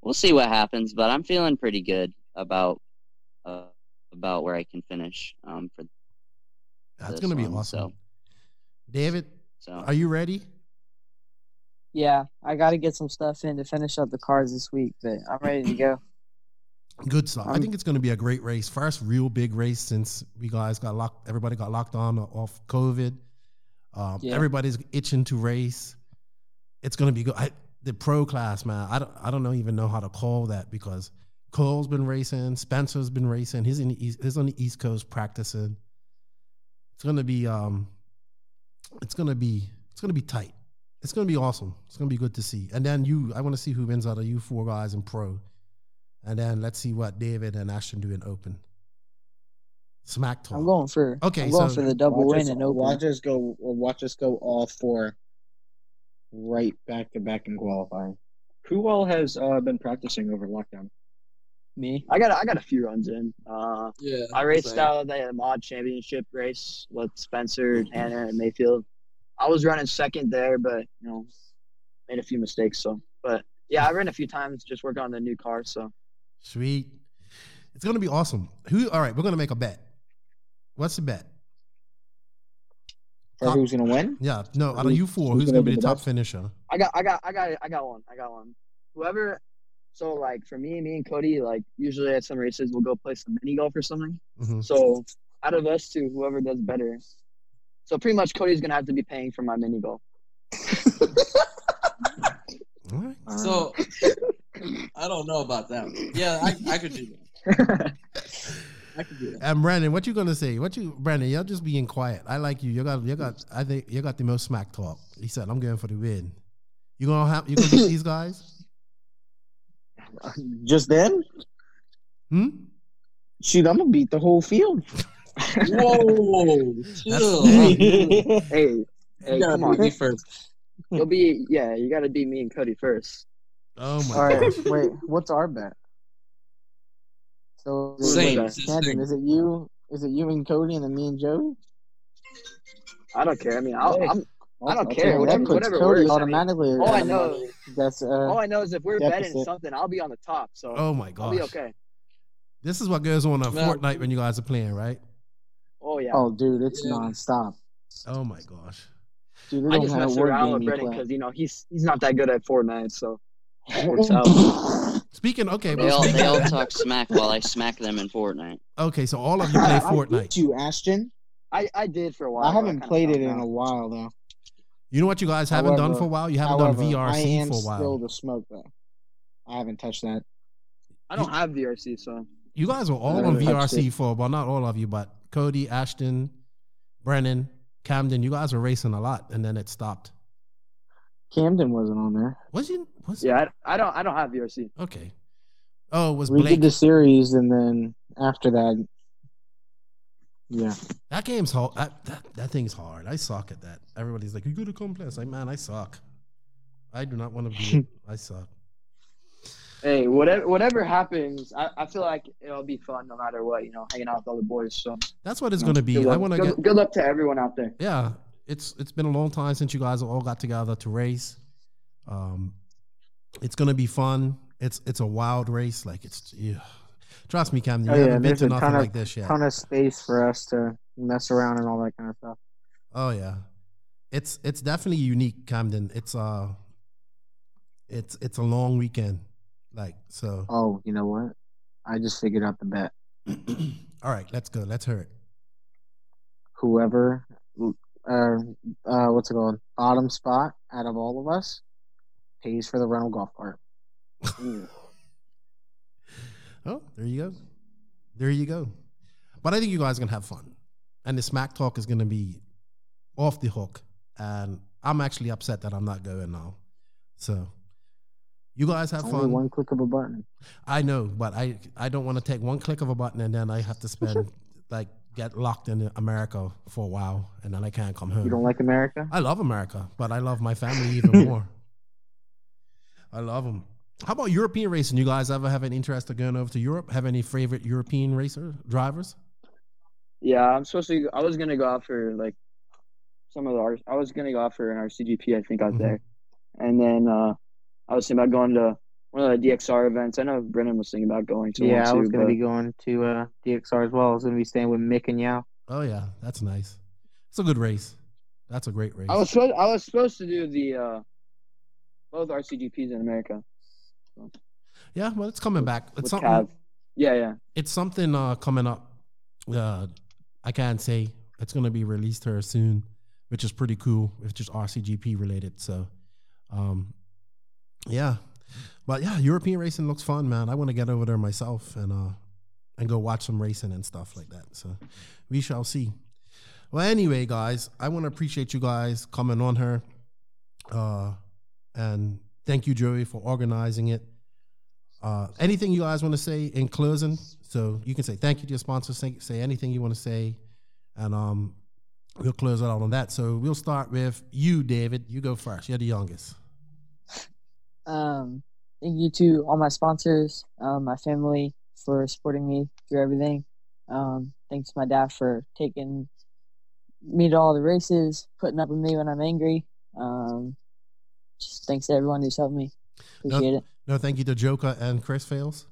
we'll see what happens. But I'm feeling pretty good about uh, about where I can finish um, for That's gonna be awesome. so- David, so. are you ready? Yeah, I got to get some stuff in to finish up the cars this week, but I'm ready to go. Good stuff. I Um, think it's going to be a great race. First real big race since we guys got locked. Everybody got locked on off COVID. Um, Yeah. Everybody's itching to race. It's going to be good. I, the pro class, man. I don't. I don't know, even know how to call that because Cole's been racing. Spencer's been racing. He's in the east, he's on the East Coast practicing. It's going to be. Um, it's going to be. It's going to be tight. It's going to be awesome. It's going to be good to see. And then you, I want to see who wins out of you four guys in pro. And then let's see what David and Ashton do in open. Smack talk. I'm going for Okay, I'm going so- for the double watch win us, and open. Watch us go. Watch us go all four. Right back to back in qualifying. Who all has uh, been practicing over lockdown? Me. I got I got a few runs in. Uh, Yeah. I raced out of the mod championship race with Spencer, Hannah, and Maifield. I was running second there, but you know, made a few mistakes. So, but yeah, I ran a few times just working on the new car. So Sweet. It's gonna be awesome. Who? All right, we're gonna make a bet. What's the bet? For who's gonna win? Yeah, no. Out of Who's- you four, who's who's gonna gonna be be the the top best? finisher? I got I got I got I got one. I got one. Whoever. So like for me, me and Cody, like usually at some races we'll go play some mini golf or something. Mhm. So out of us two, whoever does better. So pretty much Cody's gonna have to be paying for my mini golf. All right. So I don't know about that. Yeah, I, I could do that. I could do that. And Brandon, what you gonna say? What you, Brandon? You're just being quiet. I like you. You got, you got. I think you got the most smack talk. He said, "I'm going for the win." You gonna have? You gonna beat these guys? Just then? Hmm. Shoot, I'm gonna beat the whole field. Whoa, chill. hey, hey, You gotta come on. beat me first. You'll be yeah. You got to beat me and Cody first. Oh my All right, gosh. wait. What's our bet? So is it- Same, wait, it's the Camden, same. is it you? Is it you and Cody and then me and Joe? I don't care. I mean, I'll, I'm. I don't Okay, care. that Whatever, puts whatever Cody works. I mean, automatically. all I know. That's uh. all I know is if we're betting something, I'll be on the top. So Oh my god. I'll be okay. This is what goes on on No. Fortnite when you guys are playing, right? Oh yeah. Oh, dude, it's Yeah. nonstop. Oh my gosh. Dude, I just have mess a word around with you Brennan because you know he's he's not that good at Fortnite, so it works out. Speaking, okay, They but all speaking, they all talk smack while I smack them in Fortnite. okay, so all of you play I Fortnite. beat you, Ashton. I I did for a while. I haven't kinda played it stopped in a while though. You know what you guys haven't done for a while? You haven't However, done I VRC am for a while. still the smoke though. I haven't touched that. I don't have VRC, so You guys were all on haven't VRC it. for well, not all of you, but Cody, Ashton, Brennan, Camden. You guys were racing a lot, and then it stopped. Camden wasn't on there. Was you? Was yeah, I, I don't I don't have VRC. Okay. Oh, it was We Blake? did the series, and then after that, yeah. That game's hard. That, that that thing's hard. I suck at that. Everybody's like, "You go to come play." It's like, man, I suck. I do not want to be. it. I suck. Hey, whatever whatever happens, I, I feel like it'll be fun no matter what. You know, hanging out with all the boys. So That's what it's gonna be. good I want to good, get. good luck to everyone out there. Yeah, it's it's been a long time since you guys all got together to race. Um, it's gonna be fun. It's it's a wild race. Like it's yeah. Trust me, Camden. You Oh yeah, haven't been there's to nothing of like this yet. ton of space for us to mess around and all that kind of stuff. Oh yeah, it's it's definitely unique, Camden. It's uh, it's it's a long weekend, like so. Oh, you know what? I just figured out the bet. All right, let's go. Let's hear it. Whoever, uh, uh, what's it called? Bottom spot out of all of us pays for the rental golf cart. Oh, there you go. There you go. But I think you guys are gonna have fun, and the smack talk is gonna be off the hook. And I'm actually upset that I'm not going now. So you guys have Only fun. one click of a button. I know, but I I don't want to take one click of a button and then I have to spend like get locked in America for a while and then I can't come home. You don't like America? I love America, but I love my family even more. I love them. How about European racing? You guys ever have an interest of going over to Europe? Have any favorite European racer drivers? Yeah, I'm supposed to. I was gonna go out for like some of the. R- I was gonna go out for an RCGP. I think out Mhm. there, and then uh I was thinking about going to one of the DXR events. I know Brennan was thinking about going to Yeah, I was gonna but be going to uh, DXR as well. I was gonna be staying with Mick and Yao. Oh yeah, that's nice. It's a good race. That's a great race. I was supposed. I was supposed to do the uh both RCGPs in America. Yeah, well, it's coming back. It's With something. Cav. Yeah, yeah. It's something uh, coming up. Uh, I can't say it's going to be released here soon, which is pretty cool. It's just RCGP related. So, um, yeah, but yeah, European racing looks fun, man. I want to get over there myself and uh, and go watch some racing and stuff like that. So, we shall see. Well, anyway, guys, I want to appreciate you guys coming on here, uh, and thank you, Joey, for organizing it. Uh, anything you guys want to say in closing? So you can say thank you to your sponsors. Say, say anything you want to say, and um, we'll close it out on that. So we'll start with you, David. You go first. You're the youngest. Um, thank you to all my sponsors, um, my family for supporting me through everything. Um, thanks to my dad for taking me to all the races, putting up with me when I'm angry. Um, just thanks to everyone who's helped me. Appreciate no, it. No, thank you to Joker and Chris Fails.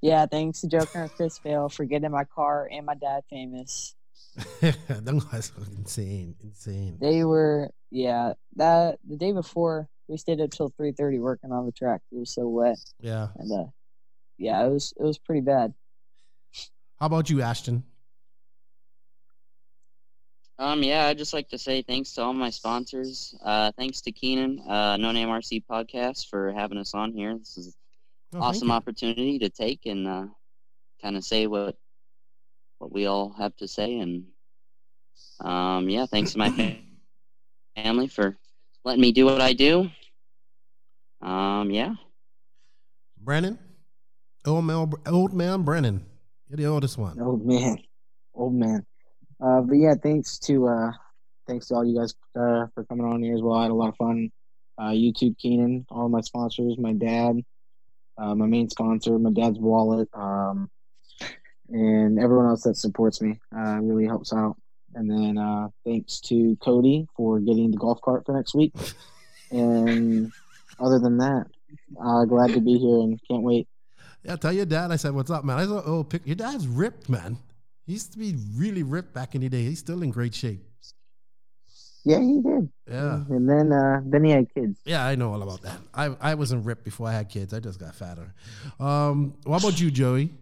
Yeah, thanks to Joker and Chris Vale for getting my car and my dad famous. Them guys are insane, insane. They were, yeah, that the day before we stayed up till three thirty working on the track. It was so wet. Yeah. And uh, yeah, it was it was pretty bad. How about you, Ashton? Um, yeah, I'd just like to say thanks to all my sponsors. Uh, thanks to Keenan, uh, No Name RC Podcast, for having us on here. This is Oh, an thank awesome opportunity to take and uh, kind of say what what we all have to say. And um, yeah, thanks to my family for letting me do what I do. Um, yeah. Brennan, old man, old man Brennan. You're the oldest one. Old man, old man. Uh, but yeah, thanks to uh, thanks to all you guys uh, for coming on here as well. I had a lot of fun. Uh, YouTube Keenan, all my sponsors, my dad, uh, my main sponsor, my dad's wallet, um, and everyone else that supports me. Uh, really helps out. And then uh, thanks to Cody for getting the golf cart for next week. And other than that, uh, glad to be here and can't wait. Yeah, tell your dad I said, "What's up, man?" I saw oh, pic. Your dad's ripped, man. He used to be really ripped back in the day. He's still in great shape. Yeah, he did. Yeah. And then uh, then he had kids. Yeah, I know all about that. I I wasn't ripped before I had kids. I just got fatter. Um, what about you, Joey?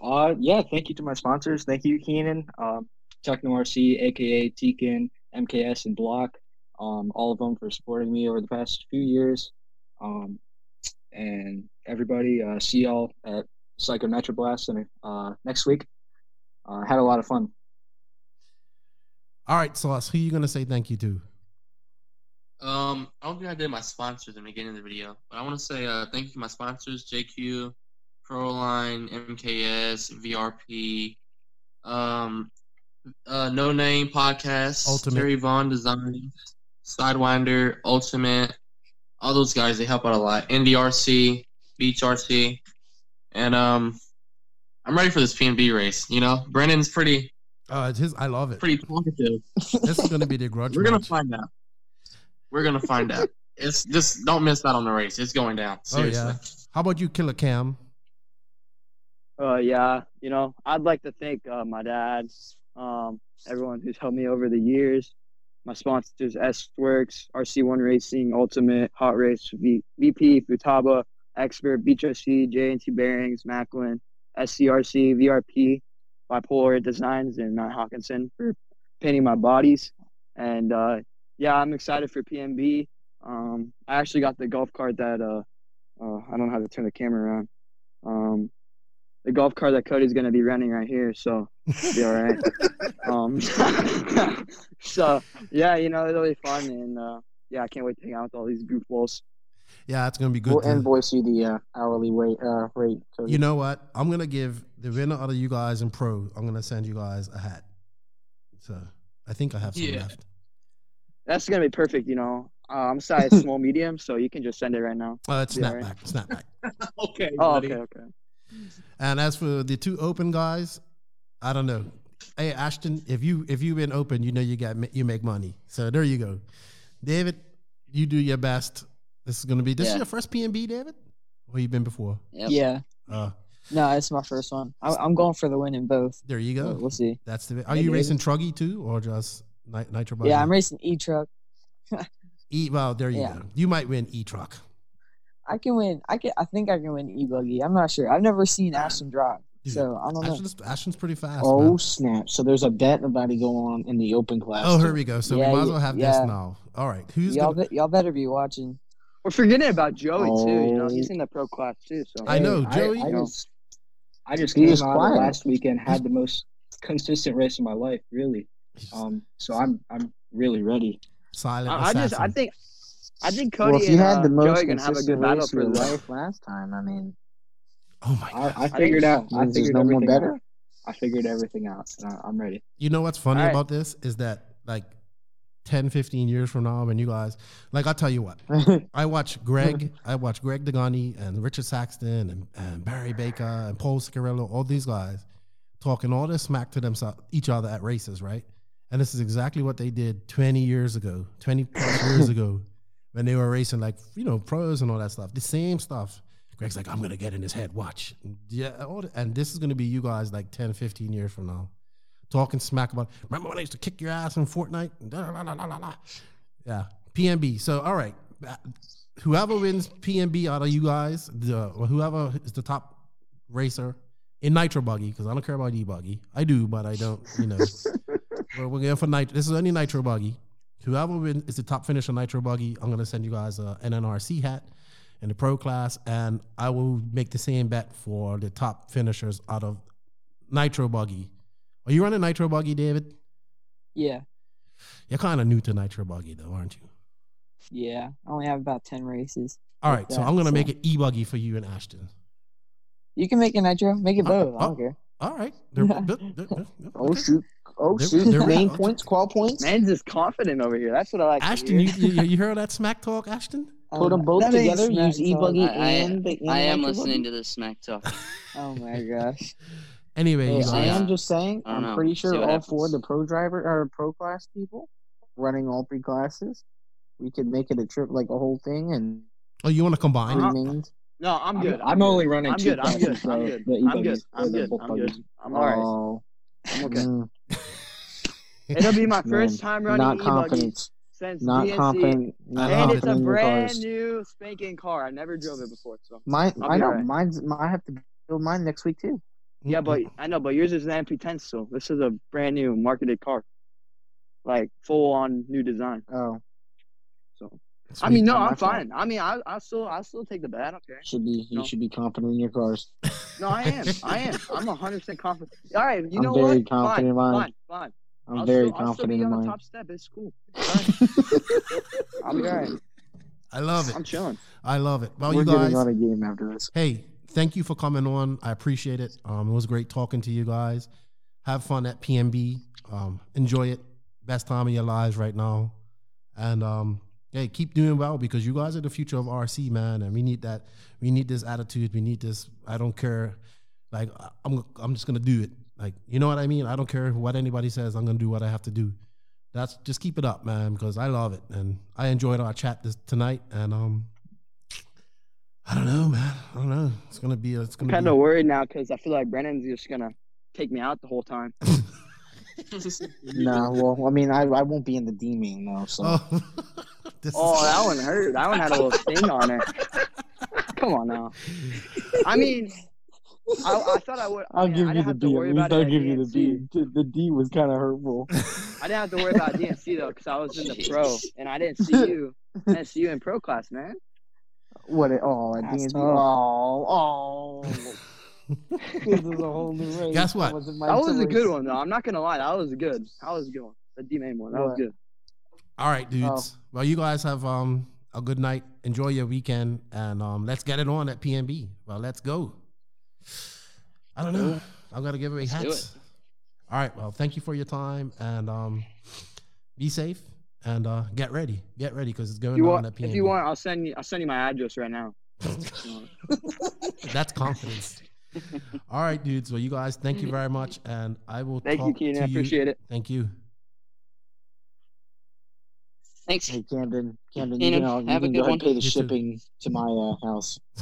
Uh, yeah, thank you to my sponsors. Thank you, Keenan, um, Tekno RC, aka Tekin, MKS, and Block. Um, all of them for supporting me over the past few years. Um, and everybody, uh, see y'all at Psycho Nitro Blast and, uh, next week. Uh, had a lot of fun. All right, Sauce. Who are you gonna say thank you to? Um, I don't think I did my sponsors in the beginning of the video, but I want to say uh, thank you to my sponsors: JQ, Proline, MKS, VRP, um, uh, No Name Podcast, Ultimate. Terry Vaughn Design, Sidewinder, Ultimate. All those guys they help out a lot. NDRC, Beach RC, and um, I'm ready for this PNB race. You know, Brennan's pretty Uh, it's his. I love it. pretty talkative. This is gonna be the grudge We're gonna find out. We're gonna find out. It's just don't miss out on the race. It's going down. Oh Seriously. yeah. How about you, Killer Cam? Uh, yeah, you know, I'd like to thank uh, my dad, um, everyone who's helped me over the years, my sponsors, S Works, RC1 Racing, Ultimate, Hot Race, v- VP, Futaba, Expert, BHC, JNT Bearings, Macklin, SCRC, VRP, Bipolar Designs, and Matt Hawkinson for painting my bodies. And uh, yeah, I'm excited for PNB. Um, I actually got the golf cart that uh, uh, I don't know how to turn the camera around. Um, the golf cart that Cody's gonna be running right here, so it'll be all right. um, so yeah, you know it'll be fun, and uh, yeah, I can't wait to hang out with all these goofballs. Yeah, it's gonna be good. We'll to- invoice you the uh, hourly rate. Uh, rate Cody. you know what? I'm gonna give the winner out of you guys in pro. I'm gonna send you guys a hat. So I think I have some Yeah. left. That's gonna be perfect. You know, uh, I'm size small medium, so you can just send it right now. Uh, it's Be all right. snapback, snapback. okay. Oh, buddy. okay, okay. And as for the two open guys, I don't know. Hey Ashton, if you if you've been open, you know you got you make money. So there you go. David, you do your best. This is gonna be this is your first PNB, David, or you been before? Yeah. Uh, No, it's my first one. I, I'm going for the win in both. there you go. We'll, we'll see. That's the. Are Maybe you racing is. Truggy too, or just Nit- Nitro? Buggy? Yeah, I'm racing e truck. E well, there you Yeah. go. You might win E truck. I can win. I can. I think I can win e buggy. I'm not sure. I've never seen Ashton drive, so I don't know. Ashton's, Ashton's pretty fast. Oh man. snap! So there's a bet about to go on in the open class. Oh, here we go. So Yeah, we might as well have yeah. this now. All right. Who's Y'all, gonna, be, y'all better be watching. We're forgetting about Joey too. You know, Oh. he's in the pro class too. So I know, I- Joey. I, just, I just He came was out last weekend, had the most consistent race of my life, really. Um, so I'm I'm really ready. silent I, I just, I think, I think Cody Well, if you and had uh, the most Joey gonna have a good battle for your life last time, I mean, oh my god. I, I figured out. I means there's figured no more everything better. out. I figured everything out. I, I'm ready. You know what's funny All right. about this is that like 10, 15 years from now, when you guys like, I'll tell you what. I watch Greg, I watch Greg Degani and Richard Saxton and, and Barry Baker and Paul Scarello, all these guys talking all this smack to themselves, each other at races, right? And this is exactly what they did 20 years ago, 20 plus years ago, when they were racing like, you know, pros and all that stuff. The same stuff. Greg's like, I'm going to get in his head, watch. Yeah, and this is going to be you guys like 10, 15 years from now. Talking smack about, remember when I used to kick your ass in Fortnite? Da, la, la, la. Yeah, PNB. So, all right, uh, whoever wins PNB out of you guys, the or whoever is the top racer in Nitro Buggy, because I don't care about E Buggy. I do, but I don't. You know, we're, we're going for Nitro. This is only Nitro Buggy. Whoever win, is the top finisher Nitro Buggy, I'm gonna send you guys a NNRC hat in the pro class, and I will make the same bet for the top finishers out of Nitro Buggy. Are you running Nitro Buggy, David? Yeah, You're kind of new to Nitro Buggy, though, aren't you? yeah. I only have about ten races. All right, Like so that, I'm gonna so- make it E Buggy for you and Ashton. You can make it nitro. Make it uh, both. I oh. don't care. All right. They're- they're- they're- oh shoot, oh They're- shoot, they're- main points, qual points. Man's just confident over here. That's what I like. Ashton, you, hear. you you heard that smack talk, Ashton? Put them Um, both together. Use e buggy I, I, and the. and I am listening to this smack talk. Oh my gosh. Anyway, Hey, you So, I am just saying. I don't I'm know. pretty sure what all four of the pro driver or pro class people running all three classes. We could make it a trip, like a whole thing, and oh, you want to combine? Uh-huh. three. No, I'm I'm, good. I'm only running I'm two good. I'm good. classes, I'm good. I'm good. e-buggies, I'm good. I'm good. I'm all right. Oh, I'm okay. It'll be my man, first time running not e-buggy since Not DNC, confident. Not and it. it's a confident brand cars. new spanking car. I never drove it before, so Mine, I know. alright. Mine's. I have to build mine next week too. yeah. But mm-hmm. I know, but yours is an MP10 still. This is a brand new marketed car, like full on new design. Oh, So I mean, no, Not my I'm fault. fine. I mean, I I still I still take the bet. I don't should be. You No. should be confident in your cars. No, I am. I am. I'm 100 percent confident. All right, you I'm know very what? confident fine, in mine. fine, fine. I'm I'll very still, I'll still confident be in on mine. top step. It's cool. Alright. I'll be alright. I love it. I'm chilling. I love it. Well, We're you getting guys, on a game after this. hey, thank you for coming on. I appreciate it. Um, it was great talking to you guys. Have fun at PNB. Um, enjoy it. Best time of your lives right now. And um, hey, keep doing well because you guys are the future of RC, man. And we need that. We need this attitude. We need this. I don't care. Like I'm, I'm just gonna do it. Like you know what I mean. I don't care what anybody says. I'm gonna do what I have to do. That's just keep it up, man, because I love it and I enjoyed our chat this tonight. And um, I don't know, man. I don't know. It's gonna be. A, it's I'm gonna kind be. of worried now because I feel like Brennan's just gonna take me out the whole time. No, well, I mean, I, I won't be in the D main though. So Oh, this Oh, is- that one hurt. That one had a little sting on it. Come on now. I mean, I, I thought I would. I I'll mean, give you the have to B. At worry least about it I'll give you the DNC. B. The D was kind of hurtful. I didn't have to worry about DNC though because I was in the pro and I didn't see you. I didn't see you in pro class, man. What? It, oh, at That's D&D. tough. Oh, oh. this is a whole new race. Guess what? That, wasn't That was a good one though. I'm not gonna lie. That was good. That was a good one. The D main one. That was good. All right, dudes. Oh. Well, you guys have um a good night. Enjoy your weekend, and um let's get it on at PNB. Well, let's go. I don't know. I'm gonna give away Let's do hats. All right. Well, thank you for your time, and um be safe and uh get ready. Get ready because it's If going you on want, at PNB. if you want, I'll send you. I'll send you my address right now. That's confidence. All right, dudes. Well, you guys, thank you very much, and I will. Thank you, talk Keenan. to I appreciate it. Thank you. Thanks. Hey, Camden. Camden, Keenan, you can, uh, you have a good go one. and pay the You too. shipping to my uh, house.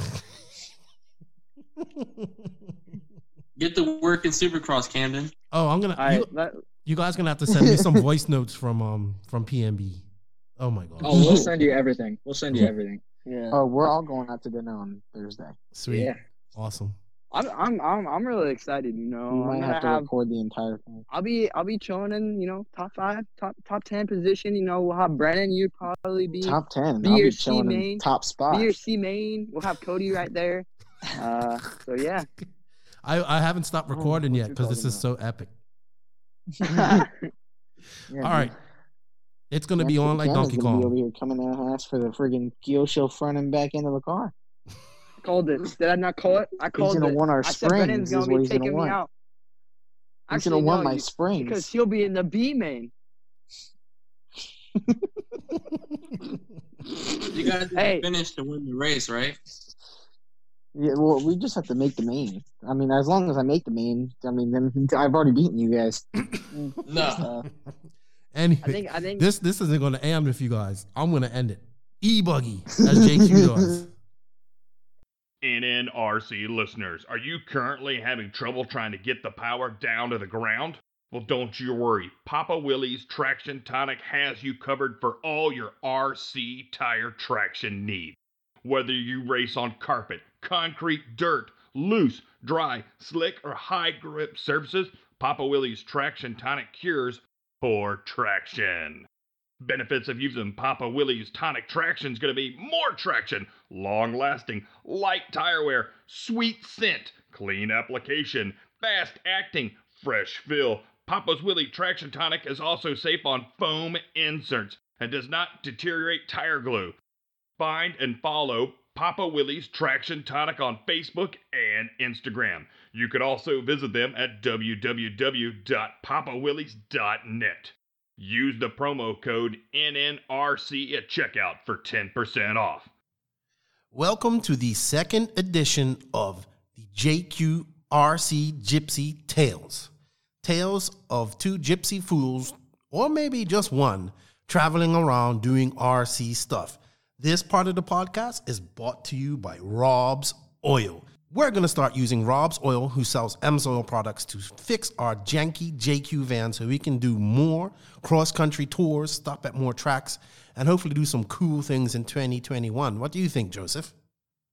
Get to work in Supercross, Camden. Oh, I'm gonna. All you, right. That, you guys gonna have to send me some voice notes from um from PNB. Oh my god. Oh, we'll send you everything. We'll send you everything. Yeah. Oh, we're all going out to dinner on Thursday. Sweet. Yeah. Awesome. I'm I'm I'm I'm really excited. You know, We I'm might have to have record the entire thing. I'll be I'll be chilling in you know top five, top top ten position. You know, we'll have Brennan. You'd probably be Top ten. B I'll or be C chilling in main. top spot. B or C main. We'll have Cody right there. Uh, so yeah. I, I haven't stopped recording what yet because this talking is so epic. Yeah, All right. It's gonna be on like Donkey Gonna be over Kong. here coming at us for the friggin' Kyosho front and back end of the car. Called it. Did I not call it? I called gonna it. want our I said Brennan's gonna is what be he's gonna taking me want. out. He's gonna Actually, want no, my you- springs. because he'll be in the B main. You guys Hey. finished to win the race, right? Yeah, well, we just have to make the main. I mean, as long as I make the main, I mean, then I've already beaten you guys. No. Anyway, I think I think this this isn't gonna end with you guys. I'm gonna end it. E buggy as JQ does. NNRC listeners, are you currently having trouble trying to get the power down to the ground? Well, don't you worry. Papa Willie's Traction Tonic has you covered for all your RC tire traction needs. Whether you race on carpet, concrete, dirt, loose, dry, slick, or high grip surfaces, Papa Willie's Traction Tonic cures for traction. Benefits of using Papa Willie's tonic traction is going to be more traction, long lasting, light tire wear, sweet scent, clean application, fast acting, fresh fill. Papa's Willie Traction Tonic is also safe on foam inserts and does not deteriorate tire glue. Find and follow Papa Willie's Traction Tonic on Facebook and Instagram. You could also visit them at www.papawillies.net. Use the promo code NNRC at checkout for 10% off. Welcome to the second edition of the JQRC Gypsy Tales. Tales of two gypsy fools, or maybe just one, traveling around doing RC stuff. This part of the podcast is brought to you by Rob's Oil. We're going to start using Rob's Oil, who sells Amsoil products, to fix our janky JQ van so we can do more cross country tours, stop at more tracks, and hopefully do some cool things in 2021. What do you think, Joseph?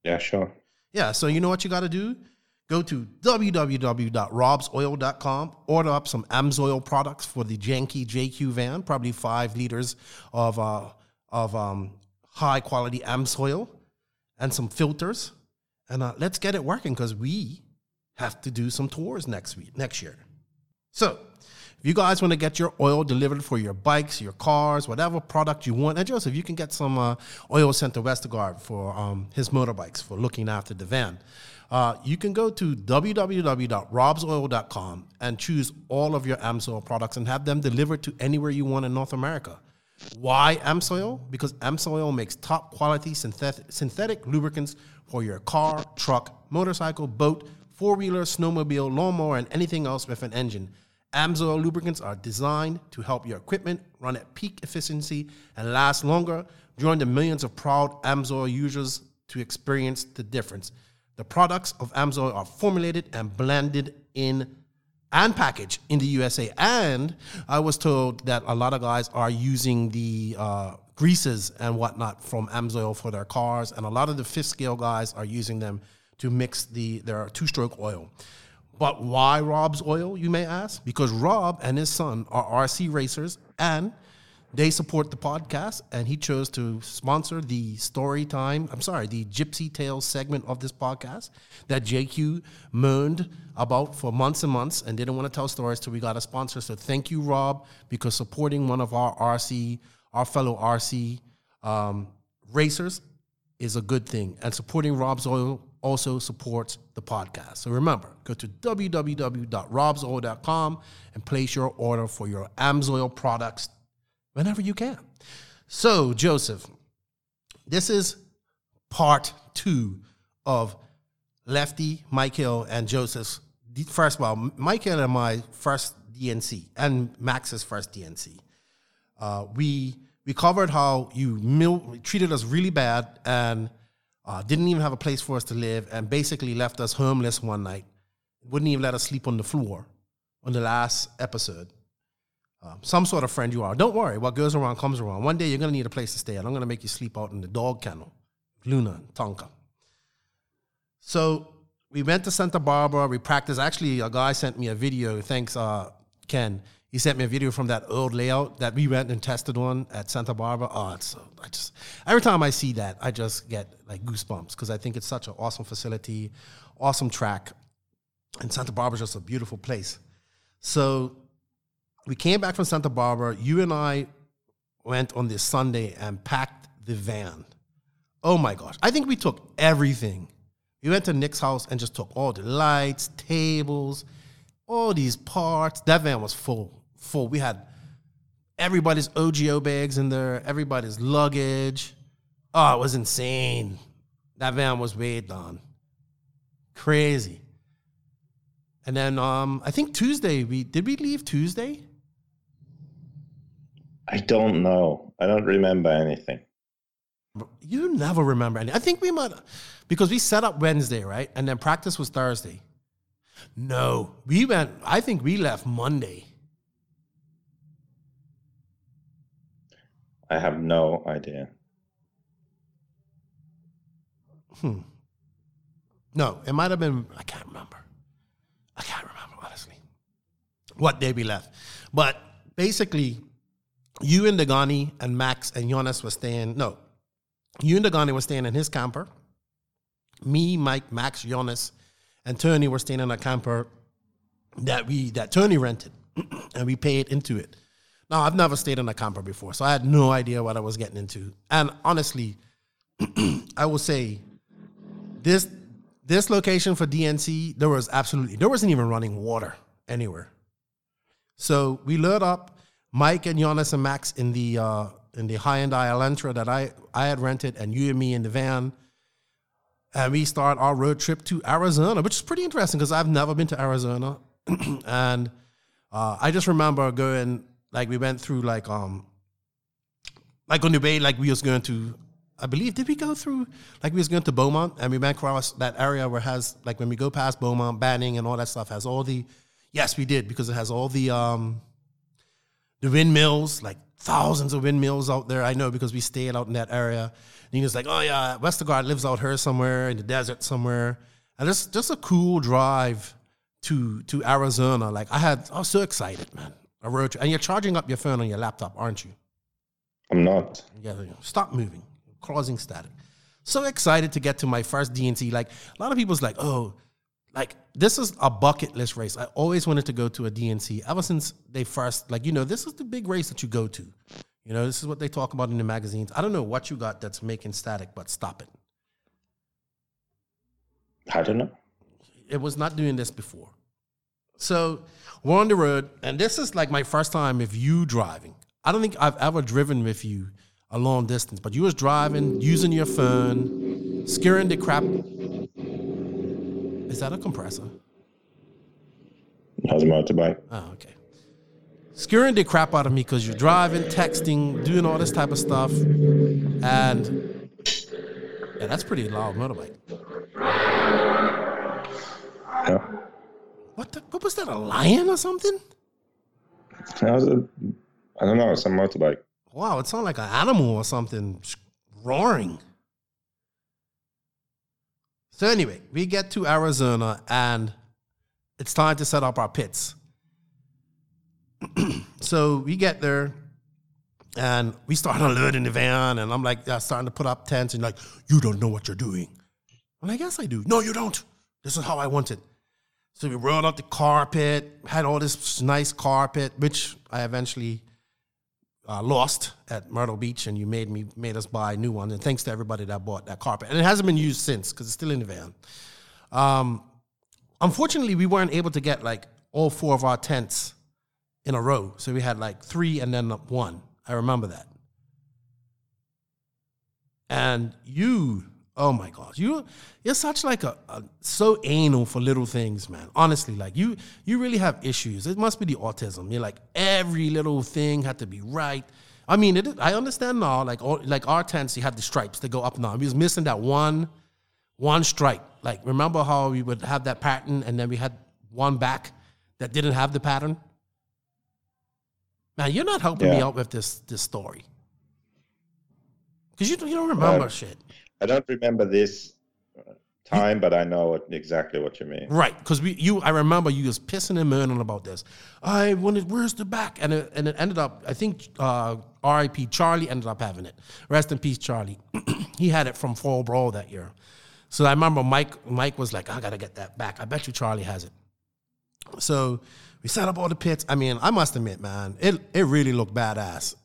Yeah, sure. Yeah, so you know what you got to do? Go to www.robsoil.com, order up some Amsoil products for the janky JQ van, probably five liters of, uh, of um, high quality Amsoil and some filters. And uh, let's get it working because we have to do some tours next week, next year. So, if you guys want to get your oil delivered for your bikes, your cars, whatever product you want, and Joseph, you can get some uh, oil sent to Westergaard for um, his motorbikes for looking after the van. Uh, you can go to www.robsoil.com and choose all of your Amsoil products and have them delivered to anywhere you want in North America. Why Amsoil? Because Amsoil makes top quality synthetic, lubricants for your car, truck, motorcycle, boat, four wheeler, snowmobile, lawnmower, and anything else with an engine. Amsoil lubricants are designed to help your equipment run at peak efficiency and last longer. Join the millions of proud Amsoil users to experience the difference. The products of Amsoil are formulated and blended in and package in the USA. And I was told that a lot of guys are using the uh, greases and whatnot from Amsoil for their cars, and a lot of the fifth scale guys are using them to mix the their two stroke oil. But why Rob's oil, you may ask? Because Rob and his son are RC racers and they support the podcast, and he chose to sponsor the story time. I'm sorry, the Gypsy Tales segment of this podcast that JQ moaned about for months and months and didn't want to tell stories till we got a sponsor. So thank you, Rob, because supporting one of our RC, our fellow RC um, racers is a good thing. And supporting Rob's Oil also supports the podcast. So remember, go to www.robsoil.com and place your order for your Amsoil products whenever you can. So, Joseph, this is part two of Lefty, Michael, and Joseph's. First of all, Michael and my first DNC and Max's first DNC. Uh, we we covered how you mil- treated us really bad and uh, didn't even have a place for us to live and basically left us homeless one night. Wouldn't even let us sleep on the floor on the last episode. Uh, some sort of friend you are. Don't worry, what goes around comes around. One day you're gonna need a place to stay, and I'm gonna make you sleep out in the dog kennel, Luna and Tonka. So we went to Santa Barbara. We practiced. Actually, a guy sent me a video. Thanks, uh, Ken. He sent me a video from that old layout that we went and tested on at Santa Barbara. Oh, it's so, I just every time I see that, I just get like goosebumps because I think it's such an awesome facility, awesome track, and Santa Barbara is just a beautiful place. So we came back from Santa Barbara. You and I went on this Sunday and packed the van. Oh my gosh. I think we took everything. We went to Nick's house and just took all the lights, tables, all these parts. That van was full, full. We had everybody's OGO bags in there, everybody's luggage. Oh, it was insane. That van was weighed on. Crazy. And then um, I think Tuesday we did we leave Tuesday? I don't know. I don't remember anything. You never remember anything. I think we might because we set up Wednesday, right? And then practice was Thursday. No, we went. I think we left Monday. I have no idea. Hmm. No, it might have been. I can't remember. I can't remember honestly what day we left, but basically, you and Degani and Max and Jonas were staying. No, you and Degani were staying in his camper. Me, Mike, Max, Jonas, and Tony were staying in a camper that we that Tony rented, and we paid into it. Now I've never stayed in a camper before, so I had no idea what I was getting into. And honestly, I will say this this location for DNC, there was absolutely there wasn't even running water anywhere. So we load up Mike and Jonas and Max in the uh, in the high end Elantra that I I had rented, and you and me in the van. And we start our road trip to Arizona, which is pretty interesting because I've never been to Arizona, and uh, I just remember going like we went through like um like on the way like we was going to I believe did we go through like we was going to Beaumont and we went across that area where has like when we go past Beaumont, Banning and all that stuff has all the yes we did because it has all the um the windmills like thousands of windmills out there I know because we stayed out in that area and he was like oh yeah Westergaard lives out here somewhere in the desert somewhere and it's just a cool drive to to Arizona like I had I was so excited man a road trip and you're charging up your phone on your laptop aren't you I'm not. yeah, yeah. Stop moving. Causing static. So excited to get to my first DNC. Like a lot of people's like, oh, like this is a bucket list race. I always wanted to go to a DNC ever since they first, like, you know, this is the big race that you go to. You know, this is what they talk about in the magazines. I don't know what you got that's making static, but stop it. I don't know. It was not doing this before. So we're on the road, and this is like my first time with you driving. I don't think I've ever driven with you a long distance, but you was driving, using your phone, scaring the crap. Is that a compressor? How's a motorbike? Oh, okay. Scaring the crap out of me because you're driving, texting, doing all this type of stuff, and yeah, that's pretty loud motorbike. Yeah. What the, what was that? A lion or something? That was a, I don't know, some motorbike. Wow, it sounded like an animal or something roaring. So anyway, we get to Arizona and it's time to set up our pits. so we get there and we start unloading the van and I'm like yeah, starting to put up tents and like, you don't know what you're doing. And I guess I do. No, you don't. This is how I want it. So we rolled out the carpet, had all this nice carpet, which I eventually uh, lost at Myrtle Beach, and you made me made us buy new one. And thanks to everybody that bought that carpet, and it hasn't been used since because it's still in the van. Um, unfortunately, we weren't able to get like all four of our tents in a row, so we had like three and then one. I remember that. And you, oh my God, you you're such like a, a so anal for little things, man. Honestly, like you you really have issues. It must be the autism. You're like every little thing had to be right. I mean, it, I understand now. Like all, like our tents, you had the stripes that go up down. We was missing that one one stripe. Like remember how we would have that pattern and then we had one back that didn't have the pattern. Man, you're not helping me out with this this story because you don't, you don't remember Uh, shit, I don't remember this uh, time, but I know exactly what you mean. right? Because we you I remember you was pissing and moaning about this. I wanted where's the back, and it, and it ended up I think uh, R.I.P. Charlie ended up having it. Rest in peace, Charlie. he had it from Fall Brawl that year. So I remember Mike Mike was like, I gotta get that back. I bet you Charlie has it. So we set up all the pits. I mean, I must admit, man, it it really looked badass.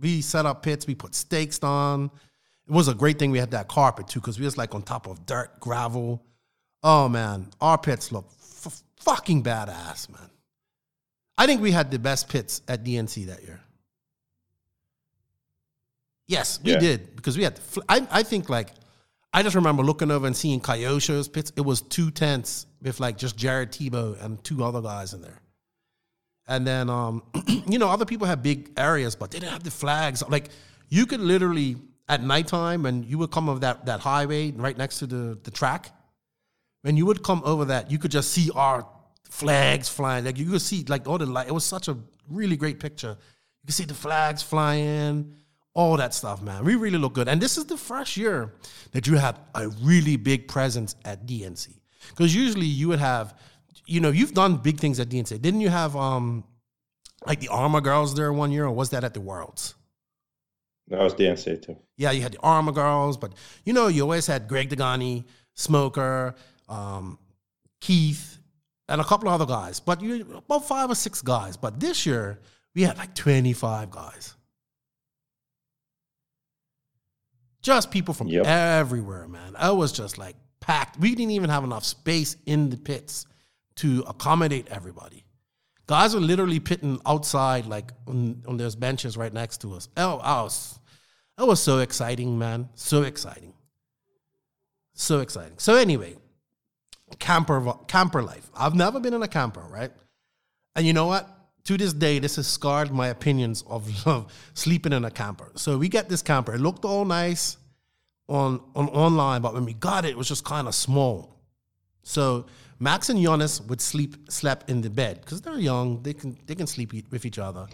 We set up pits. We put stakes on. It was a great thing we had that carpet too, because we was like on top of dirt, gravel. Oh man, our pits look f- fucking badass, man. I think we had the best pits at DNC that year. Yes, we Yeah. did because we had. Fl- I I think like I just remember looking over and seeing Kyosho's pits. It was two tents with like just Jared Tebo and two other guys in there. And then, um, you know, other people have big areas, but they didn't have the flags. Like you could literally at nighttime, and you would come over that that highway right next to the the track. When you would come over that, you could just see our flags flying. Like you could see like all the light. It was such a really great picture. You could see the flags flying, all that stuff, man. We really look good. And this is the first year that you have a really big presence at DNC. Because usually you would have, you know, you've done big things at DNC. Didn't you have um like the Armor Girls there one year, or was that at the Worlds? That was DNC too. Yeah, you had the Armor Girls, but you know, you always had Greg Degani, Smoker, um, Keith, and a couple of other guys. But you about five or six guys. But this year we had like 25 guys. Just people from Yep. everywhere, man. I was just like packed. We didn't even have enough space in the pits to accommodate everybody. Guys were literally pitting outside, like on, on those benches right next to us. Oh, I was, that was so exciting, man. So exciting. So exciting. So anyway, camper camper life. I've never been in a camper, right? And you know what? To this day, this has scarred my opinions of, of sleeping in a camper. So we get this camper. It looked all nice on on online, but when we got it, it was just kind of small. So Max and Jonas would sleep slept in the bed because they're young. They can they can sleep e- with each other.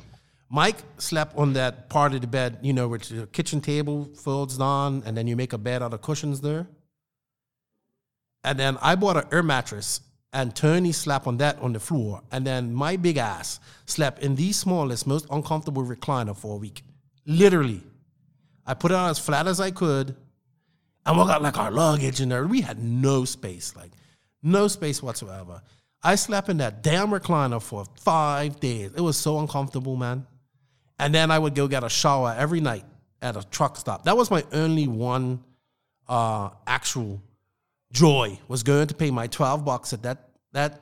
Mike slept on that part of the bed, you know, which the kitchen table folds down, and then you make a bed out of cushions there. And then I bought an air mattress, and Tony slept on that on the floor. And then my big ass slept in the smallest, most uncomfortable recliner for a week. Literally. I put it on as flat as I could. And we got like our luggage in there. We had no space, like no space whatsoever. I slept in that damn recliner for five days. It was so uncomfortable, man. And then I would go get a shower every night at a truck stop. That was my only one uh, actual joy was going to pay my 12 bucks at that that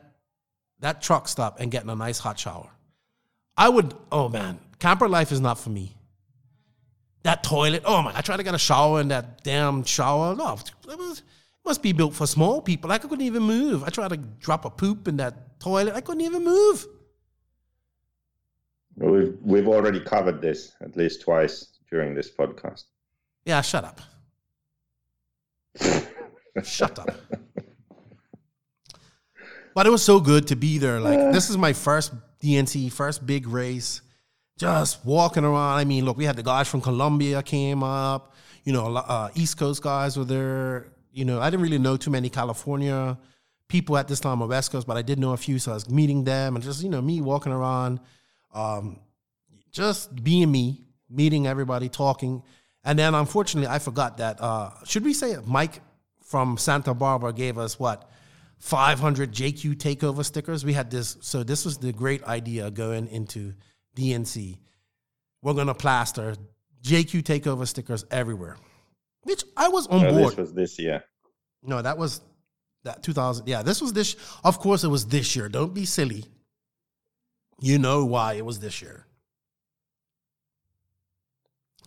that truck stop and getting a nice hot shower. I would oh man, camper life is not for me. That toilet, oh my, I tried to get a shower in that damn shower. No, it was must be built for small people. Like I couldn't even move. I tried to drop a poop in that toilet. I couldn't even move. We've we've already covered this at least twice during this podcast. Yeah, shut up. shut up. But it was so good to be there. Like this is my first DNC, first big race. Just walking around. I mean, look, we had the guys from Colombia came up. You know, uh, East Coast guys were there. You know, I didn't really know too many California people at this time or West Coast, but I did know a few. So I was meeting them and just you know me walking around, um, just being me, meeting everybody, talking. And then unfortunately, I forgot that. Uh, should we say Mike from Santa Barbara gave us what 500 JQ takeover stickers? We had this. So this was the great idea going into DNC. We're gonna plaster JQ takeover stickers everywhere, which I was on No, board. this was this year. No, that was that 2000. Yeah, this was this. Of course, it was this year. Don't be silly. You know why it was this year.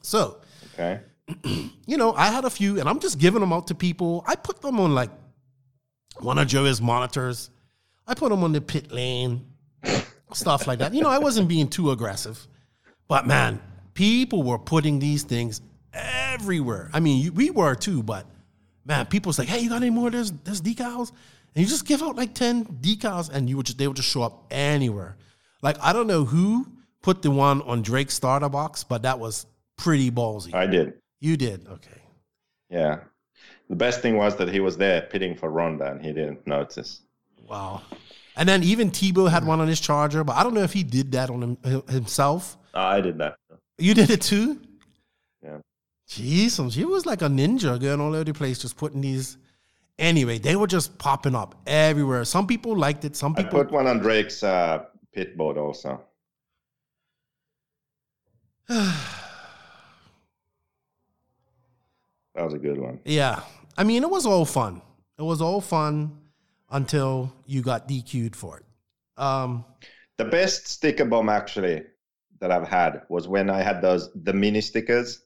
So, Okay. you know, I had a few, and I'm just giving them out to people. I put them on like one of Joey's monitors. I put them on the pit lane, stuff like that. You know, I wasn't being too aggressive, but man, people were putting these things everywhere. I mean, we were too, but man, people's like, "Hey, you got any more? There's there's decals," and you just give out like ten decals, and you would just they would just show up anywhere. Like I don't know who put the one on Drake's starter box, but that was pretty ballsy. I did. You did, okay. Yeah. The best thing was that he was there pitting for Ronda and he didn't notice. Wow. And then even Tebo had one on his charger, but I don't know if he did that on him, himself. Oh, I did that. You did it too? Jeez, she was like a ninja going all over the place, just putting these. Anyway, they were just popping up everywhere. Some people liked it. Some people I put one on Drake's uh, pit board also. That was a good one. yeah, I mean, it was all fun. It was all fun until you got DQ'd for it. Um, The best sticker bomb actually that I've had was when I had those the mini stickers.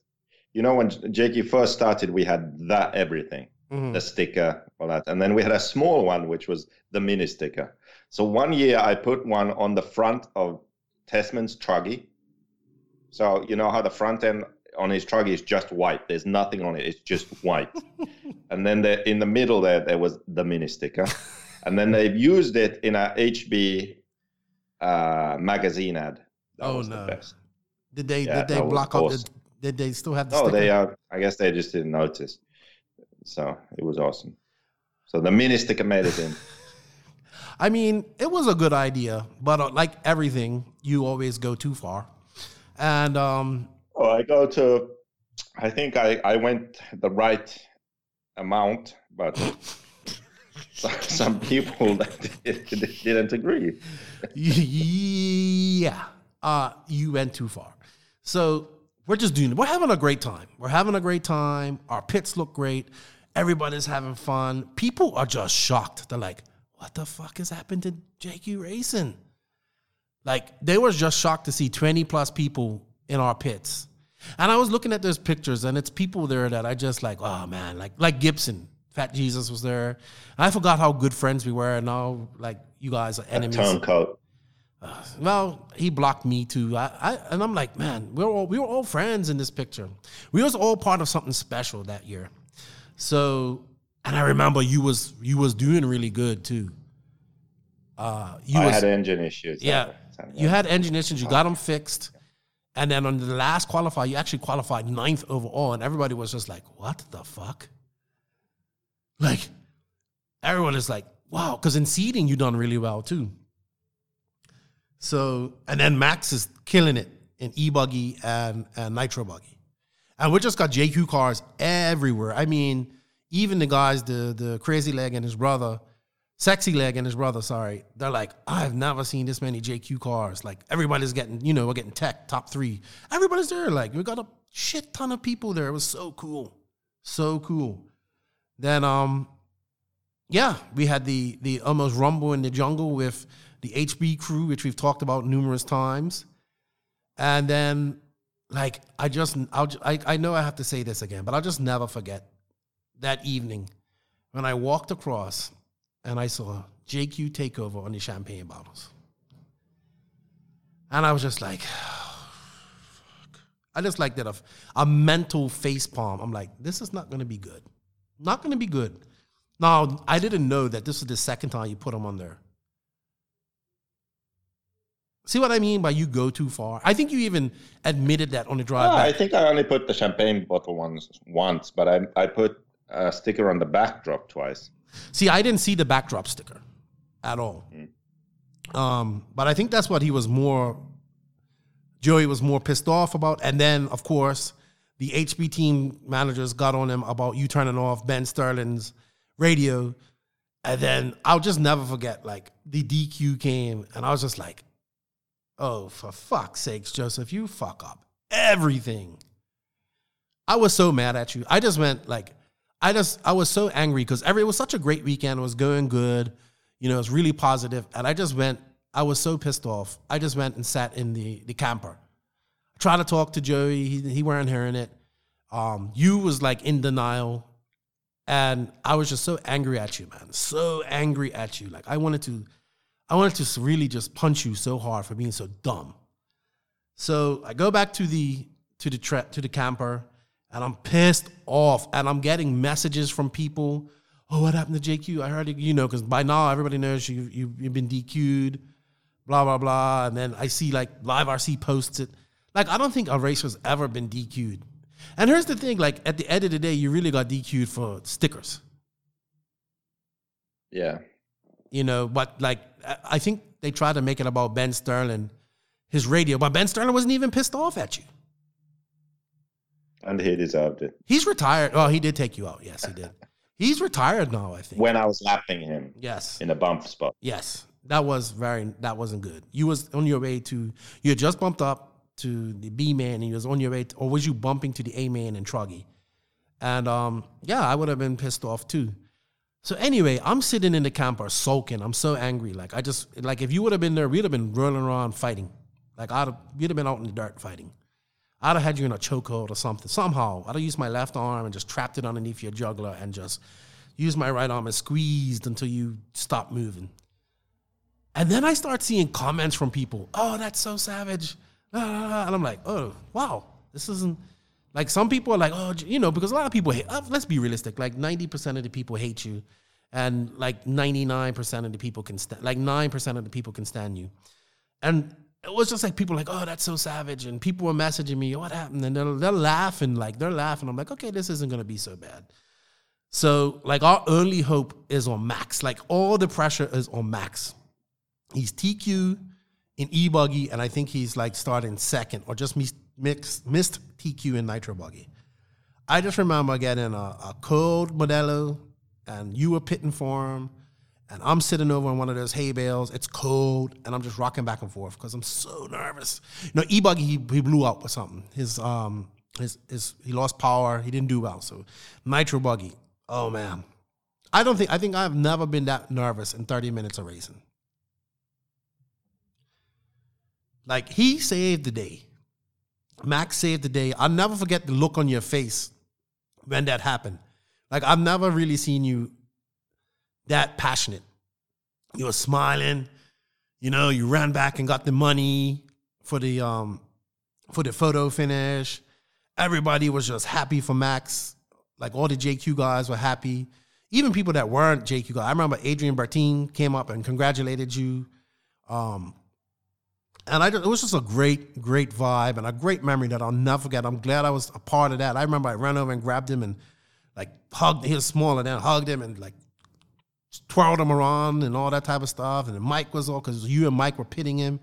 You know, when JQ first started, we had that everything, Mhm. the sticker, all that, and then we had a small one which was the mini sticker. So one year I put one on the front of Tessmann's truggy. So you know how the front end on his truggy is just white. There's nothing on it. It's just white. and then the, in the middle there there was the mini sticker, and then they've used it in a HB uh, magazine ad. That oh no! the. Did they Yeah, did they block up? The, did they still have the? No, sticker? they uh, I guess they just didn't notice. So it was awesome. So the mini sticker made it in. I mean, it was a good idea, but uh, like everything, you always go too far. And um, Oh, I go to. I think I I went the right amount, but some, people that didn't agree. yeah, uh, you went too far. So we're just doing. We're having a great time. We're having a great time. Our pits look great. Everybody's having fun. People are just shocked. They're like, "What the fuck has happened to JQ Racing?" Like they were just shocked to see twenty plus people in our pits. And I was looking at those pictures, and it's people there that I just like, oh man, like like Gibson, Fat Jesus was there. I forgot how good friends we were, and now like you guys are enemies. Turncoat. Well, he blocked me too. I, I and I'm like, man, we're all we were all friends in this picture. We was all part of something special that year. So, and I remember you was you was doing really good too. Uh, you I was, had engine issues. yeah, you had engine issues. You got them fixed, and then on the last qualifier, you actually qualified ninth overall, and everybody was just like, "What the fuck?" Like, everyone is like, "Wow," because in seeding you done really well too. So, and then Max is killing it in e buggy and, and nitro buggy, and we just got JQ cars everywhere. I mean, even the guys, the the crazy leg and his brother, sexy leg and his brother. Sorry, they're like, I've never seen this many JQ cars. Like everybody's getting, you know, we're getting tech top three. Everybody's there. Like we got a shit ton of people there. It was so cool, so cool. Then um, yeah, we had the the almost rumble in the jungle with the HB crew, which we've talked about numerous times. And then, like, I just, I'll, I, I know I have to say this again, but I'll just never forget that evening when I walked across and I saw JQ takeover on the champagne bottles. And I was just like, I just like that a, a mental face palm. I'm like, this is not going to be good. Not going to be good. Now, I didn't know that this was the second time you put them on there. See what I mean by you go too far? I think you even admitted that on the drive No, back. I think I only put the champagne bottle ones once, but I I put a sticker on the backdrop twice. See, I didn't see the backdrop sticker at all. Um, but I think that's what he was more. Joey was more pissed off about, and then of course the HB team managers got on him about you turning off Ben Sterling's radio, and then I'll just never forget. Like the DQ came, and I was just like, "Oh, for fuck's sakes, Joseph, you fuck up everything." I was so mad at you. I just went like, I just I was so angry because every it was such a great weekend. It was going good, you know, it was really positive, and I just went. I was so pissed off. I just went and sat in the the camper. Tried to talk to Joey. He he weren't hearing it. Um, you was like in denial, and I was just so angry at you, man. So angry at you. Like I wanted to, I wanted to really just punch you so hard for being so dumb. So I go back to the to the tra- to the camper, and I'm pissed off, and I'm getting messages from people. Oh, what happened to JQ? I heard you know, because by now everybody knows you, you you've been DQ'd, blah blah blah, and then I see like Live RC posts it. Like I don't think a racer's ever been DQ'd. And here's the thing: like at the end of the day, you really got DQ'd for stickers. Yeah. You know, but like I- think they tried to make it about Ben Sterling, his radio, but Ben Sterling wasn't even pissed off at you. And he deserved it. He's retired. Oh, he did take you out. Yes, he did. He's retired now, I think. When I was lapping him. Yes. In a bump spot. Yes, that was very. That wasn't good. You was on your way to. You had just bumped up to the B man, and you was on your way, to, or was you bumping to the A man and Truggy? And um, yeah, I would have been pissed off too. So anyway, I'm sitting in the camper sulking. I'm so angry. Like I just like if you would have been there, we'd have been rolling around fighting. Like I'd have, we'd have been out in the dirt fighting. I'd have had you in a chokehold or something. Somehow, I'd have used my left arm and just trapped it underneath your jugular and just used my right arm and squeezed until you stopped moving. And then I start seeing comments from people. Oh, that's so savage. And I'm like, oh, wow, this isn't like some people are like, oh, you know, because a lot of people hate. uh, Let's be realistic. Like 90% of the people hate you, and like 99% of the people can stand. Like 9% of the people can stand you. And it was just like people like, oh, that's so savage. And people were messaging me, what happened? And they're, they're laughing, like they're laughing. I'm like, okay, this isn't gonna be so bad. So like our only hope is on Max. Like all the pressure is on Max. He's TQ in E buggy, and I think he's like starting second or just missed mixed, missed TQ in Nitro buggy. I just remember getting a, a cold Modelo, and you were pitting for him, and I'm sitting over on one of those hay bales. It's cold, and I'm just rocking back and forth because I'm so nervous. You know, E buggy he, he blew up or something. His um his his he lost power. He didn't do well. So Nitro buggy. Oh man, I don't think I think I've never been that nervous in 30 minutes of racing. Like he saved the day. Max saved the day. I'll never forget the look on your face when that happened. Like I've never really seen you that passionate. You were smiling, you know, you ran back and got the money for the um for the photo finish. Everybody was just happy for Max. Like all the JQ guys were happy. Even people that weren't JQ guys. I remember Adrien Bertin came up and congratulated you. Um, and I it was just a great, great vibe and a great memory that I'll never forget. I'm glad I was a part of that. I remember I ran over and grabbed him and like hugged. He was smaller than hugged him and like twirled him around and all that type of stuff. And Mike was all because you and Mike were pitting him.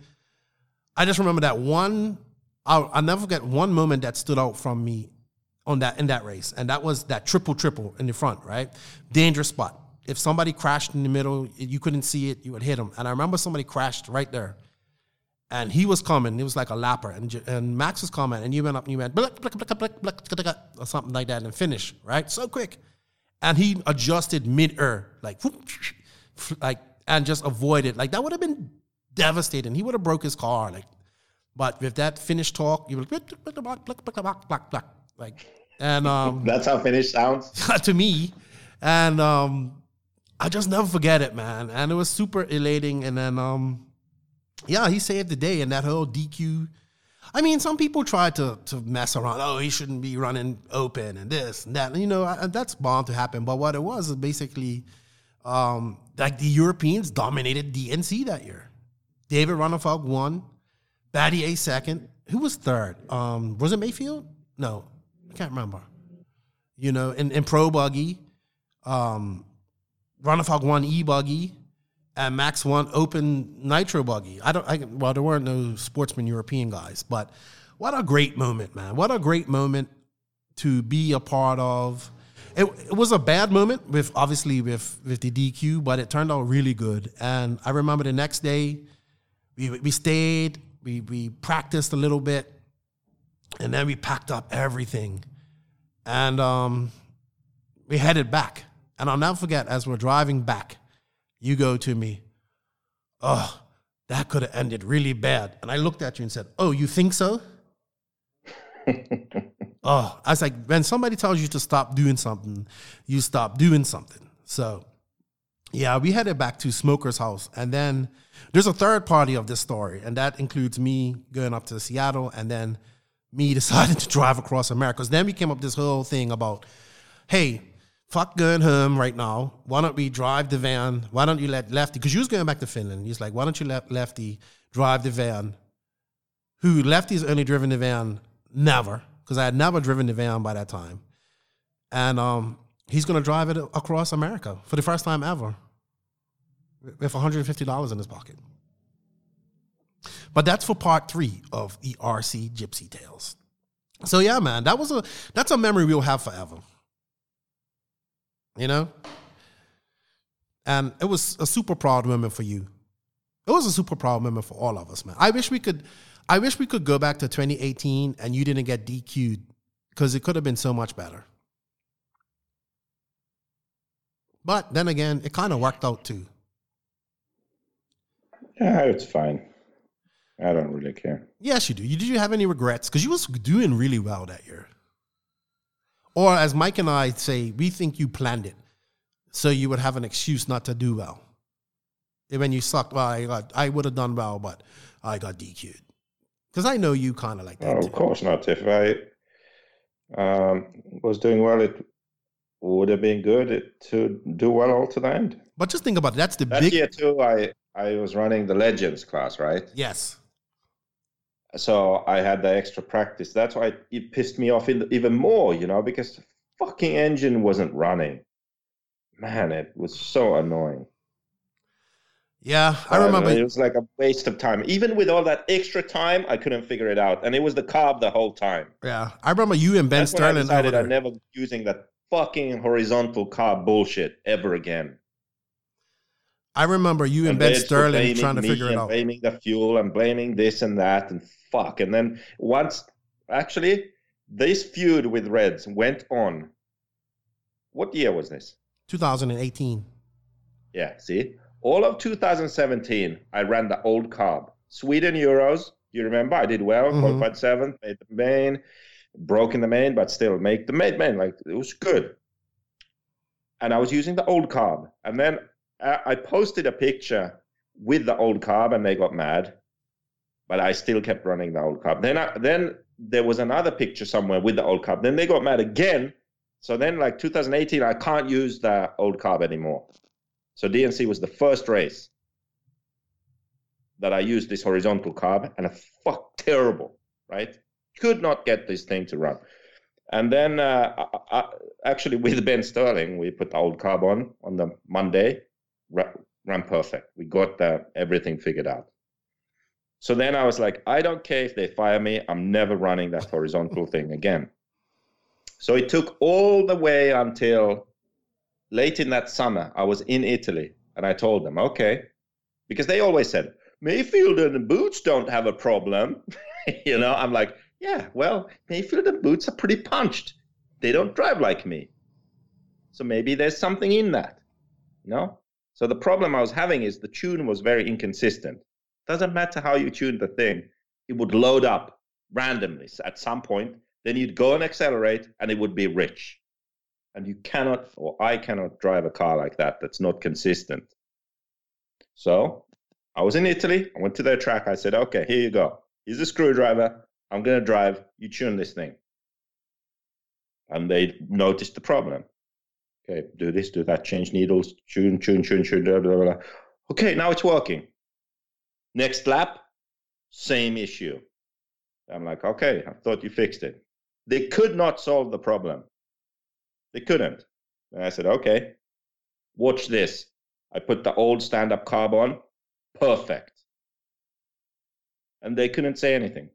I just remember that one. I'll, I'll never forget one moment that stood out from me on that in that race, and that was that triple triple in the front, right? Dangerous spot. If somebody crashed in the middle, you couldn't see it, you would hit him. And I remember somebody crashed right there and he was coming. It was like a lapper, and and Max was coming, and you went up and you went blick, blick, blick, blick, blick, blick, or something like that, and finish right so quick. And he adjusted mid-air, like like, and just avoided. Like that would have been devastating. He would have broke his car. Like, but with that finish talk, you were like, like, and um, that's how finish sounds to me. And um, I just never forget it, man. And it was super elating. And then um yeah, he saved the day. And that whole DQ. I mean, some people try to to mess around. Oh, he shouldn't be running open and this and that. You know, I, that's bound to happen. But what it was is basically um, like the Europeans dominated DNC that year. David Ronnefalk won. Battier second. Who was third? Um, was it Maifield? No, I can't remember. You know, in, in Pro Buggy, um, won E Buggy, and Max won Open Nitro Buggy. I don't. I, well, there weren't no sportsman European guys, but what a great moment, man! What a great moment to be a part of. It, it was a bad moment with obviously with with the DQ, but it turned out really good. And I remember the next day, we we stayed, we we practiced a little bit, and then we packed up everything, and um, we headed back. And I'll never forget as we're driving back, you go to me, oh, that could have ended really bad. And I looked at you and said, oh, you think so? oh, I was like, when somebody tells you to stop doing something, you stop doing something. So, yeah, we headed back to Smoker's house. And then there's a third party of this story, and that includes me going up to Seattle and then me deciding to drive across America. Because then we came up this whole thing about, hey, fuck going home right now. Why don't we drive the van? Why don't you let Lefty? Because you was going back to Finland. He's like, why don't you let Lefty drive the van, who lefty's only driven the van never, because I had never driven the van by that time. And um, he's going to drive it across America for the first time ever with $150 in his pocket. But that's for part three of the RC Gypsy Tales. So yeah, man, that was a that's a memory we'll have forever. You know? And it was a super proud moment for you. It was a super proud moment for all of us, man. I wish we could I wish we could go back to 2018 and you didn't get DQ'd because it could have been so much better. But then again, it kind of worked out too. Yeah, it's fine. I don't really care. Yes, you do. You did you have any regrets? Because you was doing really well that year. Or as Mike and I say, we think you planned it, so you would have an excuse not to do well. And when you sucked, well, I got, I would have done well, but I got DQ'd. Because I know you kind of like that. Oh, of course not. If I um, was doing well, it would have been good to do well all to the end. But just think about it. That's the that big year too. I I was running the Legends class, right? Yes. So I had the extra practice. That's why it pissed me off even more, you know, because the fucking engine wasn't running. Man, it was so annoying. Yeah, I remember. it was like a waste of time. Even with all that extra time, I couldn't figure it out, and it was the carb the whole time. Yeah, I remember you and Ben That's when I Sterling. decided I'm never using that fucking horizontal carb bullshit ever again. I remember you and Ben Sterling trying to figure it and out. Blaming the fuel and blaming this and that and fuck. And then once, actually, this feud with Reds went on. What year was this? 2018. Yeah, see? All of 2017, I ran the old carb. Sweden Euros, you remember? I did well, Mhm. qualified seventh, made the main, broke in the main, but still make the main main. Like, it was good. And I was using the old carb. And then I I posted a picture with the old carb and they got mad. But I still kept running the old carb. Then, I, then there was another picture somewhere with the old carb. Then they got mad again. So then, like 2018, I can't use the old carb anymore. So DNC was the first race that I used this horizontal carb, and a fuck terrible, right? Could not get this thing to run. And then, uh, I, I, actually, with Ben Sterling, we put the old carb on on the Monday, ran perfect. We got the, everything figured out. So then I was like, I don't care if they fire me. I'm never running that horizontal thing again. So it took all the way until late in that summer. I was in Italy and I told them, okay, because they always said, Maifield and the Boots don't have a problem. you know, I'm like, yeah, well, Maifield and Boots are pretty punched. They don't drive like me. So maybe there's something in that. You know? So the problem I was having is the tune was very inconsistent. Doesn't matter how you tune the thing, it would load up randomly at some point. Then you'd go and accelerate, and it would be rich. And you cannot, or I cannot drive a car like that that's not consistent. So I was in Italy. I went to their track. I said, okay, here you go. Here's a screwdriver. I'm going to drive. You tune this thing. And they noticed the problem. Okay, do this, do that, change needles, tune, tune, tune, tune, blah, blah, blah. Okay, now it's working. Next lap, same issue. I'm like, okay, I thought you fixed it. They could not solve the problem. They couldn't. And I said, okay, watch this. I put the old stand up carb on, perfect. And they couldn't say anything.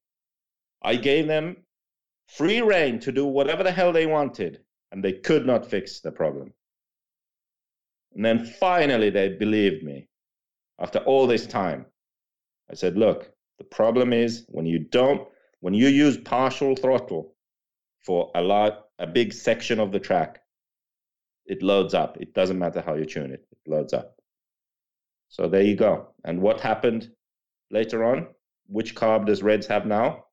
I gave them free reign to do whatever the hell they wanted, and they could not fix the problem. And then finally, they believed me after all this time. I said, look, the problem is when you don't, when you use partial throttle for a lot, a big section of the track, it loads up. It doesn't matter how you tune it, it loads up. So there you go. And what happened later on? Which carb does Reds have now?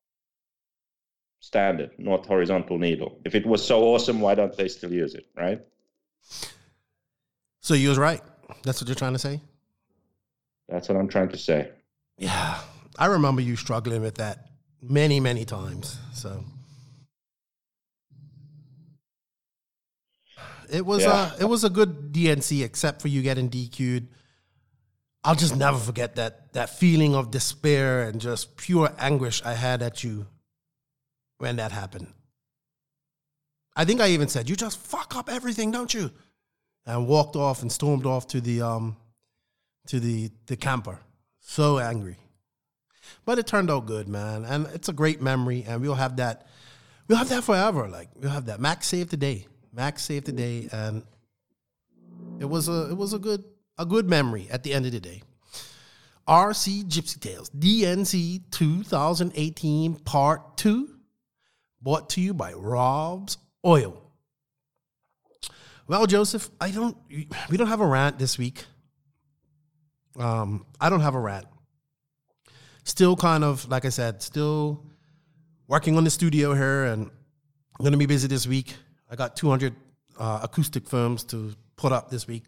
Standard, not horizontal needle. If it was so awesome, why don't they still use it, right? So you was right. That's what you're trying to say? That's what I'm trying to say. Yeah. I remember you struggling with that many, many times. So it was Yeah. uh it was a good DNC except for you getting DQ'd. I'll just never forget that that feeling of despair and just pure anguish I had at you when that happened. I think I even said, "You just fuck up everything, don't you?" And walked off and stormed off to the um to the the camper. So angry. But it turned out good, man. And it's a great memory and we'll have that we'll have that forever. Like we'll have that. Max saved the day. Max saved the day and it was a it was a good a good memory at the end of the day. RC Gypsy Tales, DNC 2018 Part 2, brought to you by Rob's Oil. Well, Joseph, I don't we don't have a rant this week. Um, I don't have a rat. Still kind of, like I said, still working on the studio here and I'm gonna be busy this week. I got 200 uh, acoustic films to put up this week,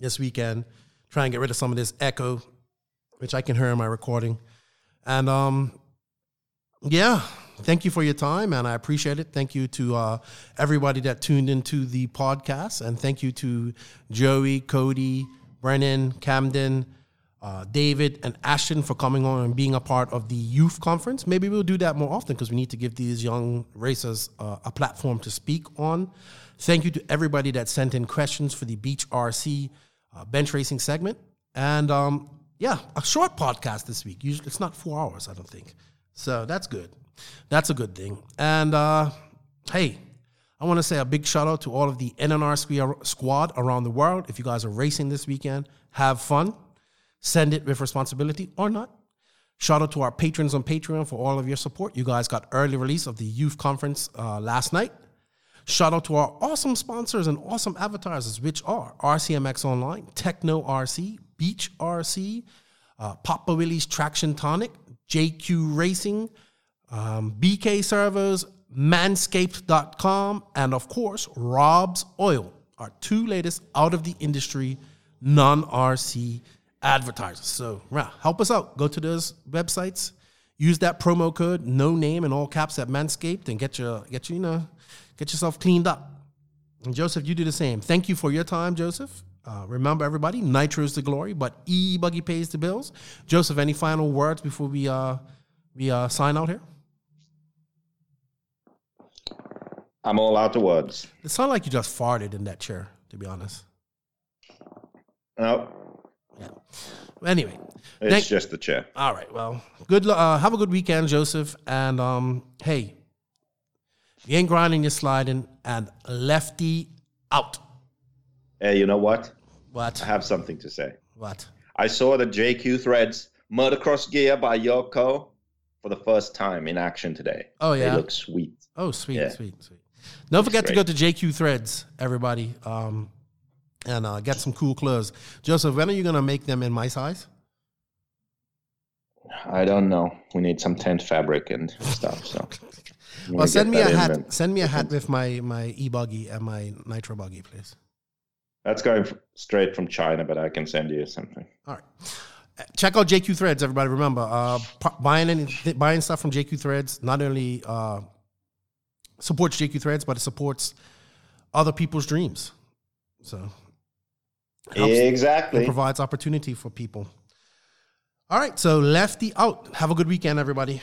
this weekend. Try and get rid of some of this echo, which I can hear in my recording. And um, yeah, thank you for your time, and I appreciate it. Thank you to uh, everybody that tuned into the podcast, and thank you to Joey, Kody, Brennan, Camden, uh, David, and Ashton for coming on and being a part of the youth conference. Maybe we'll do that more often because we need to give these young racers uh, a platform to speak on. Thank you to everybody that sent in questions for the Beach RC uh, bench racing segment. And um, yeah, a short podcast this week. Usually it's not four hours, I don't think. So that's good. That's a good thing. And uh, hey, I want to say a big shout out to all of the NNR squad around the world. If you guys are racing this weekend, have fun. Send it with responsibility or not. Shout out to our patrons on Patreon for all of your support. You guys got early release of the youth conference uh, last night. Shout out to our awesome sponsors and awesome advertisers, which are RCMX Online, Tekno RC, Beach RC, uh, Papa Willie's Traction Tonic, JQ Racing, um, BK Servers, Manscaped.com, and of course, Rob's Oil, our two latest out of the industry non RC advertisers. So, yeah, help us out. Go to those websites, use that promo code, no name in all caps at Manscaped, and get your, get you, you know, get yourself cleaned up. And Joseph, you do the same. Thank you for your time, Joseph. Uh, remember, everybody, nitro is the glory, but e buggy pays the bills. Joseph, any final words before we uh, we uh, sign out here? I'm all out of words. It sounded like you just farted in that chair, to be honest. No. Yeah. Anyway, it's thank- just the chair. All right. Well, good. Uh, have a good weekend, Joseph. And um, hey, you ain't grinding, you're sliding, and lefty out. Hey, you know what? What? I have something to say. What? I saw the JQ Threads motocross gear by Yoko for the first time in action today. Oh yeah, they look sweet. Oh sweet, yeah. sweet, sweet. Don't forget to go to JQ Threads, everybody, um, and uh, get some cool clothes. Joseph, when are you gonna make them in my size? I don't know. We need some tent fabric and stuff. So well, send me a hat. Send me a hat with my my e buggy and my nitro buggy, please. That's going straight from China, but I can send you something. All right. Check out JQ Threads, everybody. Remember, uh, buying any, buying stuff from JQ Threads not only uh, supports JQ Threads, but it supports other people's dreams. So exactly, it provides opportunity for people. All right, so lefty out. Have a good weekend, everybody.